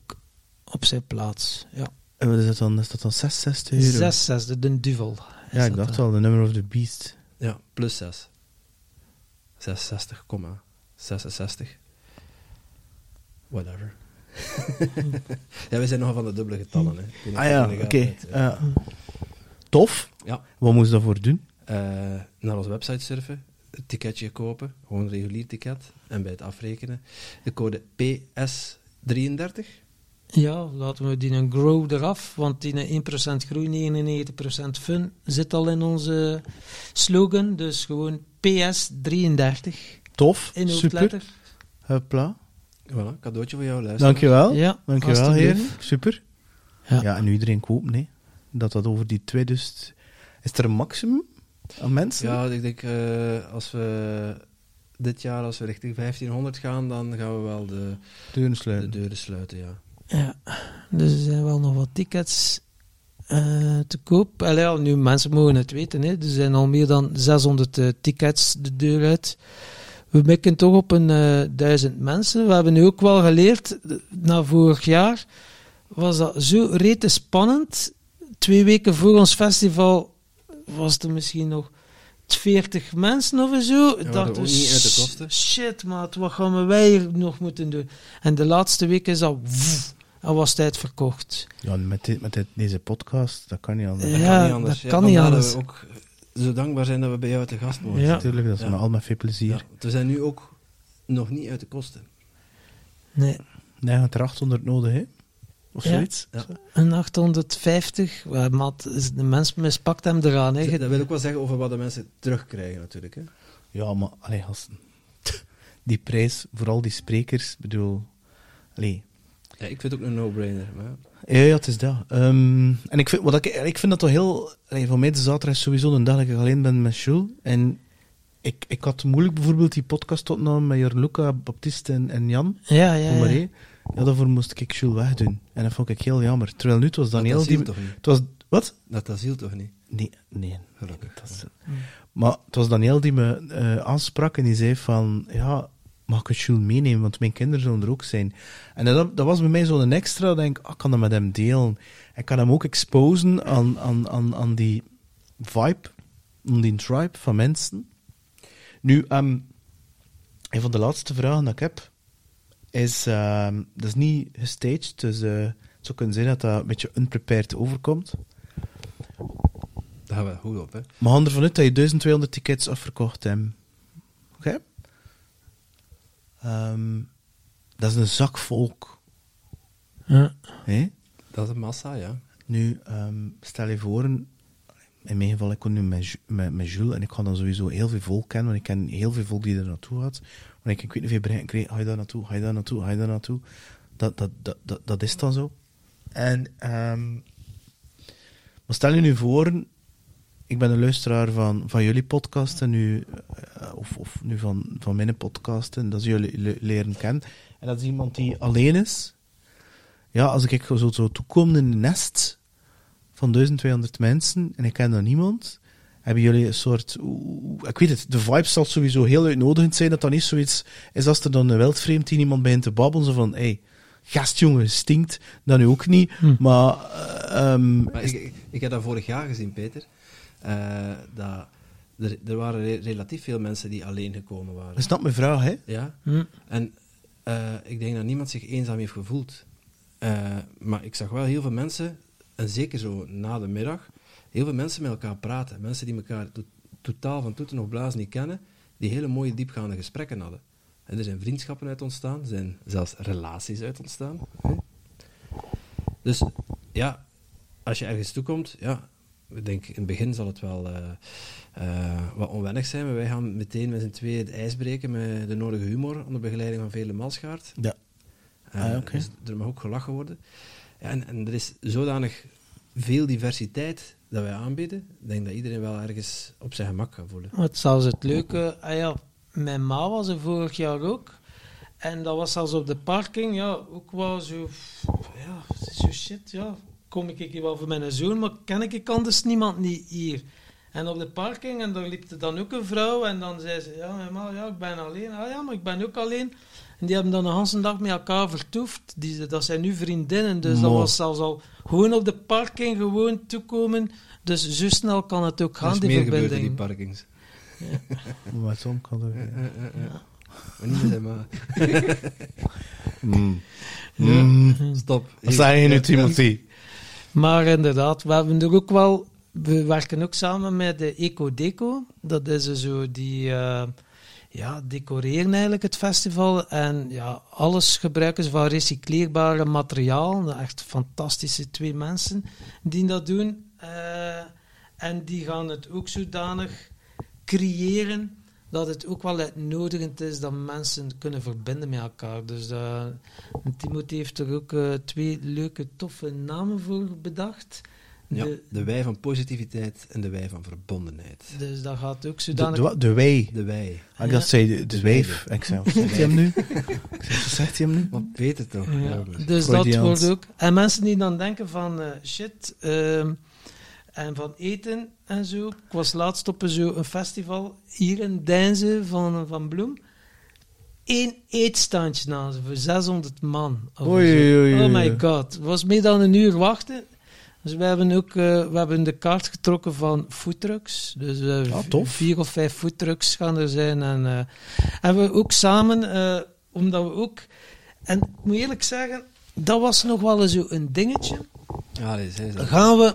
op zijn plaats. Ja. En wat is dat dan? Is dat dan 66 euro? Zes, zes, de, de duvel. Ja, ik dacht dan. wel, de number of the beast. Ja, plus 6. 66,66. Whatever. ja, we zijn nogal van de dubbele getallen. Hè. Ah ja, oké. gaat met, eh, ja. Tof. Ja. Wat moest je daarvoor doen? eh, naar onze website surfen, het ticketje kopen, gewoon een regulier ticket, en bij het afrekenen de code PS33. Ja, laten we die een grow eraf, want die 1% groei, 99% fun zit al in onze slogan. Dus gewoon PS33 Tof. in Super. Hopla. Voilà, cadeautje voor jou, luister. Dankjewel. Ja, Dankjewel, heer. Super. Ja. Ja. en nu iedereen kopen, nee. Dat dat over die twee dus... Is er een maximum aan mensen? Ja, ik denk eh, als we dit jaar, als we richting 1500 gaan, dan gaan we wel de, Deuren de sluiten. deuren sluiten, ja. Ja, dus er zijn wel nog wat tickets eh, te koop. Allee, ja, nu, mensen mogen het weten, hè. er zijn al meer dan 600 eh, tickets de deur uit. We mikken toch op een duizend mensen. We hebben nu ook wel geleerd, na vorig jaar was dat zo rete spannend. Twee weken voor ons festival was er misschien nog 40 mensen of zo. Ja, hadden ook niet uit de kosten. Shit, maat, wat gaan wij hier nog moeten doen? En de laatste week is dat... woef, en was tijd verkocht. Ja, met, dit, met dit, deze podcast, dat kan niet anders. Ja. Dat kan niet anders. dat kan niet anders. dat we ook zo dankbaar zijn dat we bij jou te gast mogen Ja. Natuurlijk, dat is Ja. met al met veel plezier. Ja, we zijn nu ook nog niet uit de kosten. Nee, Nee, je hebt er 800 nodig, hè? Of Ja. zoiets. Ja. een 850. Ja, maat, is- de mens mispakt hem eraan. Hè. Dat wil ook wel zeggen over wat de mensen terugkrijgen, natuurlijk. Hè. Ja, maar, allee, gasten. Die prijs voor al die sprekers, bedoel... Allee, Ja, ik vind het ook een no-brainer. Maar ja. Het is dat. Ehm, en ik vind, wat ik, ik vind dat toch heel... allee, voor mij de zaterdag is sowieso een dag dat ik alleen ben met Jules. En ik, ik had moeilijk bijvoorbeeld die podcast opnemen met Jorluca, Baptiste en, en Jan. Ja, ja. Ja, daarvoor moest ik Jules wegdoen. En dat vond ik heel jammer. Terwijl nu, het was Daniel dat die... toch niet? Het was... Wat? Dat asiel toch niet? Nee, nee. Gelukkig. Dat Maar het was Daniel die me eh, aansprak en die zei van... Ja, mag ik het Jules meenemen? Want mijn kinderen zullen er ook zijn. En dat, dat was bij mij zo'n extra. Ik denk, ah, ik kan dat met hem delen. Ik kan hem ook exposen aan, aan, aan, aan die vibe, aan die tribe van mensen. Nu, ehm, een van de laatste vragen dat ik heb, is... ehm, dat is niet gestaged, dus eh, het zou kunnen zijn dat dat een beetje unprepared overkomt. Daar gaan we goed op, hè. Maar gaan ervan uit dat je 1200 tickets afverkocht hebt. Oké? Ehm, dat is een zak volk. Ja. Dat is een massa, ja. Nu, ehm, stel je voor, in mijn geval, ik kom nu met, met, met Jules en ik ga dan sowieso heel veel volk kennen, want ik ken heel veel volk die er naartoe gaat. Want ik, weet niet veel kreeg, ga je daar naartoe, ga je daar naartoe, ga je daar naartoe. Dat, dat, dat, dat, dat is dan zo. En, ehm, maar stel je nu voor, ik ben een luisteraar van, van jullie podcasten nu, eh, of, of nu van, van mijn podcasten, dat jullie le- leren kennen. En dat is iemand die alleen is. Ja, als ik zo, zo toekom in een nest van 1200 mensen en ik ken dan niemand, hebben jullie een soort... Ik weet het, de vibe zal sowieso heel uitnodigend zijn, dat dan niet zoiets is als er dan een wildvreemd die iemand begint te babbelen, zo van, hey, gastjongen, stinkt, dat nu ook niet, maar... eh, ehm, Maar ik, heb dat vorig jaar gezien, Peter. Eh, dat er, er waren re- relatief veel mensen die alleen gekomen waren. dat is not mijn vraag, hè? Ja. Hm. En eh, ik denk dat niemand zich eenzaam heeft gevoeld. Eh, maar ik zag wel heel veel mensen, en zeker zo na de middag, heel veel mensen met elkaar praten. Mensen die elkaar to- totaal van toeten of blazen niet kennen, die hele mooie diepgaande gesprekken hadden. En er zijn vriendschappen uit ontstaan, er zijn zelfs relaties uit ontstaan. hè. Dus ja, als je ergens toekomt, ja, ik denk in het begin zal het wel eh, eh, wat onwennig zijn, maar wij gaan meteen met z'n tweeën het ijs breken met de nodige humor onder begeleiding van Vele Malschaart. Ja. Eh, Ah, oké. dus er mag ook gelachen worden. Ja, en, en er is zodanig veel diversiteit dat wij aanbieden, denk dat iedereen wel ergens op zijn gemak kan voelen. Het zelfs het leuke, ah ja, mijn ma was er vorig jaar ook. En dat was zelfs op de parking, ja, ook wel zo, ja, zo shit, ja. Kom ik hier wel voor mijn zoon, maar ken ik anders niemand niet hier. En op de parking, en daar liep dan ook een vrouw, en dan zei ze, ja, mijn ma, ja, ik ben alleen. Ah ja, maar ik ben ook alleen. En die hebben dan een hele dag met elkaar vertoefd. Die, dat zijn nu vriendinnen, dus dat was zelfs al gewoon op de parking gewoon toekomen. Dus zo snel kan het ook Er gaan, is die meer gebeurd in verbinding. die parkings. Maar soms kan er... Eh, eh, eh. Maar niet met zijn ma. Mm. Mm. Stop. Wat zei je nu, Timothy? Maar inderdaad, we hebben er ook wel... We werken ook samen met de Eco Deco. Dat is zo die... eh, ja, decoreren eigenlijk het festival. En ja, alles gebruiken ze van recycleerbare materiaal. Echt fantastische twee mensen die dat doen. Eh, en die gaan het ook zodanig creëren dat het ook wel uitnodigend is dat mensen kunnen verbinden met elkaar. Dus eh, Timothy heeft er ook eh, twee leuke, toffe namen voor bedacht. Ja, De- de wij van positiviteit en de wij van verbondenheid. dus dat gaat ook De, zodanig... de, de wij. De wij. Ah, ik dacht, zei de, de wijf. Ik zei, zegt hij hem nu? Zegt hij hem nu? Wat beter toch? Ja, dus dat wordt ook. En mensen die dan denken van eh, shit ehm, en van eten en zo. Ik was laatst op een, zo een festival hier in Deinze van, van Bloem. Eén eetstandje naast voor 600 man. of Oei, zo. oei, oei, Oh my god. Het was meer dan een uur wachten. Dus we hebben ook eh, we hebben de kaart getrokken van foodtrucks. Dus Ah, vier of vijf foodtrucks gaan er zijn. En, eh, en we ook samen, eh, omdat we ook... En ik moet eerlijk zeggen, dat was nog wel eens zo een dingetje. Ja, is dat. Gaan we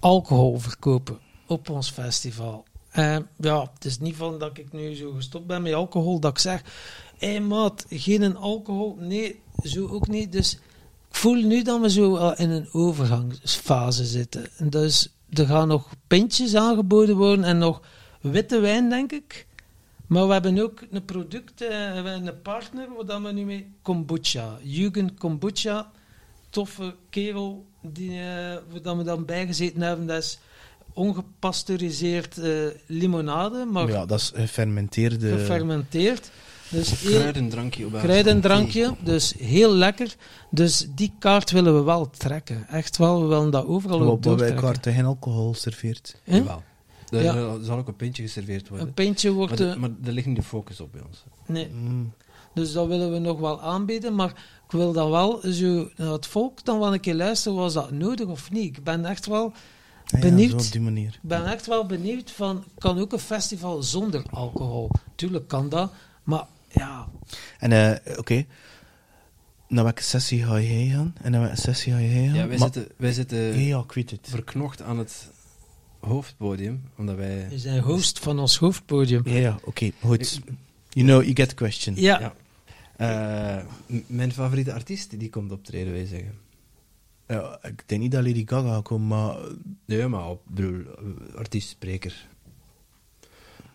alcohol verkopen op ons festival? En ja, het is niet van dat ik nu zo gestopt ben met alcohol, dat ik zeg, hé hey maat, geen alcohol. Nee, zo ook niet. Dus ik voel nu dat we zo in een overgangsfase zitten. En Dus er gaan nog pintjes aangeboden worden en nog witte wijn, denk ik. Maar we hebben ook een product, eh, een partner, waar we nu mee kombucha. Jugend Kombucha, toffe kerel, die, eh, waar we dan bijgezeten hebben. Dat is ongepasteuriseerd eh, limonade, maar Ja, dat is gefermenteerde... gefermenteerd. Dus Kruidendrankje op kruidendrankje, dus heel lekker. Dus die kaart willen we wel trekken. Echt wel, we willen dat overal ook Wat bij doortrekken. kaarten geen alcohol serveert. Jawel. Er Ja. zal ook een pintje geserveerd worden. Een pintje Maar, wordt... de- eh, maar daar ligt niet de focus op bij ons. nee, Mm. dus dat willen we nog wel aanbieden. Maar ik wil dan wel zo naar het volk dan wel een keer luisteren. Was dat nodig of niet? Ik ben echt wel... Ja, ja, Benieuwd. op die manier. Ik ben echt wel benieuwd van, kan ook een festival zonder alcohol? Tuurlijk kan dat, maar ja, En eh, oké, naar welke sessie ga jij gaan? En naar welke sessie ga jij gaan? Ja, wij Maar- zitten, wij zitten Ja, ja, ik weet het. verknocht aan het hoofdpodium, omdat wij... je bent host van ons hoofdpodium. Ja, ja, oké, goed. You know, you get the question. Ja, Ja. Eh, mijn favoriete artiest, die komt optreden, wij zeggen. Ja, ik denk niet dat Lady Gaga komt, maar... Nee, maar op, bedoel, eh, artiest, spreker.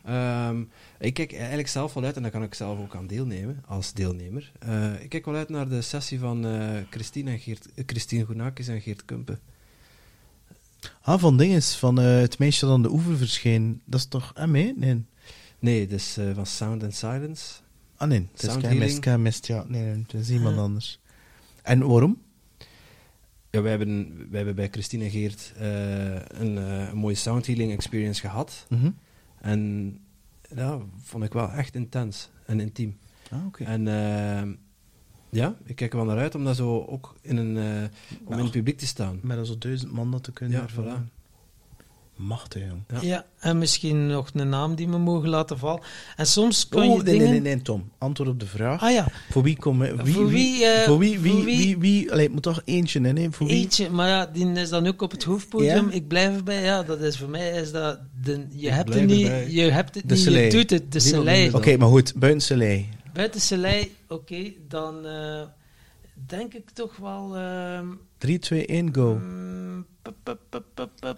Ehm, ik kijk eigenlijk zelf wel uit, en daar kan ik zelf ook aan deelnemen, als deelnemer. Eh, ik kijk wel uit naar de sessie van eh, Christine, en Geert, eh, Christine Goenakis en Geert Kumpen. Ah, van dinges, van het meisje dat aan de oever verscheen. Dat is toch hem, hè? Nee. Nee, dus eh, van Sound and Silence. Ah, nee. Het is Healing. Chemist, ja. Nee, nee, het is iemand anders. En waarom? Ja, wij hebben, wij hebben bij Christine en Geert een, een mooie sound healing experience gehad. Mhm. En ja, vond ik wel echt intens en intiem. Ah, oké. En eh, ja, ik kijk er wel naar uit om dat zo ook in, een, eh, om in het publiek te staan. Met zo duizend man dat te kunnen Ja, ervaren. Machtig, jong. Ja. ja, en misschien nog een naam die we mogen laten vallen. En soms kan Oh, je nee, dingen... nee, nee, nee, Tom. Antwoord op de vraag. Ah ja, Voor wie kom wie, Voor wie, eh, voor wie, wie, voor wie, wie- wie, allee, het moet toch eentje, hè, nee? Voor wie? eentje, maar ja, die is dan ook op het hoofdpodium. Ja? Ik blijf erbij, ja, dat is voor mij is dat... De, je, hebt het niet, je hebt het De niet, je doet het, de Soleil. Oké, maar goed, buiten Soleil. Buiten Soleil, oké, dan eh, denk ik toch wel... ehm, 3, 2, 1, go. Mm, pup, pup, pup, pup, pup.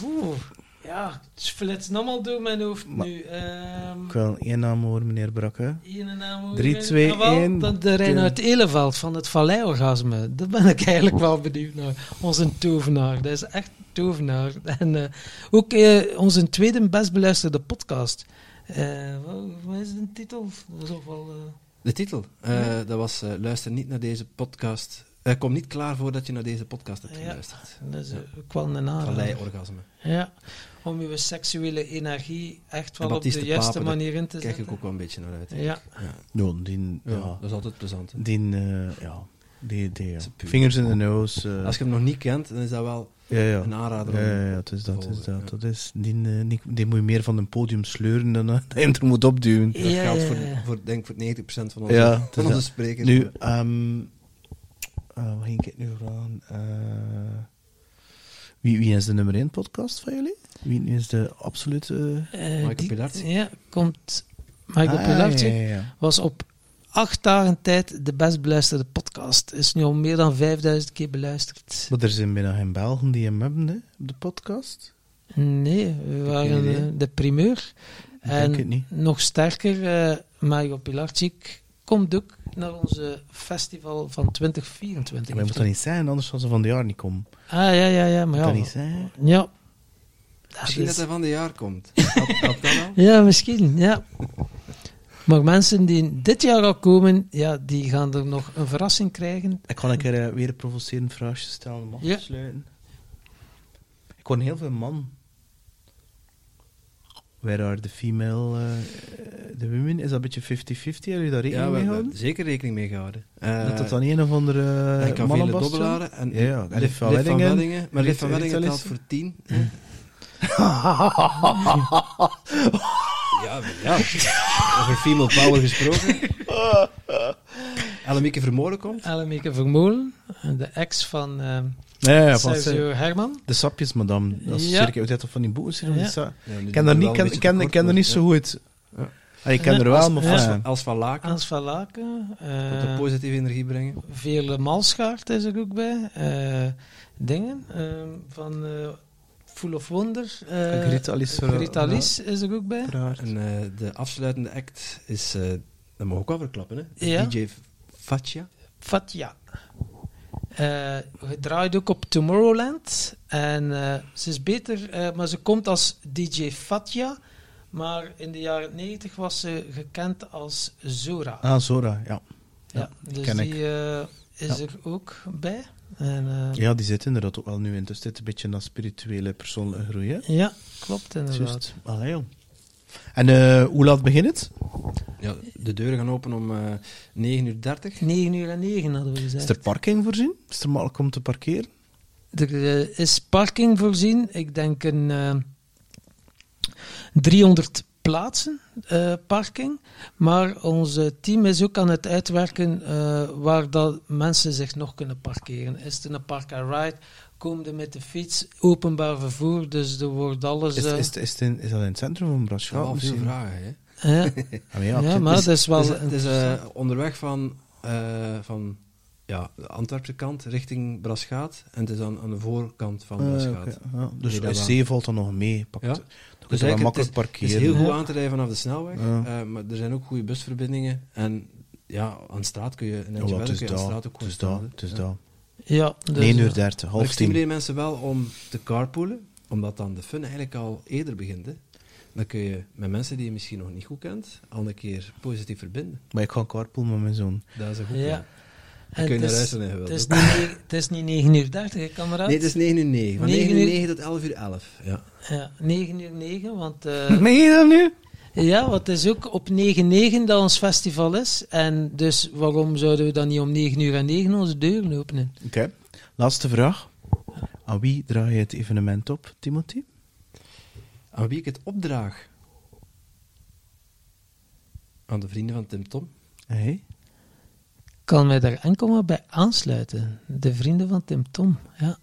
Poeh, ja, het flitst allemaal door mijn hoofd Maar- nu. Ehm Ik wil één naam horen, meneer Brakke. ene naam horen. Drie, twee, Ah, wel, één. dan De Reinhard Eleveld van het Valleiorgasme. Daar ben ik eigenlijk wel benieuwd naar. Onze tovenaar. Dat is echt een tovenaar. En eh, ook eh, onze tweede best beluisterde podcast. Eh, wat, wat is de titel? Dat is ook wel... eh, De titel, eh, dat was eh, Luister niet naar deze podcast. Eh, kom niet klaar voordat je naar deze podcast hebt Ja. geluisterd. dat is eh, ook wel een naam. Vallei-orgasme. Ja, om uw seksuele energie echt wel op de juiste Papen, manier in te Kijk zetten. ik ook wel een beetje naar uit. Ja, Ja, Ja, die, ja, ja, dat is altijd plezant. hè. die, eh, ja, die, die, ja. Fingers in de nose. eh, Als je hem nog niet kent, dan is dat wel ja, ja. een aanrader. Ja, om- ja, ja, het is dat, is dat. ja. dat is, die, eh, die, die moet je meer van een podium sleuren dan eh, dat je hem er moet opduwen. Dat Ja, geldt ja, voor, ja. voor, denk ik, voor 90% van onze, Ja, van onze dat. sprekers. Nu, ehm eh, wat ging ik nu vragen? Eh, wie, wie is de nummer 1 podcast van jullie? Wie is de absolute... Eh, Michael die- Pilarczyk. Ja, komt... Michael Ah, ja, ja, was op acht dagen tijd de best beluisterde podcast. Is nu al meer dan 5000 keer beluisterd. Maar er zijn bijna geen Belgen die hem hebben, hè, op de podcast. Nee, we waren eh, de primeur. Ik En denk het niet. nog sterker, eh Michael Pilarczyk komt ook naar onze festival van 2024. Maar je moet dat niet zijn, anders zal ze van de jaar niet komen. Ah, ja, ja, ja, maar ja. dat niet zijn? Ja. Dat Misschien is- dat hij van de jaar komt. Dat al? Ja, misschien, ja. Maar mensen die dit jaar al komen, ja, die gaan er nog een verrassing krijgen. Ik ga een keer eh, weer een provocerend vraagje stellen om af te Ja. sluiten. Ik hoor heel veel man. Where are the female, eh the women? Is dat een beetje 50-50? Hebben jullie daar rekening Ja, mee hebben gehouden? zeker rekening mee gehouden. Eh, dat dat dan een of andere uh, kan vele dobbelaren. En Ja, ja. En Liv, van Weddingen. Maar Liv van Weddingen telt voor 10. ja, maar ja. Over female power gesproken. Ellemieke Vermolen komt. Ellemieke Vermolen, de ex van eh, Ja, ja, van Sergio Herman. de sapjes, madame. Dat is Ja. circa, hoe heet dat van die boeken? Ja. Ik ken daar wel niet, ken, ken, ken er niet zo goed. Ja. Ah, ik ken Ja, er wel, Als, maar als, enfin. als Van Laken. Ans van Laken. Komt eh er positieve energie brengen. Veerle Malschaart is er ook bij. eh, dingen. eh, van eh, Full of Wonder. eh Griet Alice er- is er ook bij. En eh, de afsluitende act is, eh dat mag ook wel verklappen, hè? Ja. DJ Fatja. Fatja. Eh gedraaid ook op Tomorrowland. En eh, ze is beter, eh, maar ze komt als DJ Fatja. Maar in de jaren 90 was ze gekend als Zora. Ah, Zora, ja. ja, dus ken ik. die eh, is Ja. er ook bij. En, eh, Ja, die zit inderdaad ook wel nu in. Dus dit een beetje naar spirituele persoonlijke groei, hè? ja, klopt inderdaad. Juist. Allee. En eh, hoe laat begint het? Ja, de deuren gaan open om eh 9 uur 30. 9 uur en 9 hadden we Is gezegd. er parking voorzien? Is er makkelijk om te parkeren? Er eh, is parking voorzien. Ik denk een eh 300 plaatsen eh, parking. Maar ons eh, team is ook aan het uitwerken eh, waar dat mensen zich nog kunnen parkeren. Is het een park-and-ride? Komen er met de fiets? Openbaar vervoer. Dus er wordt alles... Is, eh, is, is, het in, is dat in het centrum van zijn wel veel vragen, hè? hè? Ah, maar ja, ja, het- maar is- dat is wel... Het is, het is eh, onderweg van, eh, van ja, de Antwerpse kant richting Braschaat. En het is aan, aan de voorkant van Ah, Braschaat. ja. Dus de zee valt dan nog mee. Pakt, Ja. Dan Dus kun je wel makkelijk het is, parkeren. het is heel goed Ja. aan te rijden vanaf de snelweg. Ja. eh, maar er zijn ook goede busverbindingen. En ja, aan de straat kun je, een Ja, eentje wat verder kun je aan de straat ook Het gewoon is dat. staan. Het is Ja. Ja, dus, 9 uur eh, 30, Maar half ik 10. stimuleer mensen wel om te carpoolen, omdat dan de fun eigenlijk al eerder begint. Hè. Dan kun je met mensen die je misschien nog niet goed kent, al een keer positief verbinden. Maar ik ga carpoolen met mijn zoon. Dat is een goed Ja. plan. En kun je het naar is- huis. Het is, niet, het is niet 9 uur 30, hè, kameraad? Nee, het is 9 uur 9. Van 9 9 uur uur- 9 tot 11 uur 11. Ja. Ja, 9 uur 9, want... eh, Meen je dat nu? Ja, want het is ook op 9-9 dat ons festival is. En dus waarom zouden we dan niet om 9 uur en 9 onze deuren openen? Oké. Laatste vraag. Aan wie draai je het evenement op, Timothy? Aan wie ik het opdraag? Aan de vrienden van Tim Tom. Hey. Kan mij daar enkel maar bij aansluiten. De vrienden van Tim Tom, ja.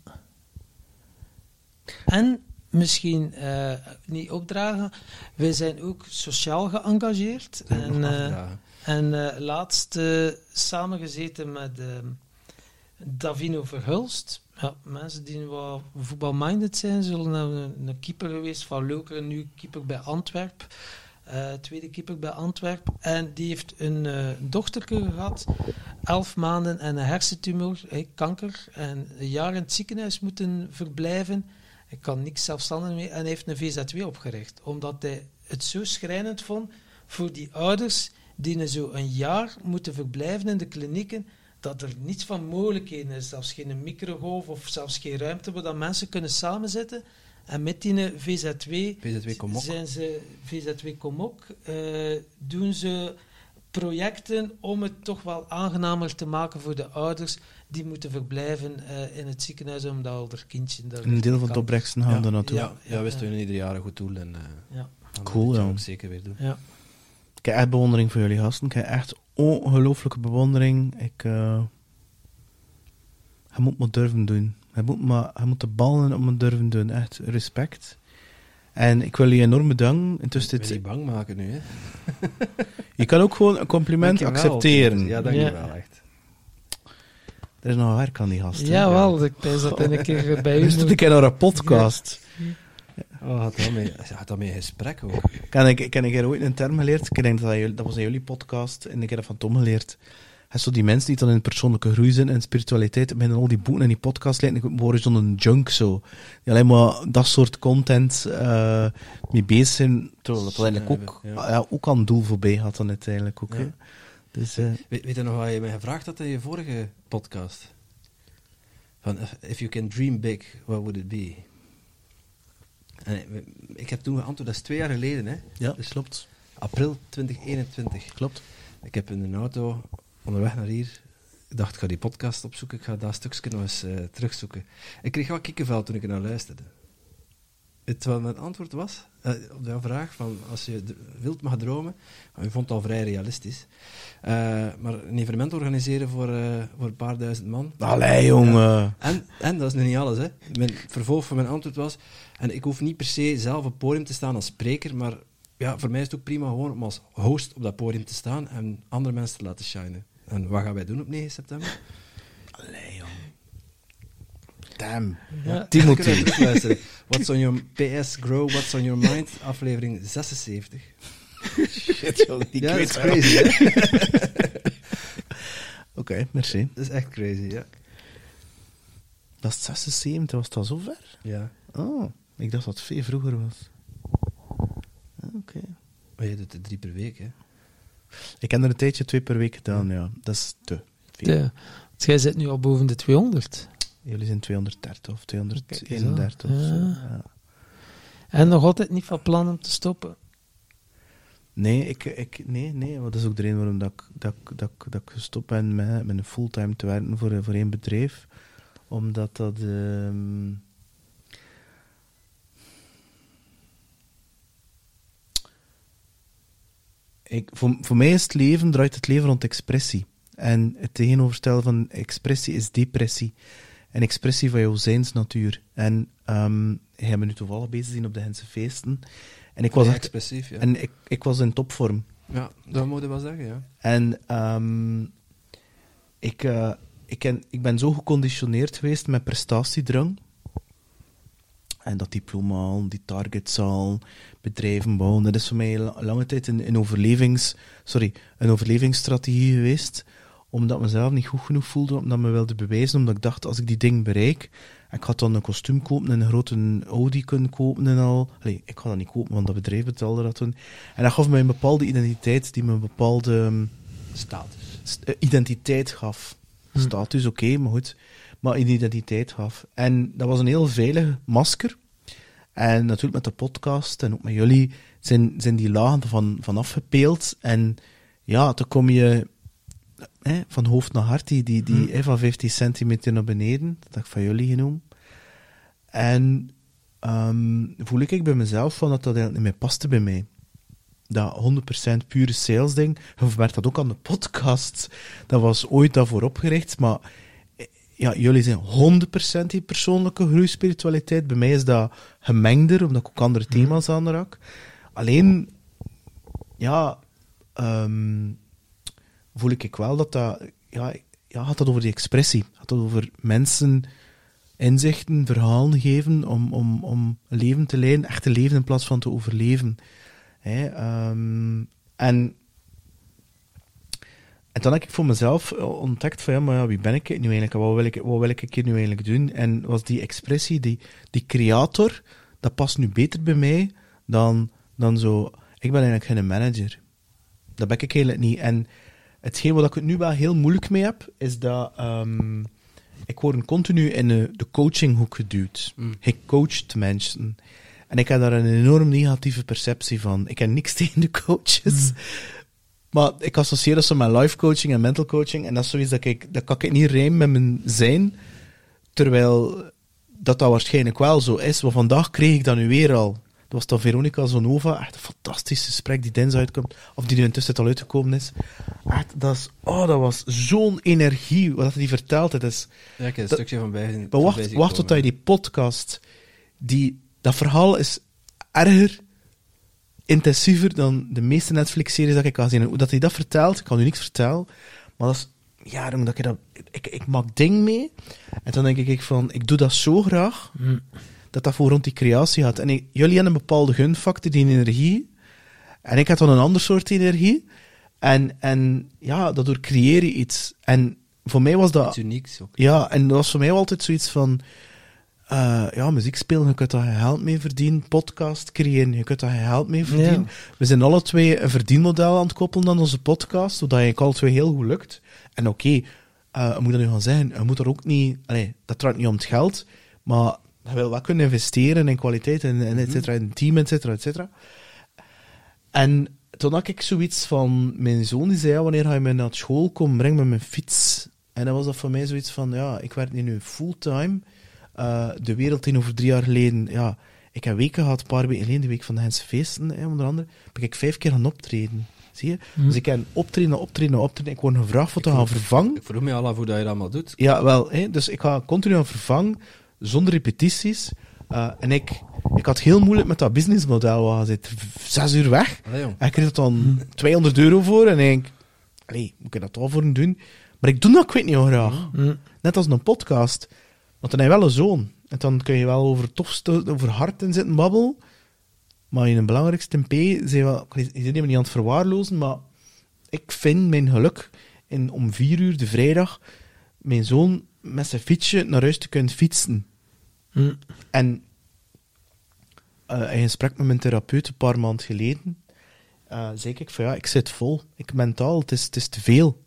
En misschien eh, niet opdragen, wij zijn ook sociaal geëngageerd. En, afdragen. En eh, laatst samengezeten met Davino Verhulst. Ja, mensen die wat voetbalminded zijn, zullen een, een keeper geweest van Lokeren, nu keeper bij Antwerp. eh, tweede keeper bij Antwerp. En die heeft een eh dochterke gehad, elf maanden en een hersentumor, kanker. En een jaar in het ziekenhuis moeten verblijven. Hij kan niks zelfstandig meer en heeft een VZW opgericht. Omdat hij het zo schrijnend vond voor die ouders die zo een jaar moeten verblijven in de klinieken, dat er niets van mogelijkheden is, zelfs geen microgolf of zelfs geen ruimte waar dat mensen kunnen samenzitten. En met die VZW, VZW Komok. zijn ze, VZW Komok, eh, doen ze projecten om het toch wel aangenamer te maken voor de ouders die moeten verblijven eh, in het ziekenhuis omdat al haar kindje daar Een deel van het opbrengsten gaan Ja. er naartoe. Ja, ja, we steunen ieder jaar een goed doel. En, eh, Ja. Cool, ja. ook zeker weer doen. Ja. Ik heb echt bewondering voor jullie gasten. Ik heb echt ongelooflijke bewondering. Ik, eh je moet maar durven doen. Je moet, maar, je moet de ballen op me durven doen. Echt respect. En ik wil je enorm bedanken. Intussen Ik wil je dit, bang maken nu, hè. je kan ook gewoon een compliment accepteren. Ja, dankjewel, echt. Er is nog werk aan die gasten. Jawel, ik denk dat een keer bij u Dus moet. ik naar een podcast. Oh, had dat mee, had dat mee in gesprek ook. Ken ik, ken ik er ooit een term geleerd? Ik denk dat, dat, was in jullie podcast en ik heb dat van Tom geleerd. En zo die mensen die dan in persoonlijke groei zijn en spiritualiteit, beginnen al die boeken en die podcasts leiden, ik worden zo'n junk zo. Die alleen maar dat soort content eh, mee bezig zijn, terwijl dat eigenlijk ook, Ja. ja. ook aan het doel voorbij gaat dan uiteindelijk ook. Ja. Dus, eh, Weet, weet je nog wat je mij gevraagd had in je vorige podcast? Van, if, if you can dream big, what would it be? En ik, ik heb toen geantwoord, dat is twee jaar geleden, hè? ja, Dus klopt. april 2021. Klopt. Ik heb in een auto onderweg naar hier. Ik dacht, ik ga die podcast opzoeken, ik ga dat stukje nog eens eh, terugzoeken. Ik kreeg wel kikkenvel toen ik er naar luisterde. Het wat mijn antwoord was eh, op jouw vraag: van als je wilt mag dromen, maar je vond het al vrij realistisch. Eh, maar een evenement organiseren voor, eh, voor een paar duizend man. Allee, jongen. En, en dat is nog niet alles. Hè. Mijn vervolg van mijn antwoord was: en ik hoef niet per se zelf op het podium te staan als spreker, maar ja, voor mij is het ook prima gewoon om als host op dat podium te staan en andere mensen te laten shinen. En wat gaan wij doen op 9 september? Damn. Ja. Timothy. What's on your PS Grow, What's on your mind, aflevering 76. Shit, joh, ik ja, dat is het crazy, hè? Oké, merci. Dat is echt crazy, ja. Dat is 76, was dat zo ver? Ja. Oh, ik dacht dat het veel vroeger was. Ah, Oké. Maar je doet er drie per week, hè? Ik heb er een tijdje twee per week gedaan, ja. Dat is te veel. De, want jij zit nu al boven de 200. Jullie zijn 230 of Kijk eens 231 aan. of zo. Ja. En nog altijd niet van plan om te stoppen. Nee, ik, ik, nee, nee, dat is ook de reden waarom dat ik, dat, dat, dat ik gestopt ben met, met een fulltime te werken voor, voor één bedrijf. Omdat dat... ehm, ik, voor, voor mij is het leven, draait het leven rond expressie. En het tegenoverstellen van expressie is depressie. En expressie van jouw zijnsnatuur. En ehm jij hebt me nu toevallig bezig zien op de Hense feesten. En ik was echt expressief, ja. en ik, ik was in topvorm. ja, dat moet je wel zeggen, ja. En ehm, ik, eh, ik, ken, ik ben zo geconditioneerd geweest met prestatiedrang. En dat diploma halen, die targets halen, bedrijven bouwen. Dat is voor mij la- lange tijd een, een, overlevings, sorry, een overlevingsstrategie geweest. Omdat ik mezelf niet goed genoeg voelde, omdat ik me wilde bewijzen. Omdat ik dacht, als ik die ding bereik, ik ga dan een kostuum kopen en een grote Audi kunnen kopen en al. Allee, ik ga dat niet kopen, want dat bedrijf betaalde dat toen. En dat gaf mij een bepaalde identiteit, die me een bepaalde ehm, Status. st- eh, identiteit gaf. Hm. Status, oké, maar goed. Maar een identiteit gaf. En dat was een heel veilige masker. En natuurlijk met de podcast en ook met jullie zijn, zijn die lagen van, van afgepeeld. En ja, dan kom je hè, van hoofd naar hart, die, die, die Hm. hè, van 15 centimeter naar beneden. Dat heb ik van jullie genoemd. En ehm, voel ik bij mezelf van dat dat eigenlijk niet meer paste bij mij dat 100% pure sales ding. Je merkt dat ook aan de podcast. Dat was ooit daarvoor opgericht, maar eh, ja, jullie zijn 100% die persoonlijke groei, spiritualiteit. Bij mij is dat gemengder, omdat ik ook andere thema's aanraak. Alleen, ja, ehm, voel ik wel dat dat, ja, ja, dat over die expressie. Gaat dat over mensen inzichten, verhalen geven om, om, om leven te leiden, echt te leven in plaats van te overleven. Ehm, en, en dan heb ik voor mezelf eh, ontdekt van ja, maar wie ben ik nu eigenlijk? En Wat wil ik, wat wil ik hier nu eigenlijk doen? En was die expressie, die, die creator, dat past nu beter bij mij dan, dan zo... Ik ben eigenlijk geen manager. Dat ben ik eigenlijk niet. En hetgeen wat ik het nu wel heel moeilijk mee heb, is dat ehm, ik word continu in de, de coachinghoek geduwd. Mm. Ik coacht mensen. En ik heb daar een enorm negatieve perceptie van. Ik heb niks tegen de coaches. Maar ik associeer dat zo met life coaching en mental coaching. En dat is zoiets dat ik, dat kan ik niet rijmen met mijn zijn. Terwijl dat dat waarschijnlijk wel zo is. Want vandaag kreeg ik dat nu weer al. Dat was dan Veronica Zonova. Echt een fantastisch gesprek die dinsdag uitkomt. Of die nu intussen al uitgekomen is. Echt, dat is... Oh, dat was zo'n energie. Wat hij vertelt. Het is... Ja, ik heb een Dat- stukje van bij Maar wacht, wacht tot je die podcast... Die, dat verhaal is erger, intensiever dan de meeste Netflix-series dat ik kan zien. En hoe dat hij dat vertelt, ik kan u niks vertellen, maar dat is... Ja, omdat ik dat... Ik, ik maak ding mee, en dan denk ik van, ik doe dat zo graag, Hm. Dat dat voor rond die creatie gaat. En ik- jullie hebben een bepaalde gunfactor, die energie, en ik heb dan een ander soort energie, en, en ja, daardoor creëer je iets. En voor mij was dat... Iets unieks ook. Ja, en dat was voor mij altijd zoiets van... eh, ja, muziek spelen, je kunt daar geld mee verdienen. Podcast creëren, je kunt daar geld mee verdienen. We zijn alle twee een verdienmodel aan het koppelen aan onze podcast, zodat je alle twee heel goed lukt. En oké, eh, ik moet dat nu gaan zeggen, je moet er ook niet... Allee, dat draait niet om het geld, maar je wil wel kunnen investeren in kwaliteit, en, en et cetera, in een team, et cetera, et cetera. En toen had ik zoiets van... Mijn zoon die zei, ja, wanneer ga je me naar school komen, breng me mijn fiets. En dan was dat voor mij zoiets van, ja, ik werk nu fulltime. Eh, de wereld in over drie jaar geleden, ja... Ik heb weken gehad, een paar weken geleden, de week van de Hense Feesten, hè, onder andere, ben ik vijf keer gaan optreden. Zie je? Hm. Dus ik heb optreden, optreden, optreden. Ik word gevraagd wat te gaan vervangen. Ik vroeg me al af hoe dat je dat allemaal doet. Ja, wel. Hè, dus ik ga continu aan vervangen, zonder repetities. Uh, en ik, ik had heel moeilijk met dat businessmodel. waar je zit zes uur weg. Allee. En ik kreeg er dan 200 euro voor. En ik denk, allee, moet ik dat wel voor doen? Maar ik doe dat, ik weet niet hoe graag. Hm. Net als een podcast. Want dan heb je wel een zoon. En dan kun je wel over tofste, over hart en zitten babbelen. Maar in een belangrijkste P, zijn wel, je zit niet aan het verwaarlozen, maar ik vind mijn geluk in om vier uur de vrijdag mijn zoon met zijn fietsje naar huis te kunnen fietsen. Hm. En eh, in gesprek met mijn therapeut een paar maanden geleden, eh, zei ik van ja, ik zit vol. Ik mentaal, het is, het is te veel.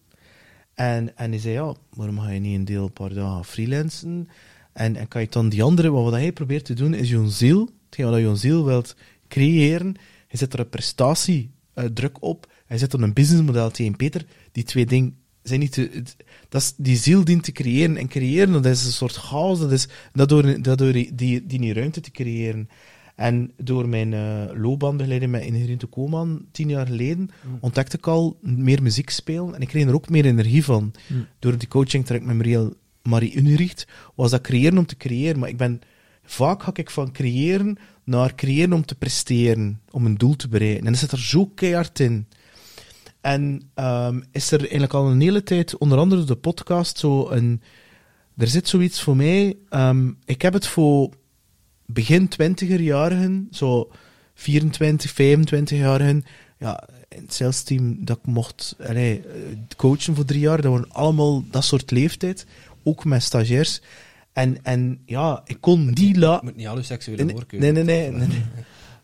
En, en hij zei ja, waarom ga je niet een deel, een paar dagen freelancen? En, en kan je dan die andere, wat, hij probeert te doen, is je ziel, hetgeen wat je ziel wilt creëren, hij zet er een prestatie eh, op, hij zet er een businessmodel tegen Peter, die twee dingen zijn niet te, dat is, die ziel dient te creëren. En creëren, dat is een soort chaos, dat is dat door, dat door die, die, die ruimte te creëren. En door mijn eh loopbaanbegeleiding met Inherente Koman, tien jaar geleden, ontdekte ik al meer muziek spelen. En ik kreeg er ook meer energie van. Door die coaching traject met Marie, Marie Unricht, was dat creëren om te creëren. Maar ik ben, vaak ga ik van creëren naar creëren om te presteren, om een doel te bereiken. En dat zit er zo keihard in. En ehm, is er eigenlijk al een hele tijd, onder andere de podcast, zo een. Er zit zoiets voor mij. ehm, ik heb het voor begin twintiger-jarigen, zo 24, 25-jarigen. Ja, in het salesteam dat ik mocht allee, eh, coachen voor drie jaar, dat waren allemaal dat soort leeftijd. Ook met stagiairs. En, en ja, ik kon die Je laten. moet niet al je seksuele Nee, voorkeur. nee, nee. nee, nee, nee.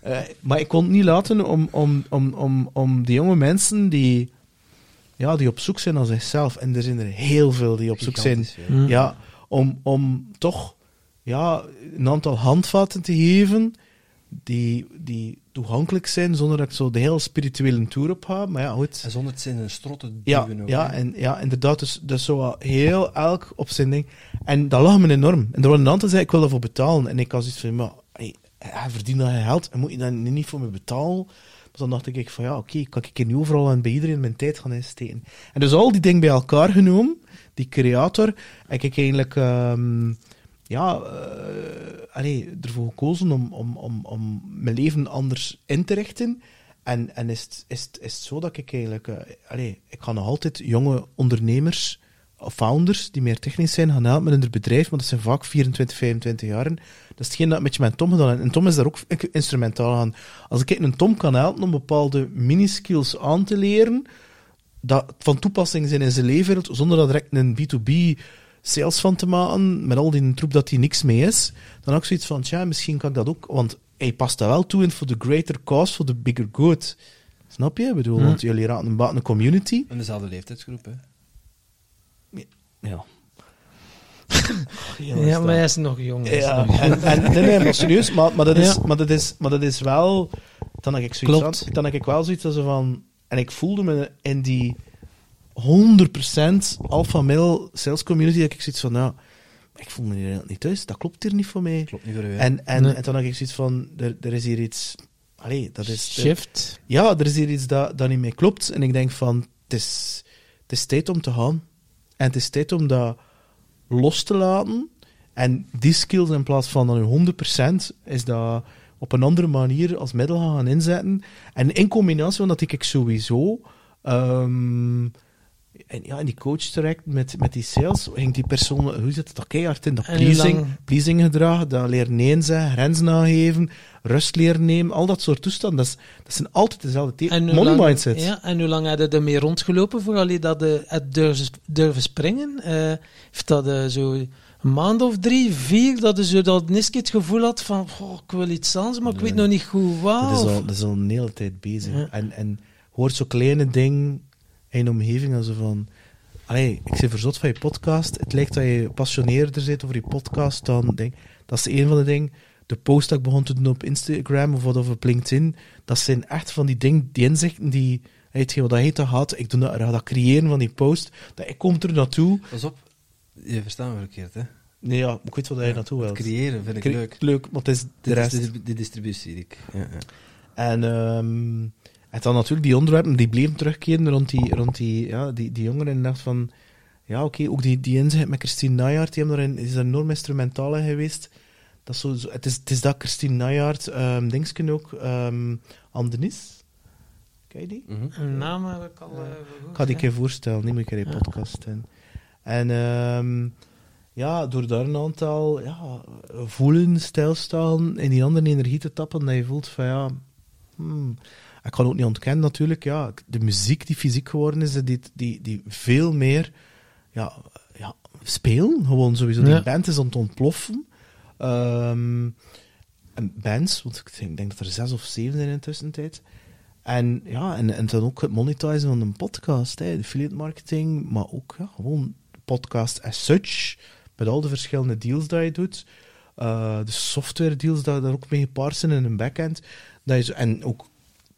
Eh, maar ik kon het niet laten om, om, om, om, om die jonge mensen die, ja, die op zoek zijn naar zichzelf. En er zijn er heel veel die op zoek zijn. Gigantisch veel. Hm. Ja, om, om toch ja, een aantal handvatten te geven die, die toegankelijk zijn, zonder dat ik zo de hele spirituele tour op ga. Maar ja, goed. En zonder het zijn een strotte Ja, duwen ook, ja, hè. en, ja, inderdaad. Dus, dus zo heel elk op zijn ding. En dat lag me enorm. En er waren een aantal die zeiden, ik wil daarvoor betalen. En ik was iets van, maar hij verdient dat geld en moet je dan niet voor me betalen? Dus dan dacht ik van, ja, oké, kan ik nu overal en bij iedereen mijn tijd gaan insteken. En dus al die dingen bij elkaar genomen, die creator, heb ik eigenlijk... ehm, ja, allee, ervoor gekozen om, om, om, om mijn leven anders in te richten. En, en is, het, is, is zo dat ik eigenlijk... allee, ik ga nog altijd jonge ondernemers, founders, die meer technisch zijn, gaan helpen met hun bedrijf, maar dat zijn vaak 24, 25 jaar. Dat is hetgeen dat ik met je met Tom gedaan. En Tom is daar ook instrumentaal aan. Als ik een Tom kan helpen om bepaalde miniskills aan te leren, dat van toepassing zijn in zijn leefwereld, zonder dat direct een B2B sales van te maken, met al die troep dat hij niks mee is, dan ook zoiets van, tja, misschien kan ik dat ook, want hij past dat wel toe in voor de greater cause, voor de bigger good. Snap je? Ik bedoel, Hm. want jullie raken een baat een community. In dezelfde leeftijdsgroep, hè. Ja. Ja, maar hij is nog jong. is Ja, nog jong. en, en, nee, nee, maar serieus, maar, maar, dat is, Ja. maar, dat is, maar dat is wel... Dan heb ik zoiets Klopt. aan- dan heb ik wel zoiets als van... En ik voelde me in die 100% alpha male sales community, dat ik zoiets van, nou, ik voel me hier niet thuis, dat klopt hier niet voor mij. Klopt niet voor u. En, en, Nee. en dan heb ik zoiets van, er, er is hier iets... Allee, dat is... Shift. ja, er is hier iets dat, dat niet meer klopt. En ik denk van, het is, het is tijd om te gaan. En het is tijd om dat los te laten. En die skills in plaats van dan een 100% is dat op een andere manier als middel gaan, gaan inzetten. En in combinatie, want dat ik sowieso... ehm, en ja, in die coach direct met, met die sales, ging die persoon, hoe zit het dat keihard in? Dat En pleasing, lang- pleasing gedrag, dat leren nee zeggen, grenzen aangeven, rust leren nemen, al dat soort toestanden. Dat, is, dat zijn altijd dezelfde En thema's. Money lang- mindset. Ja, en hoe lang heb je ermee rondgelopen vooral je dat het durven, durven springen? Eh, heeft dat eh, zo een maand of drie, vier, dat je zo dat eens het gevoel had van goh, ik wil iets anders, maar ik weet nog niet goed wat? Dat is, al, dat is al een hele tijd bezig. Ja. En, en hoort zo kleine dingen in omgeving als zo van... Allee, ik ben verzot van je podcast. Het lijkt dat je gepassioneerder bent over je podcast dan... Denk, dat is een van de dingen. De post dat ik begon te doen op Instagram of wat of op LinkedIn, dat zijn echt van die dingen, die inzichten die... Je wat dat heet dat gaat? Ik doe dat, dat creëren van die post. Dat ik kom er naartoe. Pas op, je verstaat me verkeerd, hè. Nee, ja, ik weet wat hij naartoe Het wilt. creëren vind ik Cre- leuk. Leuk, maar het is de Dit rest. is de, de distributie. Ik, ja, ja. En, ehm en dan natuurlijk die onderwerpen, die bleven terugkeren rond die, rond die, ja, die, die jongeren. En ik dacht van, ja oké, ook die, die inzicht met Christine Najaard, die hebben daarin, is daar enorm instrumentaal in geweest. Dat is zo, zo- het, is, het is dat Christine Najaard, um, Dingsken ook, um, Andenis. Ken je die? Een naam heb ik al... eh, Ik ga die een keer voorstellen, niet meer in de podcast. En, en, ehm, ja, door daar een aantal ja, voelen, stilstaan, in die andere energie te tappen, dat je voelt van ja, hmm, ik kan ook niet ontkennen natuurlijk, ja, de muziek die fysiek geworden is, die, die, die veel meer ja, ja, spelen, gewoon sowieso. Die band is aan het ontploffen. Ehm, en bands, want ik denk, ik denk dat er zes of zeven zijn in de tussentijd. En ja, en, en dan ook het monetizen van een podcast, hè, affiliate marketing, maar ook ja, gewoon podcast as such, met al de verschillende deals dat je doet. Eh, de software deals dat daar ook mee gepaard zijn in een backend. Dat je zo, en ook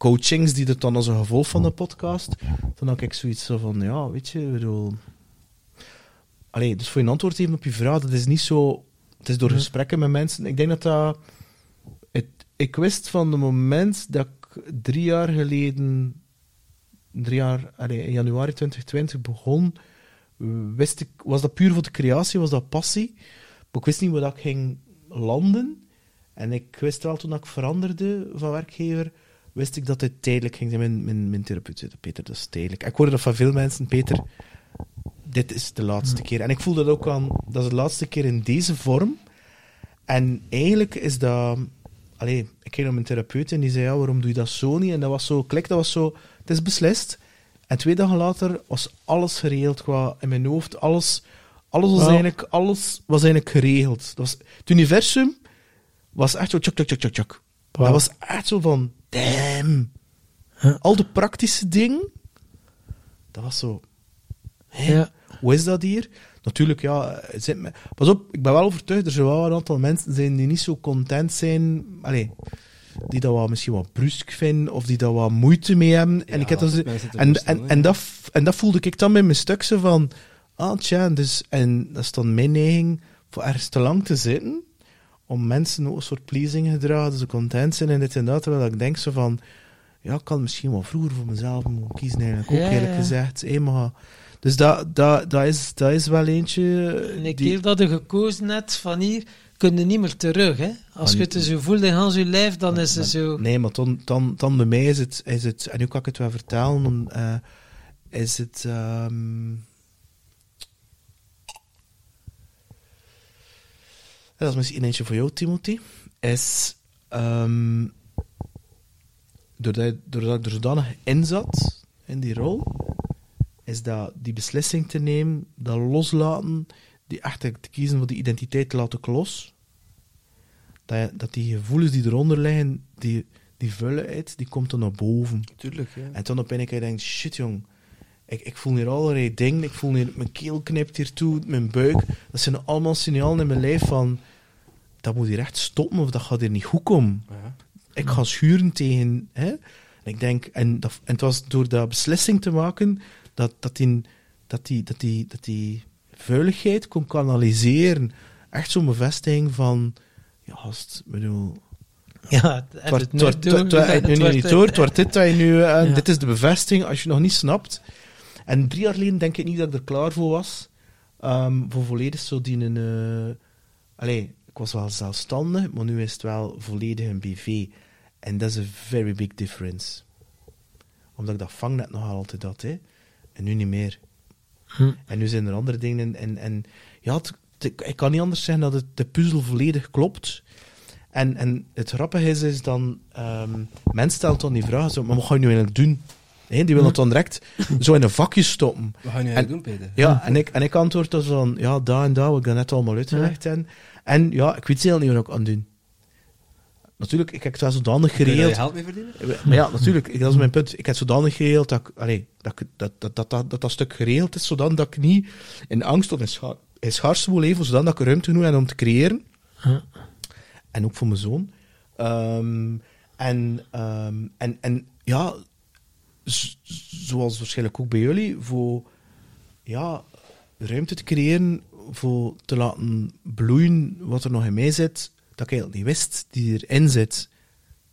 coachings die er dan als een gevolg van de podcast. Dan had ik zoiets zo van, ja, weet je, bedoel... Allee, dus voor je antwoord geven op je vraag, dat is niet zo... Het is door Ja. gesprekken met mensen. Ik denk dat dat... Het, ik wist van het moment dat ik drie jaar geleden... Drie jaar... Allee, in januari 2020 begon... Wist ik, was dat puur voor de creatie, was dat passie. Maar ik wist niet waar dat ik ging landen. En ik wist wel toen ik veranderde van werkgever, wist ik dat het tijdelijk ging zijn. Mijn, mijn, mijn therapeut zei, Peter, dat is tijdelijk. Ik hoorde dat van veel mensen, Peter, dit is de laatste keer. En ik voel dat ook aan, dat is de laatste keer in deze vorm. En eigenlijk is dat... Allee, ik ging naar mijn therapeut en die zei, ja, waarom doe je dat zo niet? En dat was zo, klik, dat was zo, het is beslist. En twee dagen later was alles geregeld qua in mijn hoofd. Alles, alles, was, eigenlijk, alles was eigenlijk geregeld. Dat was, het universum was echt zo tjak, tjak, tjak. Wow. Dat was echt zo van, damn. Al de praktische dingen, dat was zo, hè, Ja. hoe is dat hier? Natuurlijk, ja, zit me, pas op, ik ben wel overtuigd, er zullen wel een aantal mensen zijn die niet zo content zijn, allee, die dat wat, misschien wat brusk vinden, of die daar wat moeite mee hebben. en, Ja, ik mensen te en, en, en, dat, en dat voelde ik dan bij mijn stuk zo van, ah tja, dus, en dat is dan mijn neiging voor ergens te lang te zitten, om mensen ook een soort pleasing gedragen, dat ze content zijn en dit en dat, terwijl ik denk zo van, ja, ik kan misschien wel vroeger voor mezelf moeten kiezen, eigenlijk ook Ja, eerlijk ja. gezegd. Hé, maar, dus dat, dat, dat, is, dat is wel eentje... En die- keer dat je gekozen hebt van hier, kun je niet meer terug. Hè? Als je het zo voelt in Hans je lijf, dan is het zo... Nee, maar dan, dan, dan bij mij is het, is het... En nu kan ik het wel vertellen, eh, is het... ehm, dat is misschien eentje voor jou, Timothy. Is... ehm, doordat, doordat ik er zodanig in zat, in die rol, is dat die beslissing te nemen, dat loslaten, die echt te kiezen voor die identiteit laat ik los. Dat, dat die gevoelens die eronder liggen, die, die vuiligheid, die komt dan naar boven. Tuurlijk, ja. En toen op een keer denk shit jong, ik, ik voel hier allerlei dingen, ik voel hier, mijn keel knipt hier toe, mijn buik. Dat zijn allemaal signalen in mijn lijf van, dat moet hier echt stoppen of dat gaat hier niet goed komen. Ja. Ik ga schuren tegen. Hè? En ik denk, en, dat, en het was door dat beslissing te maken dat, dat, die, dat, die, dat, die, dat die vuiligheid kon kanaliseren. Echt zo'n bevestiging van, ja, gast, ik bedoel, Ja, het wordt- het het wordt- nu niet door, het wordt dit dat je nu, eh, Ja. dit is de bevestiging als je nog niet snapt. En drie jaar geleden denk ik niet dat ik er klaar voor was, ehm, voor volledig zo die een, eh, allee, ik was wel zelfstandig, maar nu is het wel volledig een BV. En dat is een very big difference. Omdat ik dat vangnet nog altijd had, hè. En nu niet meer. Hm. En nu zijn er andere dingen. En, en, en ja, het- het- ik kan niet anders zeggen dat het, de puzzel volledig klopt. En, en het grappige is, is dan... ehm mensen stellen dan die vraag, zo, maar wat ga je nu eigenlijk doen? Die willen het dan direct zo in een vakje stoppen. Wat ga je nu En- eigenlijk doen, Peter? Ja, en ik, en ik antwoord dan van, ja, daar en daar, wat ik dat net allemaal uitgelegd en En ja, ik weet zelf niet wat ik aan doen. Natuurlijk, ik heb het wel zodanig Kun je geregeld. geld mee verdienen? Maar ja, natuurlijk, dat is mijn punt. Ik heb het zodanig geregeld dat allee, dat, dat, dat, dat, dat, dat, dat stuk geregeld is, zodat dat ik niet in angst of in, scha in schaarste wil leven, zodat ik ruimte genoeg heb om te creëren. En ook voor mijn zoon. Ehm, en, ehm, en, en ja, zoals waarschijnlijk ook bij jullie, voor ja, ruimte te creëren, voor te laten bloeien wat er nog in mij zit, dat ik eigenlijk niet wist, die erin zit.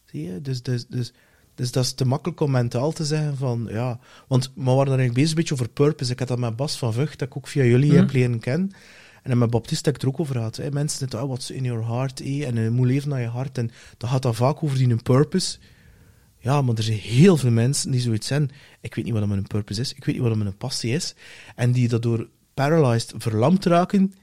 Zie je? Dus, dus, dus, dus dat is te makkelijk om mentaal te zeggen van, ja... Want we waren eigenlijk bezig een beetje over purpose. Ik had dat met Bas van Vught, dat ik ook via jullie Mhm. heb leren kennen. En met Baptiste heb ik het er ook over gehad. Hè. Mensen zeggen, oh, what's in your heart? eh, En je moet leven naar je hart. En dat gaat dan vaak over die een purpose. Ja, maar er zijn heel veel mensen die zoiets zijn. Ik weet niet wat mijn purpose is. Ik weet niet wat mijn passie is. En die daardoor paralyzed, verlamd raken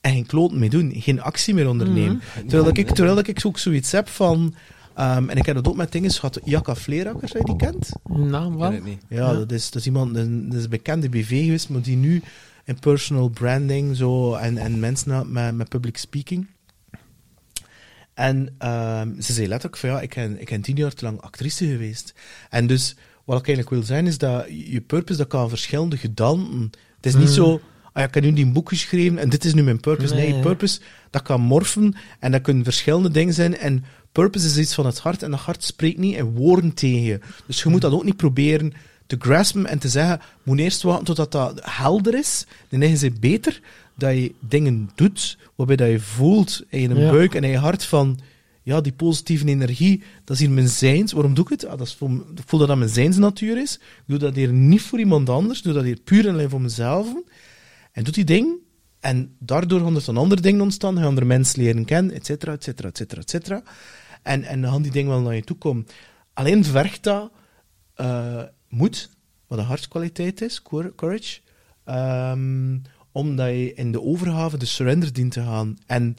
en geen kloten mee doen, geen actie meer ondernemen. Terwijl, dat ik, terwijl dat ik ook zoiets heb van... ehm, en ik heb dat ook met dingen gehad. Jacka Vleerakker, je die kent? Nou, wel. het niet. Ja, Dat, is, dat is iemand, een, dat is een bekende BV geweest, maar die nu in personal branding zo, en, en mensen met, met public speaking. En ehm, ze zei letterlijk van ja, ik ben, ik ben tien jaar te lang actrice geweest. En dus wat ik eigenlijk wil zijn, is dat je purpose, dat kan verschillende gedanten. Het is niet Mm. zo, ah ja, ik heb nu die boek geschreven en dit is nu mijn purpose. Nee, Nee. purpose, dat kan morfen en dat kunnen verschillende dingen zijn. En purpose is iets van het hart en dat hart spreekt niet in woorden tegen je. Dus je moet dat ook niet proberen te graspen en te zeggen, moet eerst wachten totdat dat helder is. Dan is het beter dat je dingen doet waarbij dat je voelt in je Ja. buik en in je hart van, ja, die positieve energie, dat is hier mijn zijns. Waarom doe ik het? Ah, dat is ik voel dat dat mijn zijnsnatuur is. Ik doe dat hier niet voor iemand anders. Doe dat hier puur en alleen voor mezelf. En doet die ding. En daardoor gaan er dan andere dingen ontstaan. Gaan er mensen leren kennen, et cetera, et cetera, et cetera, et cetera. En, en dan gaan die dingen wel naar je toe komen. Alleen vergt dat eh, moed, wat een hartskwaliteit is, cour- courage. Ehm, omdat je in de overgave, de surrender dient te gaan. En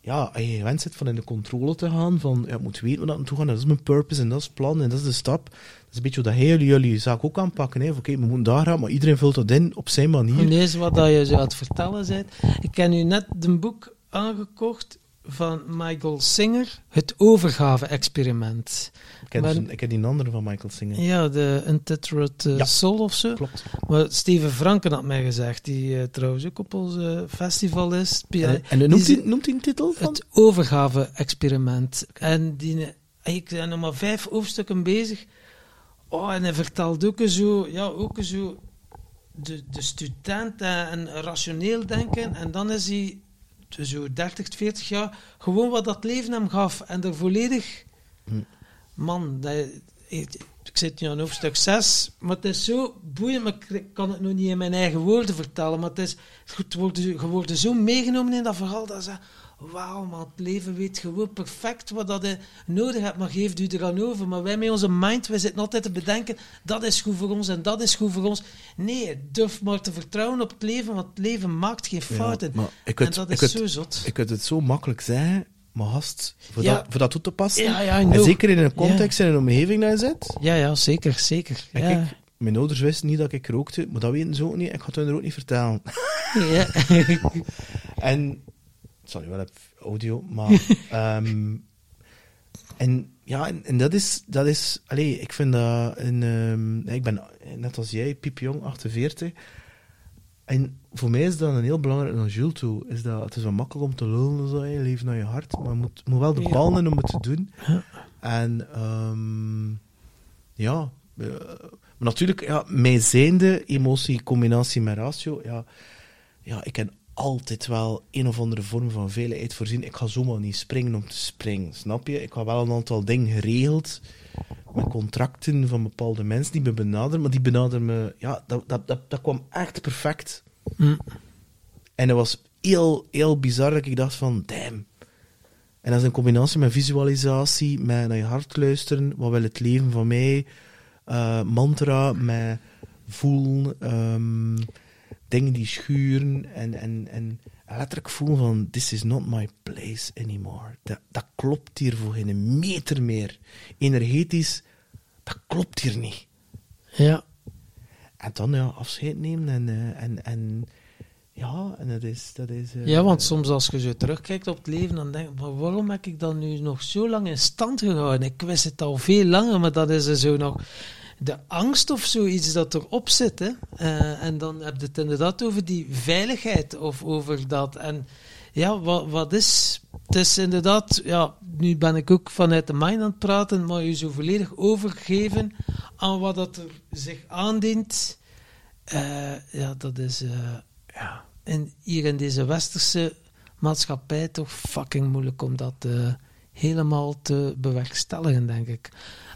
ja, als je gewend zit van in de controle te gaan, van ja, moet weten waar dat naartoe gaat, dat is mijn purpose en dat is het plan en dat is de stap. Dat is een beetje dat jullie jullie zaak ook aanpakken. Oké, we moeten daar gaan, maar iedereen vult dat in op zijn manier. Lees wat dat je zo het vertellen bent. Ik heb nu net een boek aangekocht van Michael Singer, Het Overgave-experiment. Ik Maar- dus ik die andere van Michael Singer. Ja, de Untethered eh, Ja. Soul of zo. Klopt. Maar Steven Franken had mij gezegd, die eh, trouwens ook op ons eh, festival is. En, en noemt, die- hij, noemt hij een titel van? Het overgave-experiment. En die, eh, ik ben nog maar vijf hoofdstukken bezig. Oh, en hij vertelt ook zo, ja, ook zo de, de student en, en rationeel denken. En dan is hij zo 30, 40 jaar gewoon wat dat leven hem gaf. En er volledig... Hm. Man, dat, ik, ik zit nu aan hoofdstuk 6, maar het is zo boeiend, maar ik kan het nog niet in mijn eigen woorden vertellen. Maar het is, het wordt, je wordt zo meegenomen in dat verhaal dat ze wauw man, het leven weet gewoon perfect wat dat je nodig hebt, maar geeft u er aan over. Maar wij met onze mind, wij zitten altijd te bedenken, dat is goed voor ons en dat is goed voor ons. Nee, durf maar te vertrouwen op het leven, want het leven maakt geen fouten. maar ik en het- dat ik is het- zo zot. Ik kan het zo makkelijk zeggen, maar gast, voor, Ja. dat, voor dat toe te passen. Ja, ja, I en zeker in een context en in een omgeving dat je zit. Ja, ja, zeker, zeker. En Ja. kijk, mijn ouders wisten niet dat ik rookte, maar dat weten ze ook niet. Ik ga het hun ook niet vertellen. Ja. En, sorry, wel heb audio, maar. ehm, en ja, en, en dat is, dat is, allee, ik vind dat, een, ehm, ik ben net als jij, piepjong, 48. En voor mij is dat een heel belangrijk, naar Jules toe, is dat het is wel makkelijk om te lullen, zo, leef naar je hart, maar je moet, moet wel de Ja. bal in om het te doen. En ehm, ja, eh, maar natuurlijk, ja, mij zijnde, emotie, combinatie met ratio, ja, ja, ik ken altijd wel een of andere vorm van veiligheid voorzien. Ik ga zomaar niet springen om te springen, snap je? Ik heb wel een aantal dingen geregeld met contracten van bepaalde mensen die me benaderen, maar die benaderen me, ja, dat, dat, dat, dat kwam echt perfect. Hm. En dat was heel, heel bizar dat ik dacht van, damn. En dat is een combinatie met visualisatie, met naar je hart luisteren, wat wil het leven van mij, eh, mantra, met voelen, ehm, dingen die schuren en, en, en letterlijk voelen van, this is not my place anymore. Dat, dat klopt hier voor geen meter meer. Energetisch, dat klopt hier niet. ja. En dan ja, afscheid nemen en, eh, en, en ja, en dat is... Dat is eh, Ja, want soms als je zo terugkijkt op het leven, dan denk je, maar waarom heb ik dat nu nog zo lang in stand gehouden? Ik wist het al veel langer, maar dat is er zo nog de angst of zoiets dat erop zit. Hè? Eh, en dan heb je het inderdaad over die veiligheid of over dat. En ja, wat, wat is... Het is inderdaad, ja, nu ben ik ook vanuit de mind aan het praten, maar je zo volledig overgeven aan wat dat er zich aandient. Eh, ja, dat is... eh, ja, en hier in deze westerse maatschappij toch fucking moeilijk om dat eh, helemaal te bewerkstelligen, denk ik.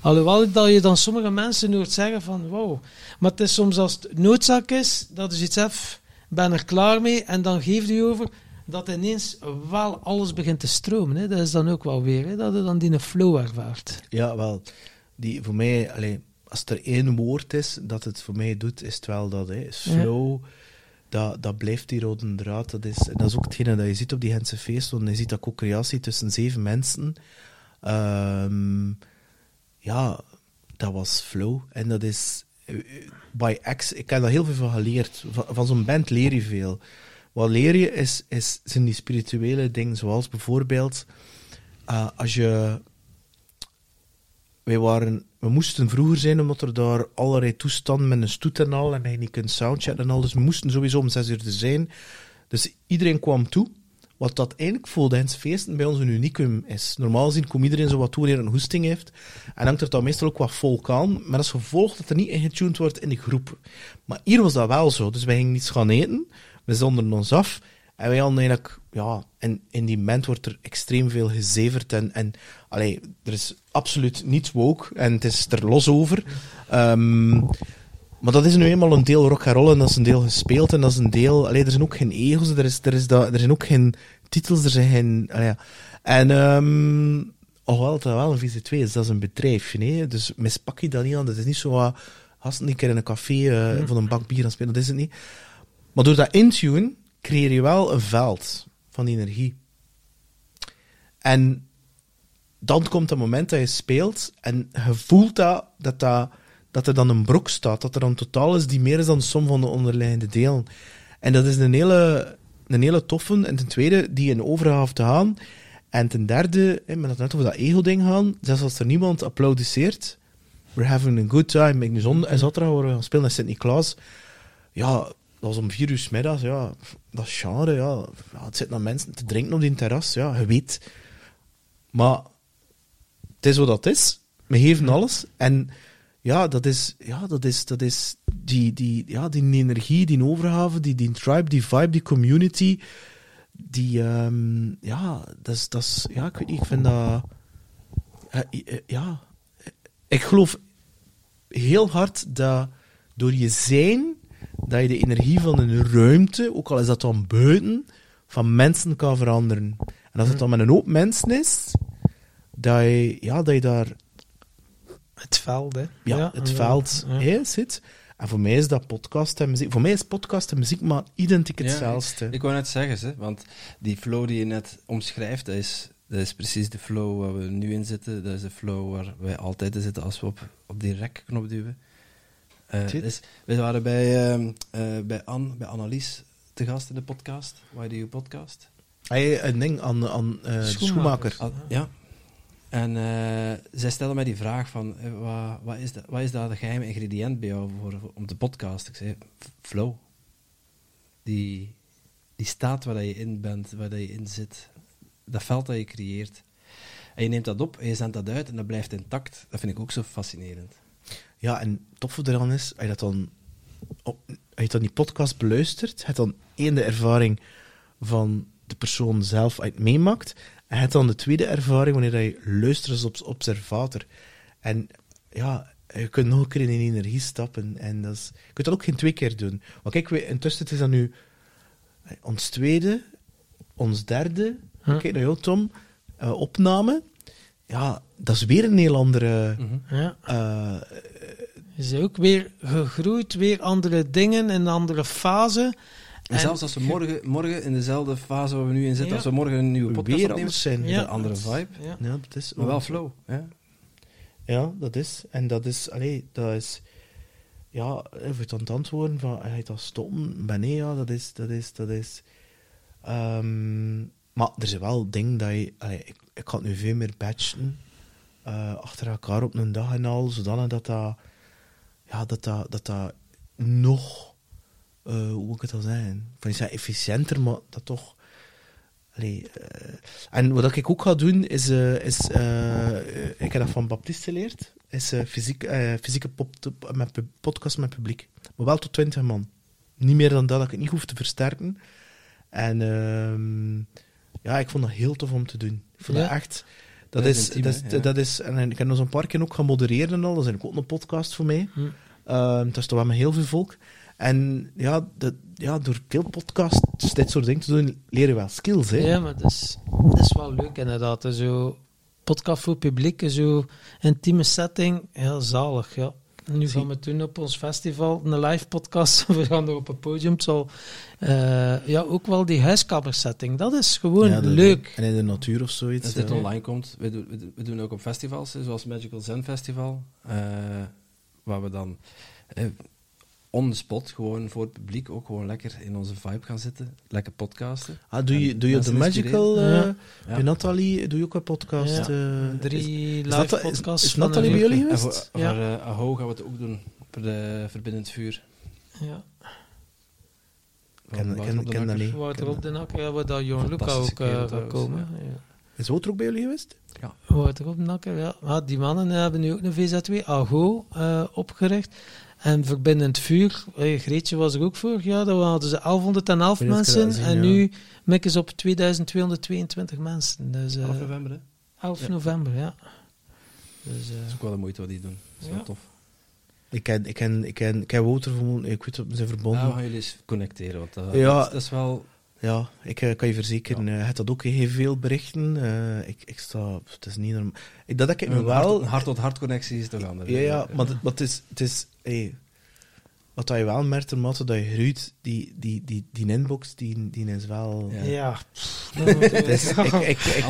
Alhoewel dat je dan sommige mensen hoort zeggen van wow, maar het is soms als het noodzaak is, dat is ietsef, ben er klaar mee en dan geef je over dat ineens wel alles begint te stromen. Hè. Dat is dan ook wel weer, hè, dat je dan die flow ervaart. Ja, wel. Die, voor mij, allee, als er één woord is dat het voor mij doet, is het wel dat. Hè. Ja. flow. dat, dat blijft die rode draad. Dat is, en dat is ook hetgene dat je ziet op die Gentse feesten. Want je ziet dat co-creatie tussen zeven mensen. Ehm, ja, dat was flow. En dat is eh, by X. Ik heb daar heel veel van geleerd. Van, van zo'n band leer je veel. Wat leer je is, is, zijn die spirituele dingen, zoals bijvoorbeeld eh, als je. Wij waren, we moesten vroeger zijn omdat er daar allerlei toestanden met een stoet en al en je niet kunt soundchecken en al. Dus we moesten sowieso om zes uur te zijn. Dus iedereen kwam toe. Wat dat eigenlijk voor de feesten bij ons een unicum is. Normaal gezien komt iedereen zo wat toe wanneer een hoesting heeft. En hangt er dan meestal ook wat volk aan. Maar als gevolg dat er niet ingetuned wordt in de groep. Maar hier was dat wel zo. Dus wij gingen niets gaan eten. We zonden ons af. En wij hadden eigenlijk, ja, en in die moment wordt er extreem veel gezeverd. En, en allee, er is absoluut niets woke. En het is er los over. Ehm, maar dat is nu eenmaal een deel rock and roll en dat is een deel gespeeld en dat is een deel. Allee, er zijn ook geen egels, er, is, er, is dat, er zijn ook geen titels, er zijn geen. Allee. En um, oh, wel, dat wel een VC2 is, dat is een bedrijf. Nee? Dus mispak je dat niet aan. Dat is niet zo wat. Als een keer in een café uh, van een bak bier aan spelen, dat is het niet. Maar door dat intune creëer je wel een veld van energie. En dan komt het moment dat je speelt en je voelt dat, dat, dat, dat er dan een brok staat, dat er een totaal is die meer is dan de som van de onderliggende delen. En dat is een hele, een hele toffe. En ten tweede, die in overgave te gaan. En ten derde, hè, met net over dat ego-ding gaan, zelfs als er niemand applaudisseert, we're having a good time. Ik nu zondag en zaterdag waren we gaan spelen naar Sint-Niklaas. Ja, was om vier uur 's middags, ja, dat is genre, ja. Het zit naar mensen te drinken op die terras, ja, je weet. Maar het is wat dat is. We geven alles. En ja, dat is, ja, dat is, dat is die, die, ja, die energie, die overgave, die, die tribe, die vibe, die community. Die, um, ja, dat is, dat is, ja, ik weet niet, ik vind dat, ja, ik geloof heel hard dat door je zijn, dat je de energie van een ruimte, ook al is dat dan buiten, van mensen kan veranderen. En als het dan met een hoop mensen is, dat je, ja, dat je daar het veld, hè? Ja, het veld ja. hè, zit. En voor mij is dat podcast en muziek. Voor mij is podcast en muziek maar identiek hetzelfde. Ja, ik, ik, wou net zeggen, hè, want die flow die je net omschrijft, dat is, dat is precies de flow waar we nu in zitten. Dat is de flow waar wij altijd in zitten als we op, op die rek-knop duwen. Uh, dus, we waren bij, uh, uh, bij, Anne, bij Annelies te gast in de podcast. Why Do You Podcast? Hey, een ding aan, aan Schoenmaker. Schoenmaker. Ah, ja, en uh, zij stelde mij die vraag van, uh, wat, wat, is dat, wat is dat de geheime ingrediënt bij jou voor, voor, om te podcasten? Ik zei, flow. Die, die staat waar je in bent, waar je in zit. Dat veld dat je creëert. En je neemt dat op en je zendt dat uit en dat blijft intact. Dat vind ik ook zo fascinerend. Ja, en het toffe eraan is, als je dat dan, op, als je dan die podcast beluistert, het dan één de ervaring van de persoon zelf uit meemaakt, en het dan de tweede ervaring wanneer je luistert als op observator. En ja, je kunt nog een keer in die energie stappen. En dat is, je kunt dat ook geen twee keer doen. Want kijk, we, intussen is dat nu ons tweede, ons derde, huh? kijk naar jou Tom, uh, opname. Ja, dat is weer een heel andere... Mm -hmm. ja. Uh, is ook weer gegroeid, weer andere dingen, een andere fase. En, zelfs als we morgen, morgen in dezelfde fase waar we nu in zitten, ja. als we morgen een nieuwe podcast Weer opnemen, zijn. Ja, een andere vibe. Ja. ja, dat is maar wel flow. Ja. ja, dat is. En dat is, allee, dat is, ja, even het antwoorden van, hij dat stoppen, ben nee, ja, dat is, dat is, dat is. Um, maar er zijn wel dingen dat je, allee, ik, ik kan nu veel meer batchen, uh, achter elkaar op een dag en al, zodanig dat dat, ja, dat dat, dat, dat nog uh, hoe moet ik het al zeggen? Van is dat efficiënter, maar dat toch. Allee, uh, en wat ik ook ga doen is, uh, is ik heb dat van Baptiste geleerd, is fysiek, fysieke pop, met podcast met publiek. Maar wel tot 20 man. Niet meer dan dat, dat ik het niet hoef te versterken. En ehm, ja, ik vond dat heel tof om te doen. Ik vond Ja. dat echt. Dat is, dat, is, dat is, en ik heb nog zo'n paar keer ook gaan modereren en al. Dat is ook een podcast voor mij. Hm. Ehm, dat is toch wel met heel veel volk. En ja, dat, ja, door veel podcasts dit soort dingen te doen, leer je wel skills. Hè? Ja, maar dat is, dat is wel leuk inderdaad. Zo podcast voor publiek, zo intieme setting, heel zalig. Ja. Nu gaan we doen op ons festival een live podcast. We gaan er op een podium. Het zal, eh, ja, ook wel die huiskamersetting. Dat is gewoon Ja, de- leuk. En in de natuur of zoiets. Als dit ja. online komt, we doen, we doen- we ook op festivals, hè, zoals Magical Zen Festival, eh, waar we dan eh, on the spot, gewoon voor het publiek, ook gewoon lekker in onze vibe gaan zitten, lekker podcasten. Ah, doe je, doe je de Magical... eh Ja. Bij Nathalie doe je ook een podcast? Ja. eh, Drie is- live is- podcasts. is Nathalie bij jullie En geweest? voor, Ja. voor eh, Aho gaan we het ook doen, voor de Verbindend Vuur. Ja. Ken- dat niet. Wouter op de nakker, ja, waar dat Johan Luca ook trouwens, komen. ja. Ja. Is Wouter ook bij jullie geweest? Wouter op de nakker, ja. Ja, die mannen hebben nu ook een VZ2 AGO eh, opgericht. En Verbindend Vuur, eh, Greetje was er ook vorig jaar, daar hadden ze 1111 Ik weet niet of ik mensen. en ja. nu mikken ze op 2222 mensen. Dus, eh, 11 november, hè? 11 Ja. november, ja. Dus, eh, Dat is ook wel de moeite wat die doen. Dat is wel Ja. tof. Ik ken, ik ken, ik ken, ik ken Wouter. Ik weet dat we zijn verbonden. Ja, we gaan jullie eens connecteren, want dat, Ja. dat, is- dat is wel... Ja, ik eh, kan je verzekeren, eh, het had ook heel veel berichten. eh, ik, ik sta, het is niet normaal. Ik- Dat ik me wel. een hart-tot-hart connectie is toch anders. Ja, hè? ja, maar, het- maar het is, het is hey, wat dat je wel merkt, naarmate dat je groeit, die, die, die, die inbox, die, die is wel. Ja. ja. is, ik, ik, ik,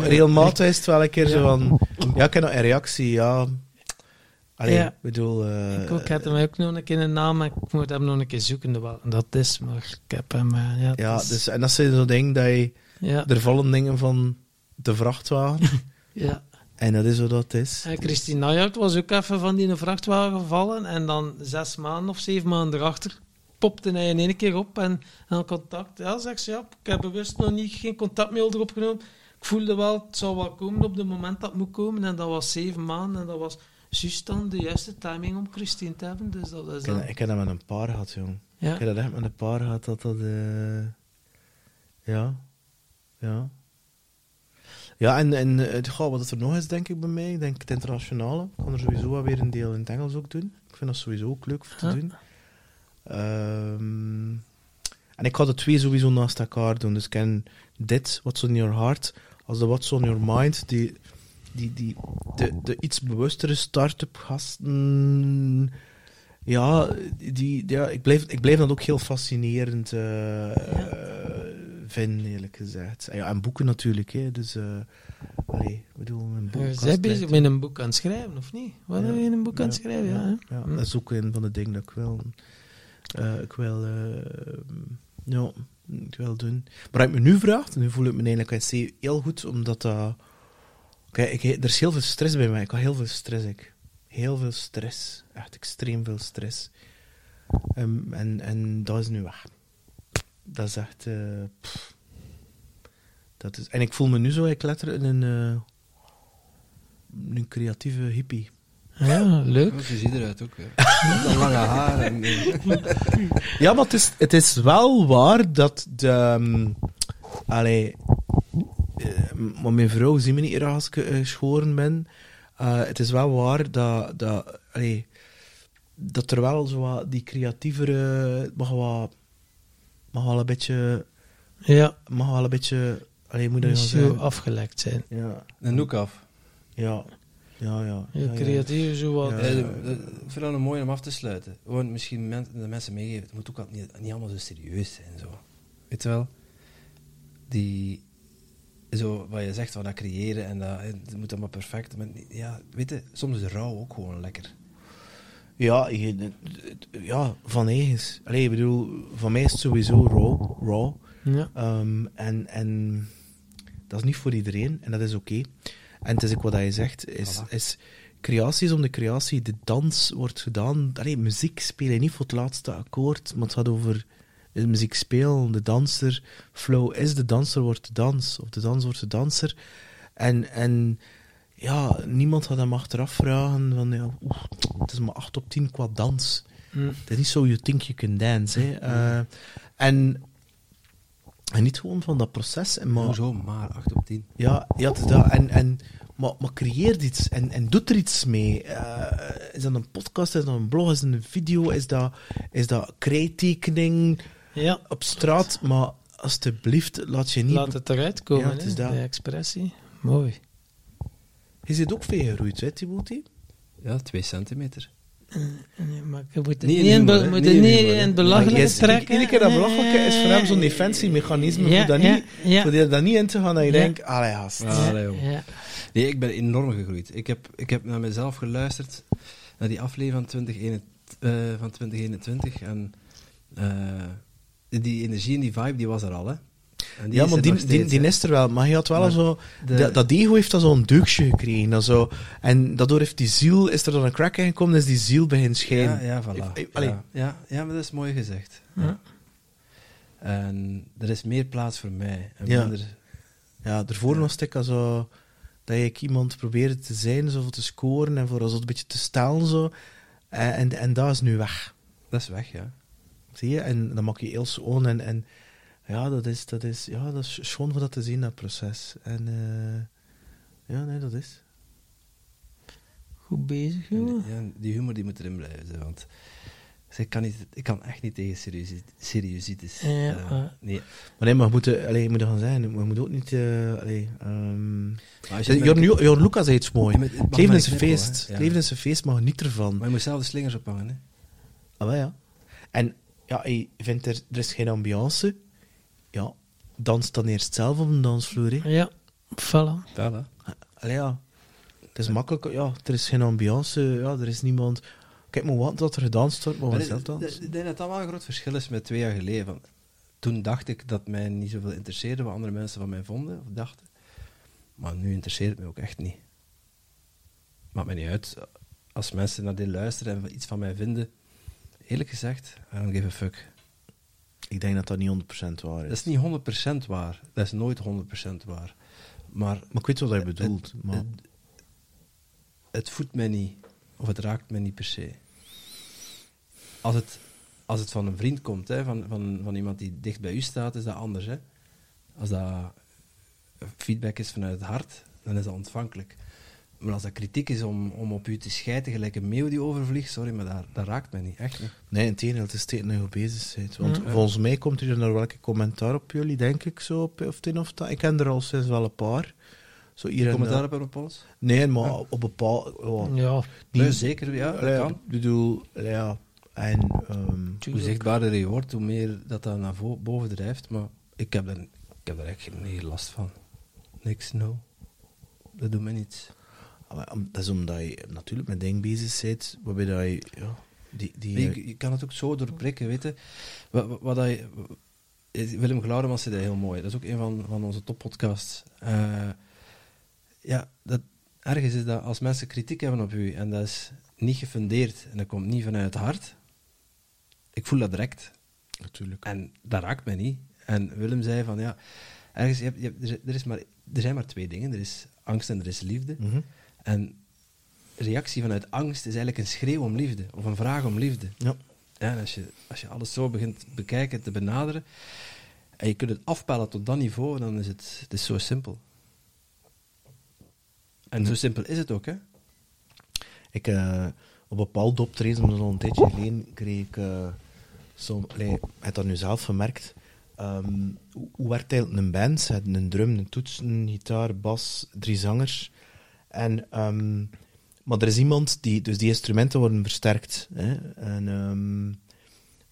regelmatig is het wel een keer zo Ja. van. Ja, ik heb nog een reactie, ja. Allee, Ja. ik bedoel. eh, ik ook, had hem ook nog een keer een naam, maar ik moet hem nog een keer zoeken. Wat dat is, maar ik heb hem. eh, ja, ja, is- dus, en dat zijn zo'n dingen dat je. ja, Er vallen dingen van de vrachtwagen. ja. en dat is hoe dat is. En Christine Najaert was ook even van die vrachtwagen gevallen. En dan zes maanden of zeven maanden erachter popte hij in één keer op en aan contact. Ja, zegt ze, ja, ik heb bewust nog niet, geen contactmail erop genomen. Ik voelde wel, het zou wel komen op het moment dat het moet komen. En dat was zeven maanden en dat was juist dan de juiste timing om Christine te hebben. Dus dat is Ik dan... heb, ik heb dat met een paar gehad, jong. Ja. Ik heb dat echt met een paar gehad, dat dat... eh, ja. Ja. Ja, en, en eh, goh, wat er nog is, denk ik, bij mij, ik denk het internationale. Ik kan er sowieso wel weer een deel in het Engels ook doen. Ik vind dat sowieso ook leuk om te doen. Ehm, en ik ga de twee sowieso naast elkaar doen. Dus ik ken dit, What's on Your Heart, als de What's on Your Mind, die, die, die, de, de iets bewustere start-up gasten... Ja, die, ja ik, blijf, ik blijf dat ook heel fascinerend eh, eh, vinden, eerlijk gezegd. En, ja, en boeken natuurlijk, hè. Dus, eh allee, ik bedoel, een boek... Uh, zij bezig met een boek aan het schrijven, of niet? Wat Ja. je een boek aan het schrijven? Ja? Ja, Hm. dat is ook een van de dingen dat ik wil, ik wil, ja, ik wil doen. Maar als je me nu vraagt, nu voel ik me eigenlijk ik heel goed, omdat dat... Kijk, ik, er is heel veel stress bij mij. Ik heb heel veel stress, ik. Heel veel stress. Echt extreem veel stress. Ehm, en, en dat is nu weg. Dat is echt... eh, pff. dat is, en ik voel me nu zo, ik letter in een, eh, een creatieve hippie. Ja, leuk. Oh, je ziet eruit ook. Hè. Met lange haar. En, eh, Ja, maar het is, het is wel waar dat de... ehm, allee, maar mijn vrouw ziet me niet graag als ik eh, geschoren ben. Eh, het is wel waar dat, dat, allee, dat er wel zo wat die creatievere... mag wel, mag wel een beetje... Ja, mag wel een beetje... Allee, moet dat zo afgelekt zijn. Ja, een noek af. ja, ja, ja. Ja, ja. creatief zo wat. Ja. Eh, de- de- Ik vind dat een mooi om af te sluiten. Gewoon misschien men- de mensen meegeven. Het moet ook altijd niet, niet allemaal zo serieus zijn. Zo. Weet je wel? Die, zo, wat je zegt, van dat creëren en dat, het moet allemaal perfect. Maar, ja, weet je, soms is rouw ook gewoon lekker. Ja, je, ja, van eigens. Allee, ik bedoel, van mij is het sowieso raw. raw. Ja. Ehm, en, en dat is niet voor iedereen en dat is oké. En het is ook wat hij zegt, is, Voilà. is creatie is om de creatie. De dans wordt gedaan. Allee, muziek spelen niet voor het laatste akkoord, maar het gaat over de muziek spelen, de danser. Flow is de danser, wordt de dans. Of de dans wordt de danser. En, en ja, niemand gaat hem achteraf vragen van, ja, het is maar 8 op 10 qua dans. Het is niet zo you think you can dance. Hè. Eh, en, en niet gewoon van dat proces. en Maar, Hoezo? Maar 8 op 10. ja, ja dat. En, en, maar, maar creëer iets en, en doe er iets mee. Eh, is dat een podcast, is dat een blog, is dat een video, is dat, is dat krijttekening ja, op straat? Maar alsjeblieft, laat je niet... laat het eruit komen, Ja, het is hè, dat. de expressie. Mooi. Je zit ook veel gegroeid, hè, Timothy? Ja, 2 centimeter. Nee, maar je moet het Niet niet, in be- moet Niet het niet in belachelijke trekken. Iedere keer dat belachelijke is voor hem zo'n defensiemechanisme. Ja, voor, dat ja, niet, ja. voor die- dat niet in te gaan dat je Ja. denkt, allee gast. Ja, allee, joh. Ja. Nee, ik ben enorm gegroeid. Ik heb, ik heb naar mezelf geluisterd, naar die aflevering van 2021. eh, van 2021 en eh, die energie en die vibe, die was er al, hè. En ja, is maar die, die, die is er wel. Maar je had wel zo... de- dat, dat ego heeft dat zo'n deukje gekregen. Dat zo, en daardoor heeft die ziel... Is er dan een crack in gekomen, is die ziel begin schijnen. Ja, ja, voilà. Ik- ik- ja, ja, ja, maar dat is mooi gezegd. Ja. En er is meer plaats voor mij. En Ja. minder... Ja, daarvoor Ja. was ik zo... Dat je iemand probeerde te zijn, zo te scoren en voor zo een beetje te stellen. Zo. En, en, en dat is nu weg. Dat is weg, ja. Zie je? En dan maak je heel schoon. En, en ja, dat is, dat, is, ja, dat is schoon voor dat te zien, dat proces. En eh, ja, nee, dat is. Goed bezig, En jongen. die- ja, die humor die moet erin blijven. Want dus ik, kan niet, ik kan echt niet tegen serieusi- seriositis. Ja, Eh, maar- nee. Maar nee, maar we moeten, allee, je moet er gaan zijn. We moeten ook niet... eh allee, ehm, Maar als je Jorn, merkt- Jorn Lucas zei iets mooi. Leven is een feest. leven is een feest, maar niet ervan. Maar je moet zelf de slingers ophangen, hè. Ah, wel, ja. En ja, je vindt er, er is geen ambiance. Ja, dans dan eerst zelf op een dansvloer. Hè. Ja, voilà. Voilà. Allee, ja. Het is makkelijk. Ja, er is geen ambiance. Ja, er is niemand... Kijk maar wat dat er gedanst wordt, maar we Maar zelf ik- dansen. Ik denk dat dat wel een groot verschil is met twee jaar geleden. Toen dacht ik dat mij niet zoveel interesseerde wat andere mensen van mij vonden of dachten. Maar nu interesseert het me ook echt niet. Maakt mij niet uit. Als mensen naar dit luisteren en iets van mij vinden, eerlijk gezegd, I don't give a fuck. Ik denk dat dat niet 100% waar is. Dat is niet 100% waar. Dat is nooit 100% waar. Maar Maar ik weet wat hij bedoelt. Het, maar... het, het voedt mij niet. Of het raakt mij niet per se. Als het, als het van een vriend komt, hè, van, van, van iemand die dicht bij u staat, is dat anders. Hè. Als dat feedback is vanuit het hart, dan is dat ontvankelijk. Maar als dat kritiek is om, om op u te schijten, gelijk een meeuw die overvliegt, sorry, maar dat, dat raakt mij niet. Echt niet. Nee, in tegendeel, het is tegen dat je bezig bent. Want Ja. volgens mij komt er naar welke commentaar op jullie, denk ik, zo op, of het een of dat. Ik ken er al sinds wel een paar. Zo hier en Commentaar daar. op op ons? Nee, maar op bepaal... Oh, Ja, Nee, zeker, ja, dat kan. Ik bedoel, ja. En... ehm, Hoe zichtbaarder je wordt, hoe meer dat dat naar boven drijft. Maar ik heb er, ik heb er geen geen last van. Niks, no. Dat doet me niets. Dat is omdat je natuurlijk met dingen bezig bent, waarbij dat je... Ja, die, die, je, je kan het ook zo doorprikken, weet je. Wat, wat, wat dat je, Willem Glaudemans zei dat heel mooi. Dat is ook een van, van onze toppodcasts. Eh ja, dat, ergens is dat als mensen kritiek hebben op u en dat is niet gefundeerd en dat komt niet vanuit het hart, ik voel dat direct. natuurlijk. En dat raakt mij niet. En Willem zei van ja, ergens, je hebt, je hebt, er, is- er, is maar, er zijn maar twee dingen. Er is angst en er is liefde. Mhm. En reactie vanuit angst is eigenlijk een schreeuw om liefde. Of een vraag om liefde. Ja. Ja, en als, je, als je alles zo begint te bekijken, te benaderen, en je kunt het afpellen tot dat niveau, dan is het, het is zo simpel. En zo simpel is het ook, hè? Ik, eh, op bepaalde optredens, maar zo'n tijdje geleden, kreeg ik zo... Allee, ik heb dat nu zelf gemerkt. Ehm, hoe, hoe werkt eigenlijk een band? Ze een drum, een toets, een gitaar, bas, drie zangers. En, ehm, maar er is iemand die... Dus die instrumenten worden versterkt. Hè? En ehm,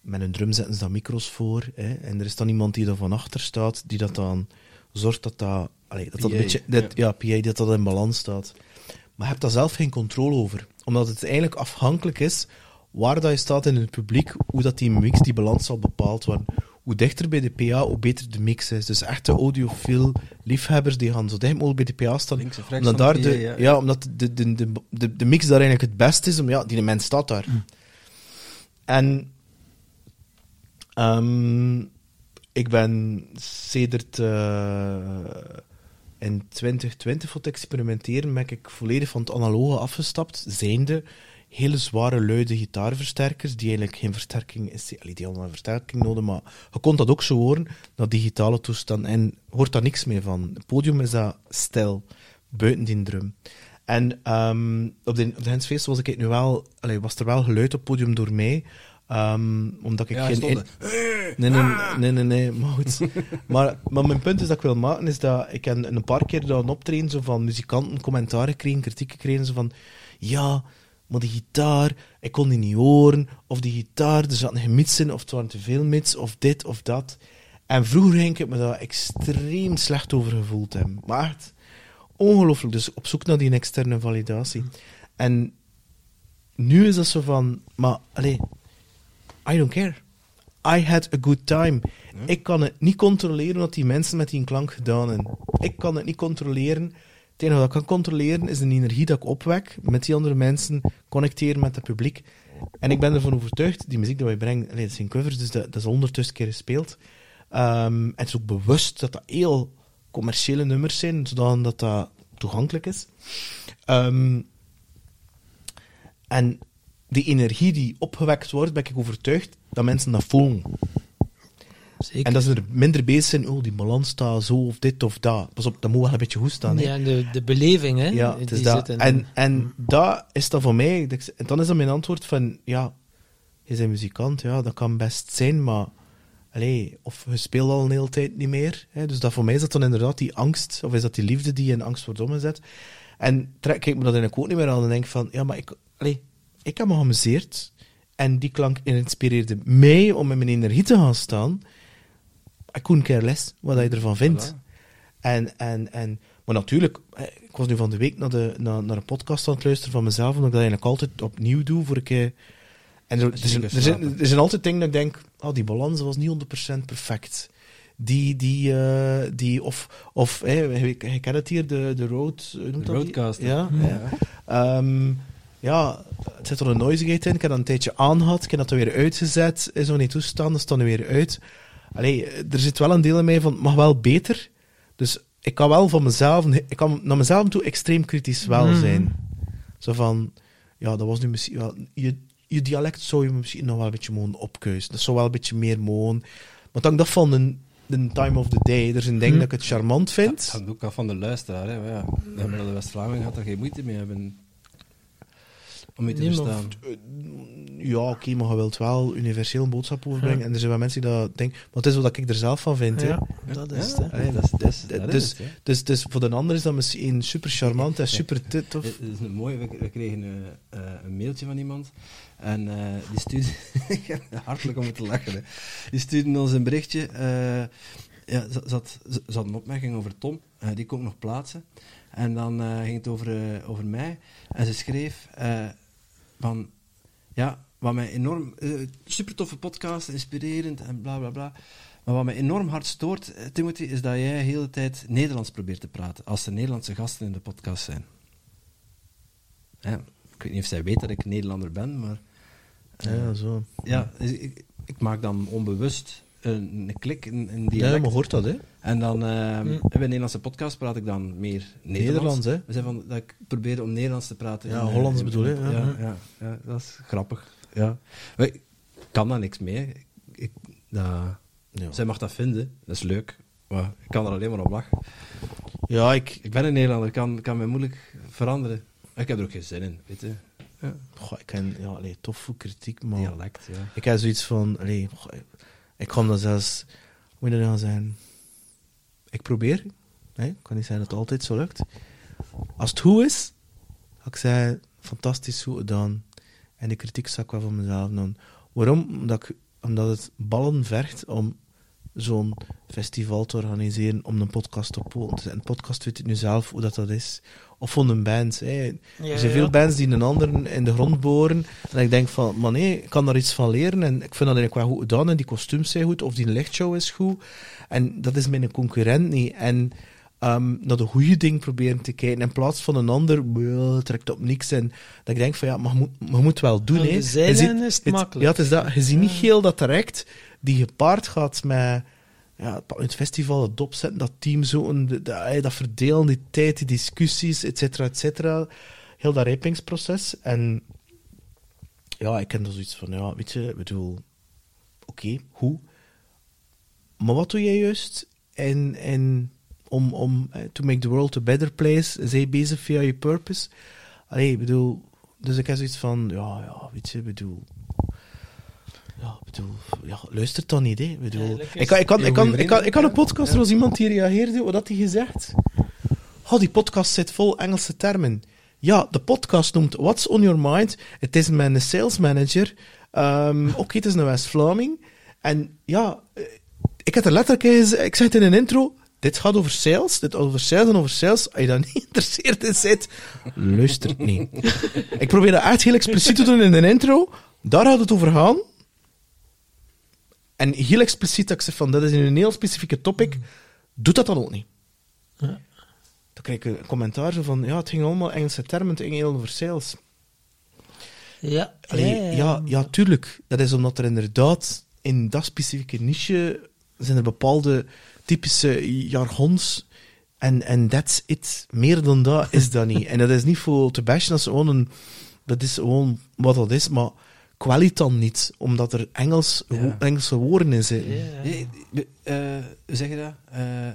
met een drum zetten ze dan micro's voor. Hè? En er is dan iemand die er van achter staat, die dat dan zorgt dat dat... Allee, dat, dat een beetje... Dat, ja, PA, dat dat in balans staat. Maar je hebt daar zelf geen controle over. Omdat het eigenlijk afhankelijk is waar dat je staat in het publiek, hoe dat die mix, die balans zal bepaald worden. Hoe dichter bij de PA, hoe beter de mix is. Dus echte audiofiel liefhebbers, die gaan zo dicht mogelijk bij de PA staan. Links of rechts Omdat, daar de ja. ja. omdat de, de, de, de, de mix daar eigenlijk het beste is. Om, ja, die mens staat daar. En ehm, ik ben sedert eh, in 2020 voor het experimenteren ben ik volledig van het analoge afgestapt, zijnde hele zware, luide gitaarversterkers, die eigenlijk geen versterking is. Allee, die hadden een versterking nodig, maar je kon dat ook zo horen, dat digitale toestand. En hoort daar niks meer van. Het podium is dat stil, buiten die drum. En ehm, op de, op de Hensfeest was ik nu wel, allee, was er wel geluid op het podium door mij, ehm, omdat ik Ja, geen... stonden. Nee, nee, nee, nee, nee, maar goed. Maar, maar mijn punt is dat ik wil maken, is dat ik heb een paar keer dan optreden zo van muzikanten commentaren kregen, kritiek gekregen, zo van, ja, maar die gitaar, ik kon die niet horen. Of die gitaar, er zat een mits in, of het waren te veel mits, of dit of dat. En vroeger ging ik me daar extreem slecht over gevoeld hebben. Maar echt, ongelooflijk. Dus op zoek naar die externe validatie. En nu is dat zo van, maar, allee, I don't care. I had a good time. Ik kan het niet controleren wat die mensen met die klank gedaan hebben. Ik kan het niet controleren. Het enige wat ik kan controleren is de energie dat ik opwek met die andere mensen, connecteren met het publiek. En ik ben ervan overtuigd, die muziek die wij brengen, allee, dat zijn covers, dus dat, dat is honderdduizend keer gespeeld. Ehm, en het is ook bewust dat dat heel commerciële nummers zijn, zodat dat toegankelijk is. Ehm, en die energie die opgewekt wordt, ben ik overtuigd dat mensen dat voelen. Zeker. En dat ze er minder bezig zijn, oh, die balans staat zo of dit of dat. Pas op, dat moet wel een beetje goed staan. hè. ja, de, de beleving, hè? Ja, het is dat. En, en dat is dan voor mij, en dan is dat mijn antwoord van, ja, je bent muzikant, ja, dat kan best zijn, maar, allee, of je speelt al een hele tijd niet meer. Hè, dus dat voor mij is dat dan inderdaad die angst, of is dat die liefde die in angst wordt omgezet. En trek ik me dat eigenlijk ook niet meer aan en denk van, ja, maar ik, allee, ik heb me geamuseerd, en die klank inspireerde mij om met mijn energie te gaan staan. I couldn't care less wat je ervan vindt. En, en, en, maar natuurlijk, eh, ik was nu van de week naar, de, naar, naar een podcast aan het luisteren van mezelf, omdat ik dat eigenlijk altijd opnieuw doe voor ik. eh, En er, er, zijn, er, zijn, er zijn altijd dingen dat ik denk, oh, die balans was niet 100% perfect. Die, die, eh, die of, of hey, je, je kent het hier, de, de road, hoe noemt De dat? roadcaster. Ja, ja. Ehm, ja, het zit er een noisigheid in. Ik heb dat een tijdje aangehad. Ik heb dat er weer uitgezet. Is nog niet toestaan, dat staat nu weer uit. Allee, er zit wel een deel in mij van, het mag wel beter. Dus ik kan wel van mezelf, ik kan naar mezelf toe extreem kritisch wel Mhm. zijn. Zo van, ja, dat was nu misschien, ja, je, je dialect zou je misschien nog wel een beetje mogen opkeuzen. Dat zou wel een beetje meer mogen. Maar dan dat van de, de time of the day. Er zijn dingen dat ik het charmant Het vind. hangt ook af van de luisteraar. Hè. Ja, dat de West-Vlamingen gehad daar geen moeite mee hebben om je te verstaan. Ja, oké, maar je wilt wel universeel een boodschap overbrengen. En er zijn wel mensen die dat denken. Maar het is wat ik er zelf van vind. hè. Ja, dat is het. hè. Allee, dat is, dat is, dat dus, is het, hè. dus, dus voor de ander is dat misschien super charmant en super tof. Het is een mooie. We, we kregen eh, eh, een mailtje van iemand. En eh, die stuurde. Ik heb hartelijk om te lachen. Hè. Die stuurde ons een berichtje. eh, ja, ze, ze had, ze, ze had een opmerking over Tom. eh, die kon ik nog plaatsen. En dan eh, ging het over, eh, over mij. En ze schreef eh, van. Ja, wat mij enorm. eh, super toffe podcast, inspirerend en bla bla bla. Maar wat mij enorm hard stoort, eh, Timothy, is dat jij de hele tijd Nederlands probeert te praten. Als er Nederlandse gasten in de podcast zijn. Ja, ik weet niet of zij weet dat ik Nederlander ben, maar. eh, Ja, zo. ja, ik, ik maak dan onbewust een, een klik in, in Ja, dialect. maar hoort dat, hè? En dan eh, Mm. bij een Nederlandse podcast praat ik dan meer Nederlands. Nederlands, hè? We zijn van dat ik probeer om Nederlands te praten. Ja, in, eh, Hollands in- bedoel je, Ja, ja. ja, ja, dat is grappig. Ja. Maar ik kan daar niks mee. Ik, ik, Ja. Zij mag dat vinden, dat is leuk. Maar ik kan er alleen maar op lachen. Ja, ik, Ik ben een Nederlander, kan, kan mij moeilijk veranderen. Ik heb er ook geen zin in, weet je. Ja. goh, ik ken, ja, allee, tof voor kritiek, maar Dialect, ja. ik heb zoiets van, allee, goh, ik kan dat zelfs, hoe moet je dat zijn? Ik probeer, hè? ik kan niet zeggen dat het altijd zo lukt. Als het goed is, ga ik zeggen, fantastisch goed gedaan. En de kritiek zak wel van mezelf doen. Waarom? Omdat, ik, omdat het ballen vergt om zo'n festival te organiseren om een podcast op te zetten. Een podcast weet ik nu zelf hoe dat, dat is. Of van een band. Er zijn ja. veel bands die een ander in de grond boren. En ik denk van, maar nee, ik kan daar iets van leren. En ik vind dat eigenlijk wel goed gedaan. En die kostuums zijn goed. Of die lichtshow is goed. En dat is mijn concurrent niet. En ehm, naar de goede ding proberen te kijken. In plaats van een ander, well, trekt op niks. En dat ik denk van, ja, maar je moet, je moet wel doen. Hè. is het het- makkelijk. Ja, het is dat. Je ziet niet heel dat direct die gepaard gaat met ja, het festival, het opzetten, dat team zo, en eh, dat verdelen, die tijd, die discussies, et cetera, et cetera. Heel dat rijpingsproces. En ja, ik ken er zoiets van, ja, weet je, ik bedoel, oké, hoe? Maar wat doe jij juist in, in, om, om eh, to make the world a better place? Zijn je bezig via je purpose? Allee, ik bedoel, dus ik heb zoiets van, ja, ja, weet je, ik bedoel... Ja, ik bedoel, ja, luistert dan niet, hè. Ik bedoel, kan, ik, kan, ik, kan, ik, kan, ik kan een podcast, er was iemand die reageerde, wat had hij gezegd? Oh, die podcast zit vol Engelse termen. ja, de podcast noemt What's on Your Mind. Het is een sales manager. Ehm, Oké, het is een West-Vlaming. En ja, eh, ik heb er letterlijk ik zeg het in een intro, dit gaat over sales, dit over sales en over sales. Als je daar niet geïnteresseerd in zit, luister het niet. ik probeer dat echt heel expliciet te doen in een intro. Daar gaat het over gaan. En heel expliciet dat ik zeg van, dat is een heel specifieke topic. Doe dat dan ook niet. Ja. Dan krijg ik een commentaar zo van, ja, het ging allemaal Engelse termen, het ging heel over sales. Ja, Allee, ja, ja, tuurlijk. Dat is omdat er inderdaad in dat specifieke niche zijn er bepaalde typische jargons. En, en that's it. Meer dan dat is dat niet. En dat is niet voor te bashen, dat is gewoon, een, dat is gewoon wat dat is, maar kwalitan niet, omdat er Engels, Ja. Engelse woorden in zitten. Nee, eh, hoe zeg je dat? Eh,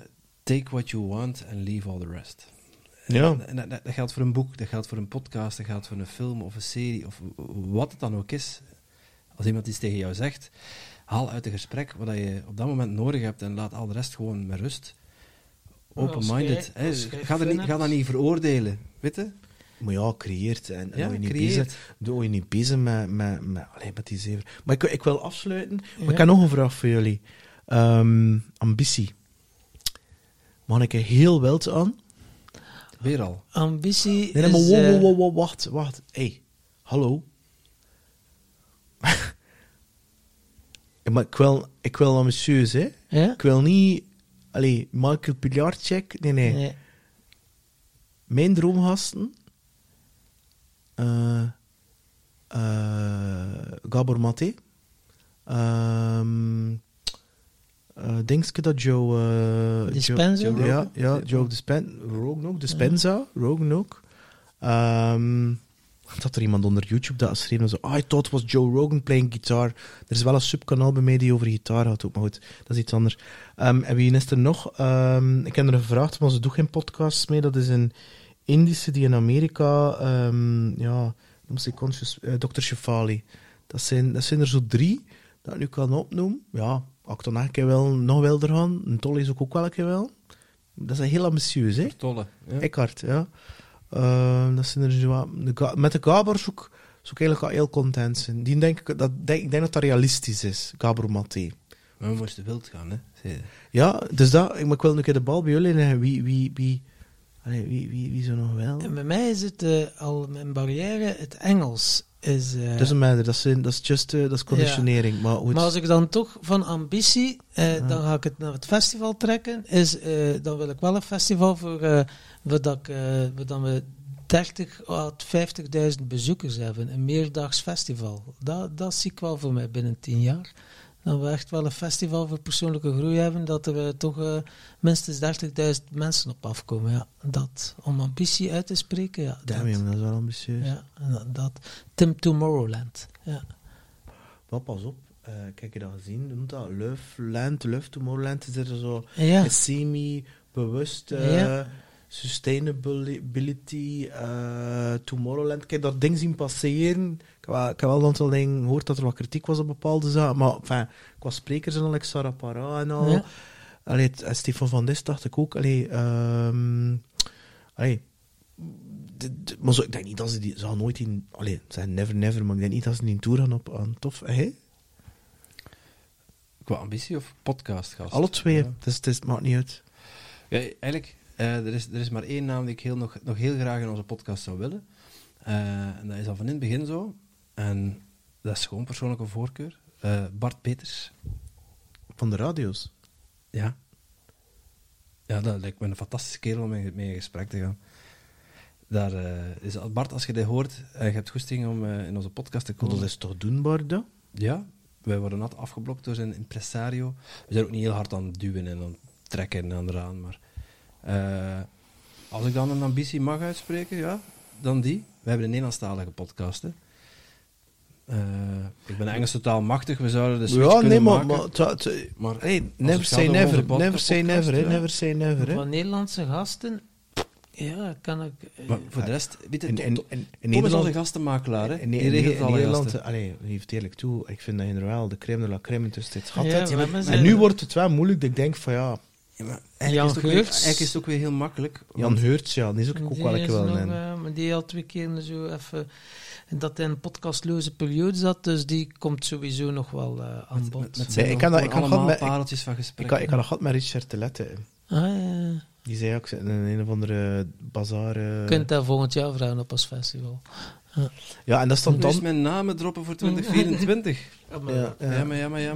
take what you want and leave all the rest. Ja. En dat, geldt voor een boek, dat geldt voor een podcast, dat geldt voor een film of een serie of wat het dan ook is. Als iemand iets tegen jou zegt, haal uit het gesprek wat je op dat moment nodig hebt en laat al de rest gewoon met rust. Open-minded. Ga, dat fun niet, ga dat niet veroordelen. Weet je? Maar ja, creëert. En, en Ja, je niet creëert. bezig, doe je niet bezig met, met, met, die zeven. Maar ik, ik wil afsluiten. Maar Ja. ik heb nog een vraag voor jullie. Ehm, ambitie. Mag ik er heel wild aan? Weer al. Ambitie Nee, nee, is... maar wow, eh, wow, wow, wow, wacht, wacht. hey, hallo. Maar ik wil, ik wil ambitieus, hè. Ja? Ik wil niet... Allee, Michael Pilarczyk. Nee, nee. Nee. Mijn droomgasten. Eh eh Gabor Maté. Ehm eh Dingske dat Joe... Dispenza? Joe, ja, ja, Joe Dispenza. Ook. Dispenza. Rogan ook. Ehm dat er iemand onder YouTube dat schreef en zo, I thought it was Joe Rogan playing guitar. Er is wel een subkanaal bij mij die over gitaar had ook, maar goed, dat is iets anders. Ehm en wie is er nog? Ehm, ik heb er gevraagd, maar ze doet geen podcasts mee. Dat is een Indische die in Amerika, ehm ja, noem ze conscious, eh, Dr. Shefali. Dat zijn, dat zijn er zo drie dat ik nu kan opnoemen. Ja, dan een keer wel nog wilder gaan. Een tol is ook, ook wel een keer wel. Dat is heel ambitieus, hè? Tolle. Ja. Eckhart, ja. Ehm, dat zijn er zo de met de Gabor zou ik, zou ik eigenlijk wel heel content zijn. Die denk ik, dat, denk, ik denk dat dat realistisch is, Gabor Maté. Maar we moesten wild gaan, hè. Ja, dus dat, maar ik wil nu een keer de bal bij jullie leggen. Wie, wie, wie, allee, wie, wie, wie zou nog wel? En bij mij is het eh, al mijn barrière, het Engels. Is, eh, Dat is een matter, dat is, dat is just, eh, dat is conditionering. Maar goed. Maar als ik dan toch van ambitie, eh, dan ga ik het naar het festival trekken. Is, dan wil ik wel een festival voor, waar, dat ik, dan we 30 à 50.000 bezoekers hebben. Een meerdaags festival. Dat, dat zie ik wel voor mij binnen 10 jaar. Dat we echt wel een festival voor persoonlijke groei hebben. Dat er toch eh, minstens 30.000 mensen op afkomen. Ja, dat. Om ambitie uit te spreken. Ja, dat. Damn, dat is wel ambitieus. Ja, dat, dat. Tim Tomorrowland. Ja. Maar pas op, eh, kijk je dat gezien? Noemt dat? Love Land, Love Tomorrowland is er zo Ja. semi-bewust Ja. Sustainability, eh, Tomorrowland. Ik heb dat ding zien passeren. Ik heb, wel, ik heb wel een aantal dingen gehoord dat er wat kritiek was op bepaalde zaken. Maar enfin, qua sprekers en al, like Sarah Para en al. Ja. Allee, het- en Stefan van Dis dacht ik ook. Allee, ehm, allee, maar zo, ik denk niet dat ze die... Ze gaan nooit in... Allee, ze zeggen never never, maar ik denk niet dat ze in tour gaan op aan tof. Hè? Qua ambitie of podcast gast? Alle twee. Ja. Dus het is, maakt niet uit. Ja, eigenlijk, eh, er, is, er is maar één naam die ik heel, nog, nog heel graag in onze podcast zou willen. Eh, en dat is al van in het begin zo. En dat is gewoon persoonlijke voorkeur. Eh, Bart Peters. Van de radio's. Ja. Ja, dat lijkt me een fantastische kerel om mee, in gesprek te gaan. Daar, eh, is, Bart, als je dit hoort en je hebt goesting om eh, in onze podcast te komen. dat is toch doenbaar, dat? Ja, wij worden net afgeblokt door zijn impresario. We zijn ook niet heel hard aan het duwen en aan het trekken en aan eraan, maar... eh, als ik dan een ambitie mag uitspreken, ja, dan die. We hebben een Nederlandstalige podcast, hè. Eh, ik ben Engels totaal machtig, we zouden de switch ja, kunnen nee, maar... maken. maar hey, het never say never. Never say podcast, never, hè. ja. Never say never, hè. Van Nederlandse gasten, ja, kan ik... eh, Maar voor de rest, weet je, In, in, in, in Nederland... onze gastenmakelaar, hè. In, Nederland, allee, geeft eerlijk toe, ik vind dat er wel de crème de la crème tussen dit gat Ja, En nu wordt het wel moeilijk, dat ik denk van ja, Jan is het ook weer, Geurts. eigenlijk is het ook weer heel makkelijk. Jan Heurts, ja, die is ook, ook wel ik is wel nog, eh, maar die had twee keer zo even... Dat hij in een podcastloze periode zat, dus die komt sowieso nog wel eh, aan Met, bod. met, met Nee, ik nog kan dat- gewoon ik kan allemaal met- ik- pareltjes van Ik, gesprekken. had- ik had nog gehad met Richard Telette. Ah, ja. Die zei ook, ze in een of andere bazaar... eh, Je kunt dat volgend jaar vragen op ons festival. Ja, en dat Dus dan... mijn namen droppen voor 2024. Ja, maar, Ja, ja. Ja, maar, ja,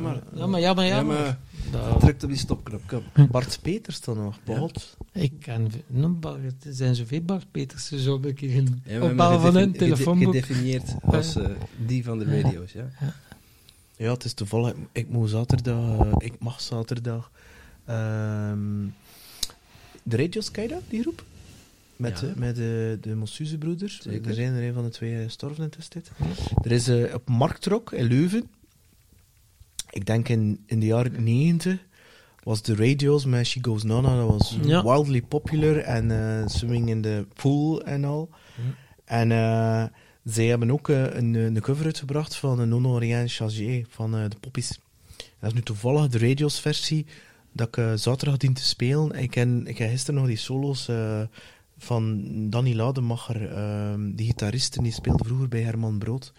op die stopknop, kom. Bart Peters dan nog, Balt. Ik ken Bart, er zijn zoveel Bart Petersen zo een keer in Ja, van een telefoonboek. Gedefinieerd als eh, die van de radio's, ja. Ja, het is toevallig. Ik, ik moet zaterdag... ik mag zaterdag... ehm, de radios, ken je dat, die groep? Met, Ja. eh, met de, de Mossuze-broeders. Zeker. Er zijn er een van de twee gestorven in de tussentijd. Er is eh, op Marktrok in Leuven... Ik denk in, in de jaren 90 was de radios met She Goes Nana, dat was Ja. wildly popular. En eh, Swimming in the Pool en al. En eh, zij hebben ook eh, een, een cover uitgebracht van een Non Rien Chargé van eh, de Poppies. Dat is nu toevallig de radios versie dat ik eh, zaterdag dien te spelen. Ik ken, ik heb gisteren nog die solo's eh, van Danny Lademacher, eh, die gitariste, die speelde vroeger bij Herman Brood.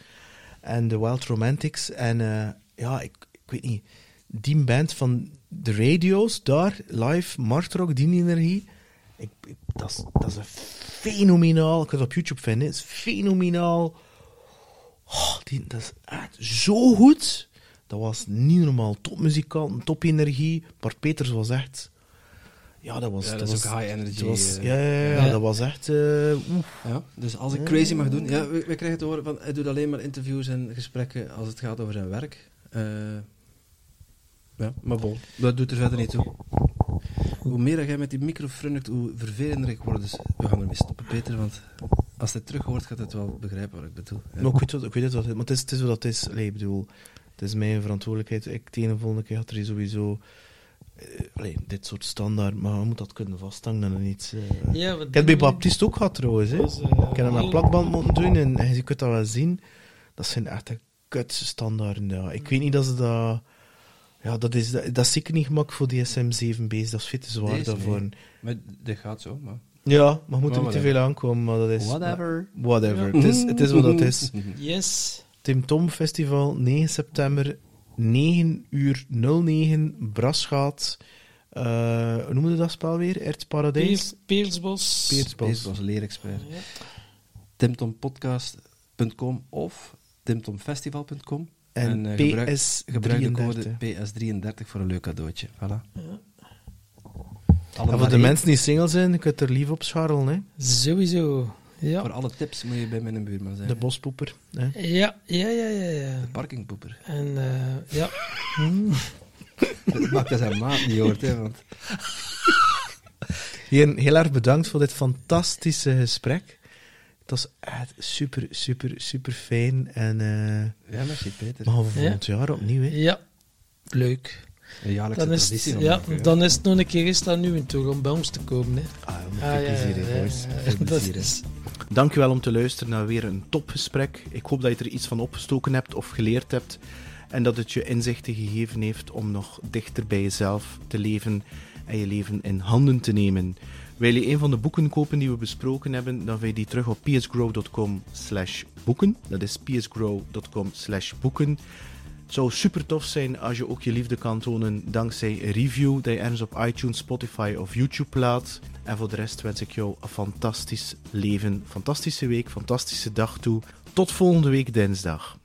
En de Wild Romantics. En eh, ja, ik, weet niet, die band van de radio's daar, live, Marktrock, die energie. Ik, dat, is, dat is een fenomenaal. Ik kan het op YouTube vinden. Het is fenomenaal. Oh, die, dat is echt zo goed. Dat was niet normaal. Topmuzikant, topenergie. Bart Peters was echt. Ja, dat was. Ja, dat dat is was, ook high energy. was- eh. ja, ja, ja, Ja. dat was echt. eh, oef. Ja, dus als ik crazy mag doen, ja, we, we krijgen te horen van hij doet alleen maar interviews en gesprekken als het gaat over zijn werk. Eh, ja, maar bon, dat doet er verder niet toe. Hoe meer dat jij met die micro frunnikt, hoe vervelender ik word. Dus we gaan ermee stoppen, Peter, want als hij terug hoort, gaat het wel begrijpen wat ik bedoel. Ja. Maar ik weet, wat, ik weet het wat, maar het is, het is wat het is. Allee, ik bedoel, het is mijn verantwoordelijkheid. Ik tegen de volgende keer gaat er sowieso. Eh, allee, dit soort standaard, maar je moet dat kunnen vasthangen en niet. Ja, wat Ik heb bij we? Baptiste ook gehad trouwens. Hè. Is, eh, Ik heb hem heel- plakband moeten doen en, en je kunt dat wel zien. Dat zijn echt de kutste standaarden. Ja. Ik weet niet dat ze dat... Ja, dat is, dat, dat is zeker niet gemakkelijk voor die SM7B's. Dat is veel te zwaar Deze daarvoor. Maar dit gaat zo, maar... Ja, maar moet er niet te veel aankomen. Maar dat is, Whatever. Whatever. Het, is, het is wat het is. Yes. Tim Tom Festival, 9 september, 9 uur 09, Brasgaat. Eh hoe noemde je dat spel weer? Ertsparadijs? Peers, Peersbos. Peersbos. Leerexpert. Ja. timtompodcast.com of timtomfestival.com. En, eh, gebruik, PS gebruik de 33. code PS33 voor een leuk cadeautje. Voilà. Ja. En voor de mensen die single zijn, je kunt er lief op scharrelen. Hè? Sowieso. Ja. Voor alle tips moet je bij mijn buurman zijn. De bospoeper. Hè? Ja, ja, ja, ja. ja. De parkingpoeper. En eh, ja. Dat maakt dat zijn maat niet hoort, hè, want Hier, heel erg bedankt voor dit fantastische gesprek. Het was echt super, super, super fijn. En eh Ja, merci Peter. maar we volgend jaar opnieuw. Hè? ja. Leuk. Een jaarlijkse Dan is, traditie. het, van ja, maken, hè. dan is het nog een keer eens aan nu in toer om bij ons te komen. Hè. Ah, ja, met Ah, veel ja, plezier, ja, hè, ja, boys. ja, Veel dat plezier, hè. is- Dankjewel om te luisteren naar weer een topgesprek. Ik hoop dat je er iets van opgestoken hebt of geleerd hebt. En dat het je inzichten gegeven heeft om nog dichter bij jezelf te leven en je leven in handen te nemen. Wil je een van de boeken kopen die we besproken hebben, dan vind je die terug op psgrow.com boeken. Dat is psgrow.com boeken. Het zou super tof zijn als je ook je liefde kan tonen dankzij een review dat je ergens op iTunes, Spotify of YouTube plaat. En voor de rest wens ik jou een fantastisch leven, fantastische week, fantastische dag toe. Tot volgende week dinsdag.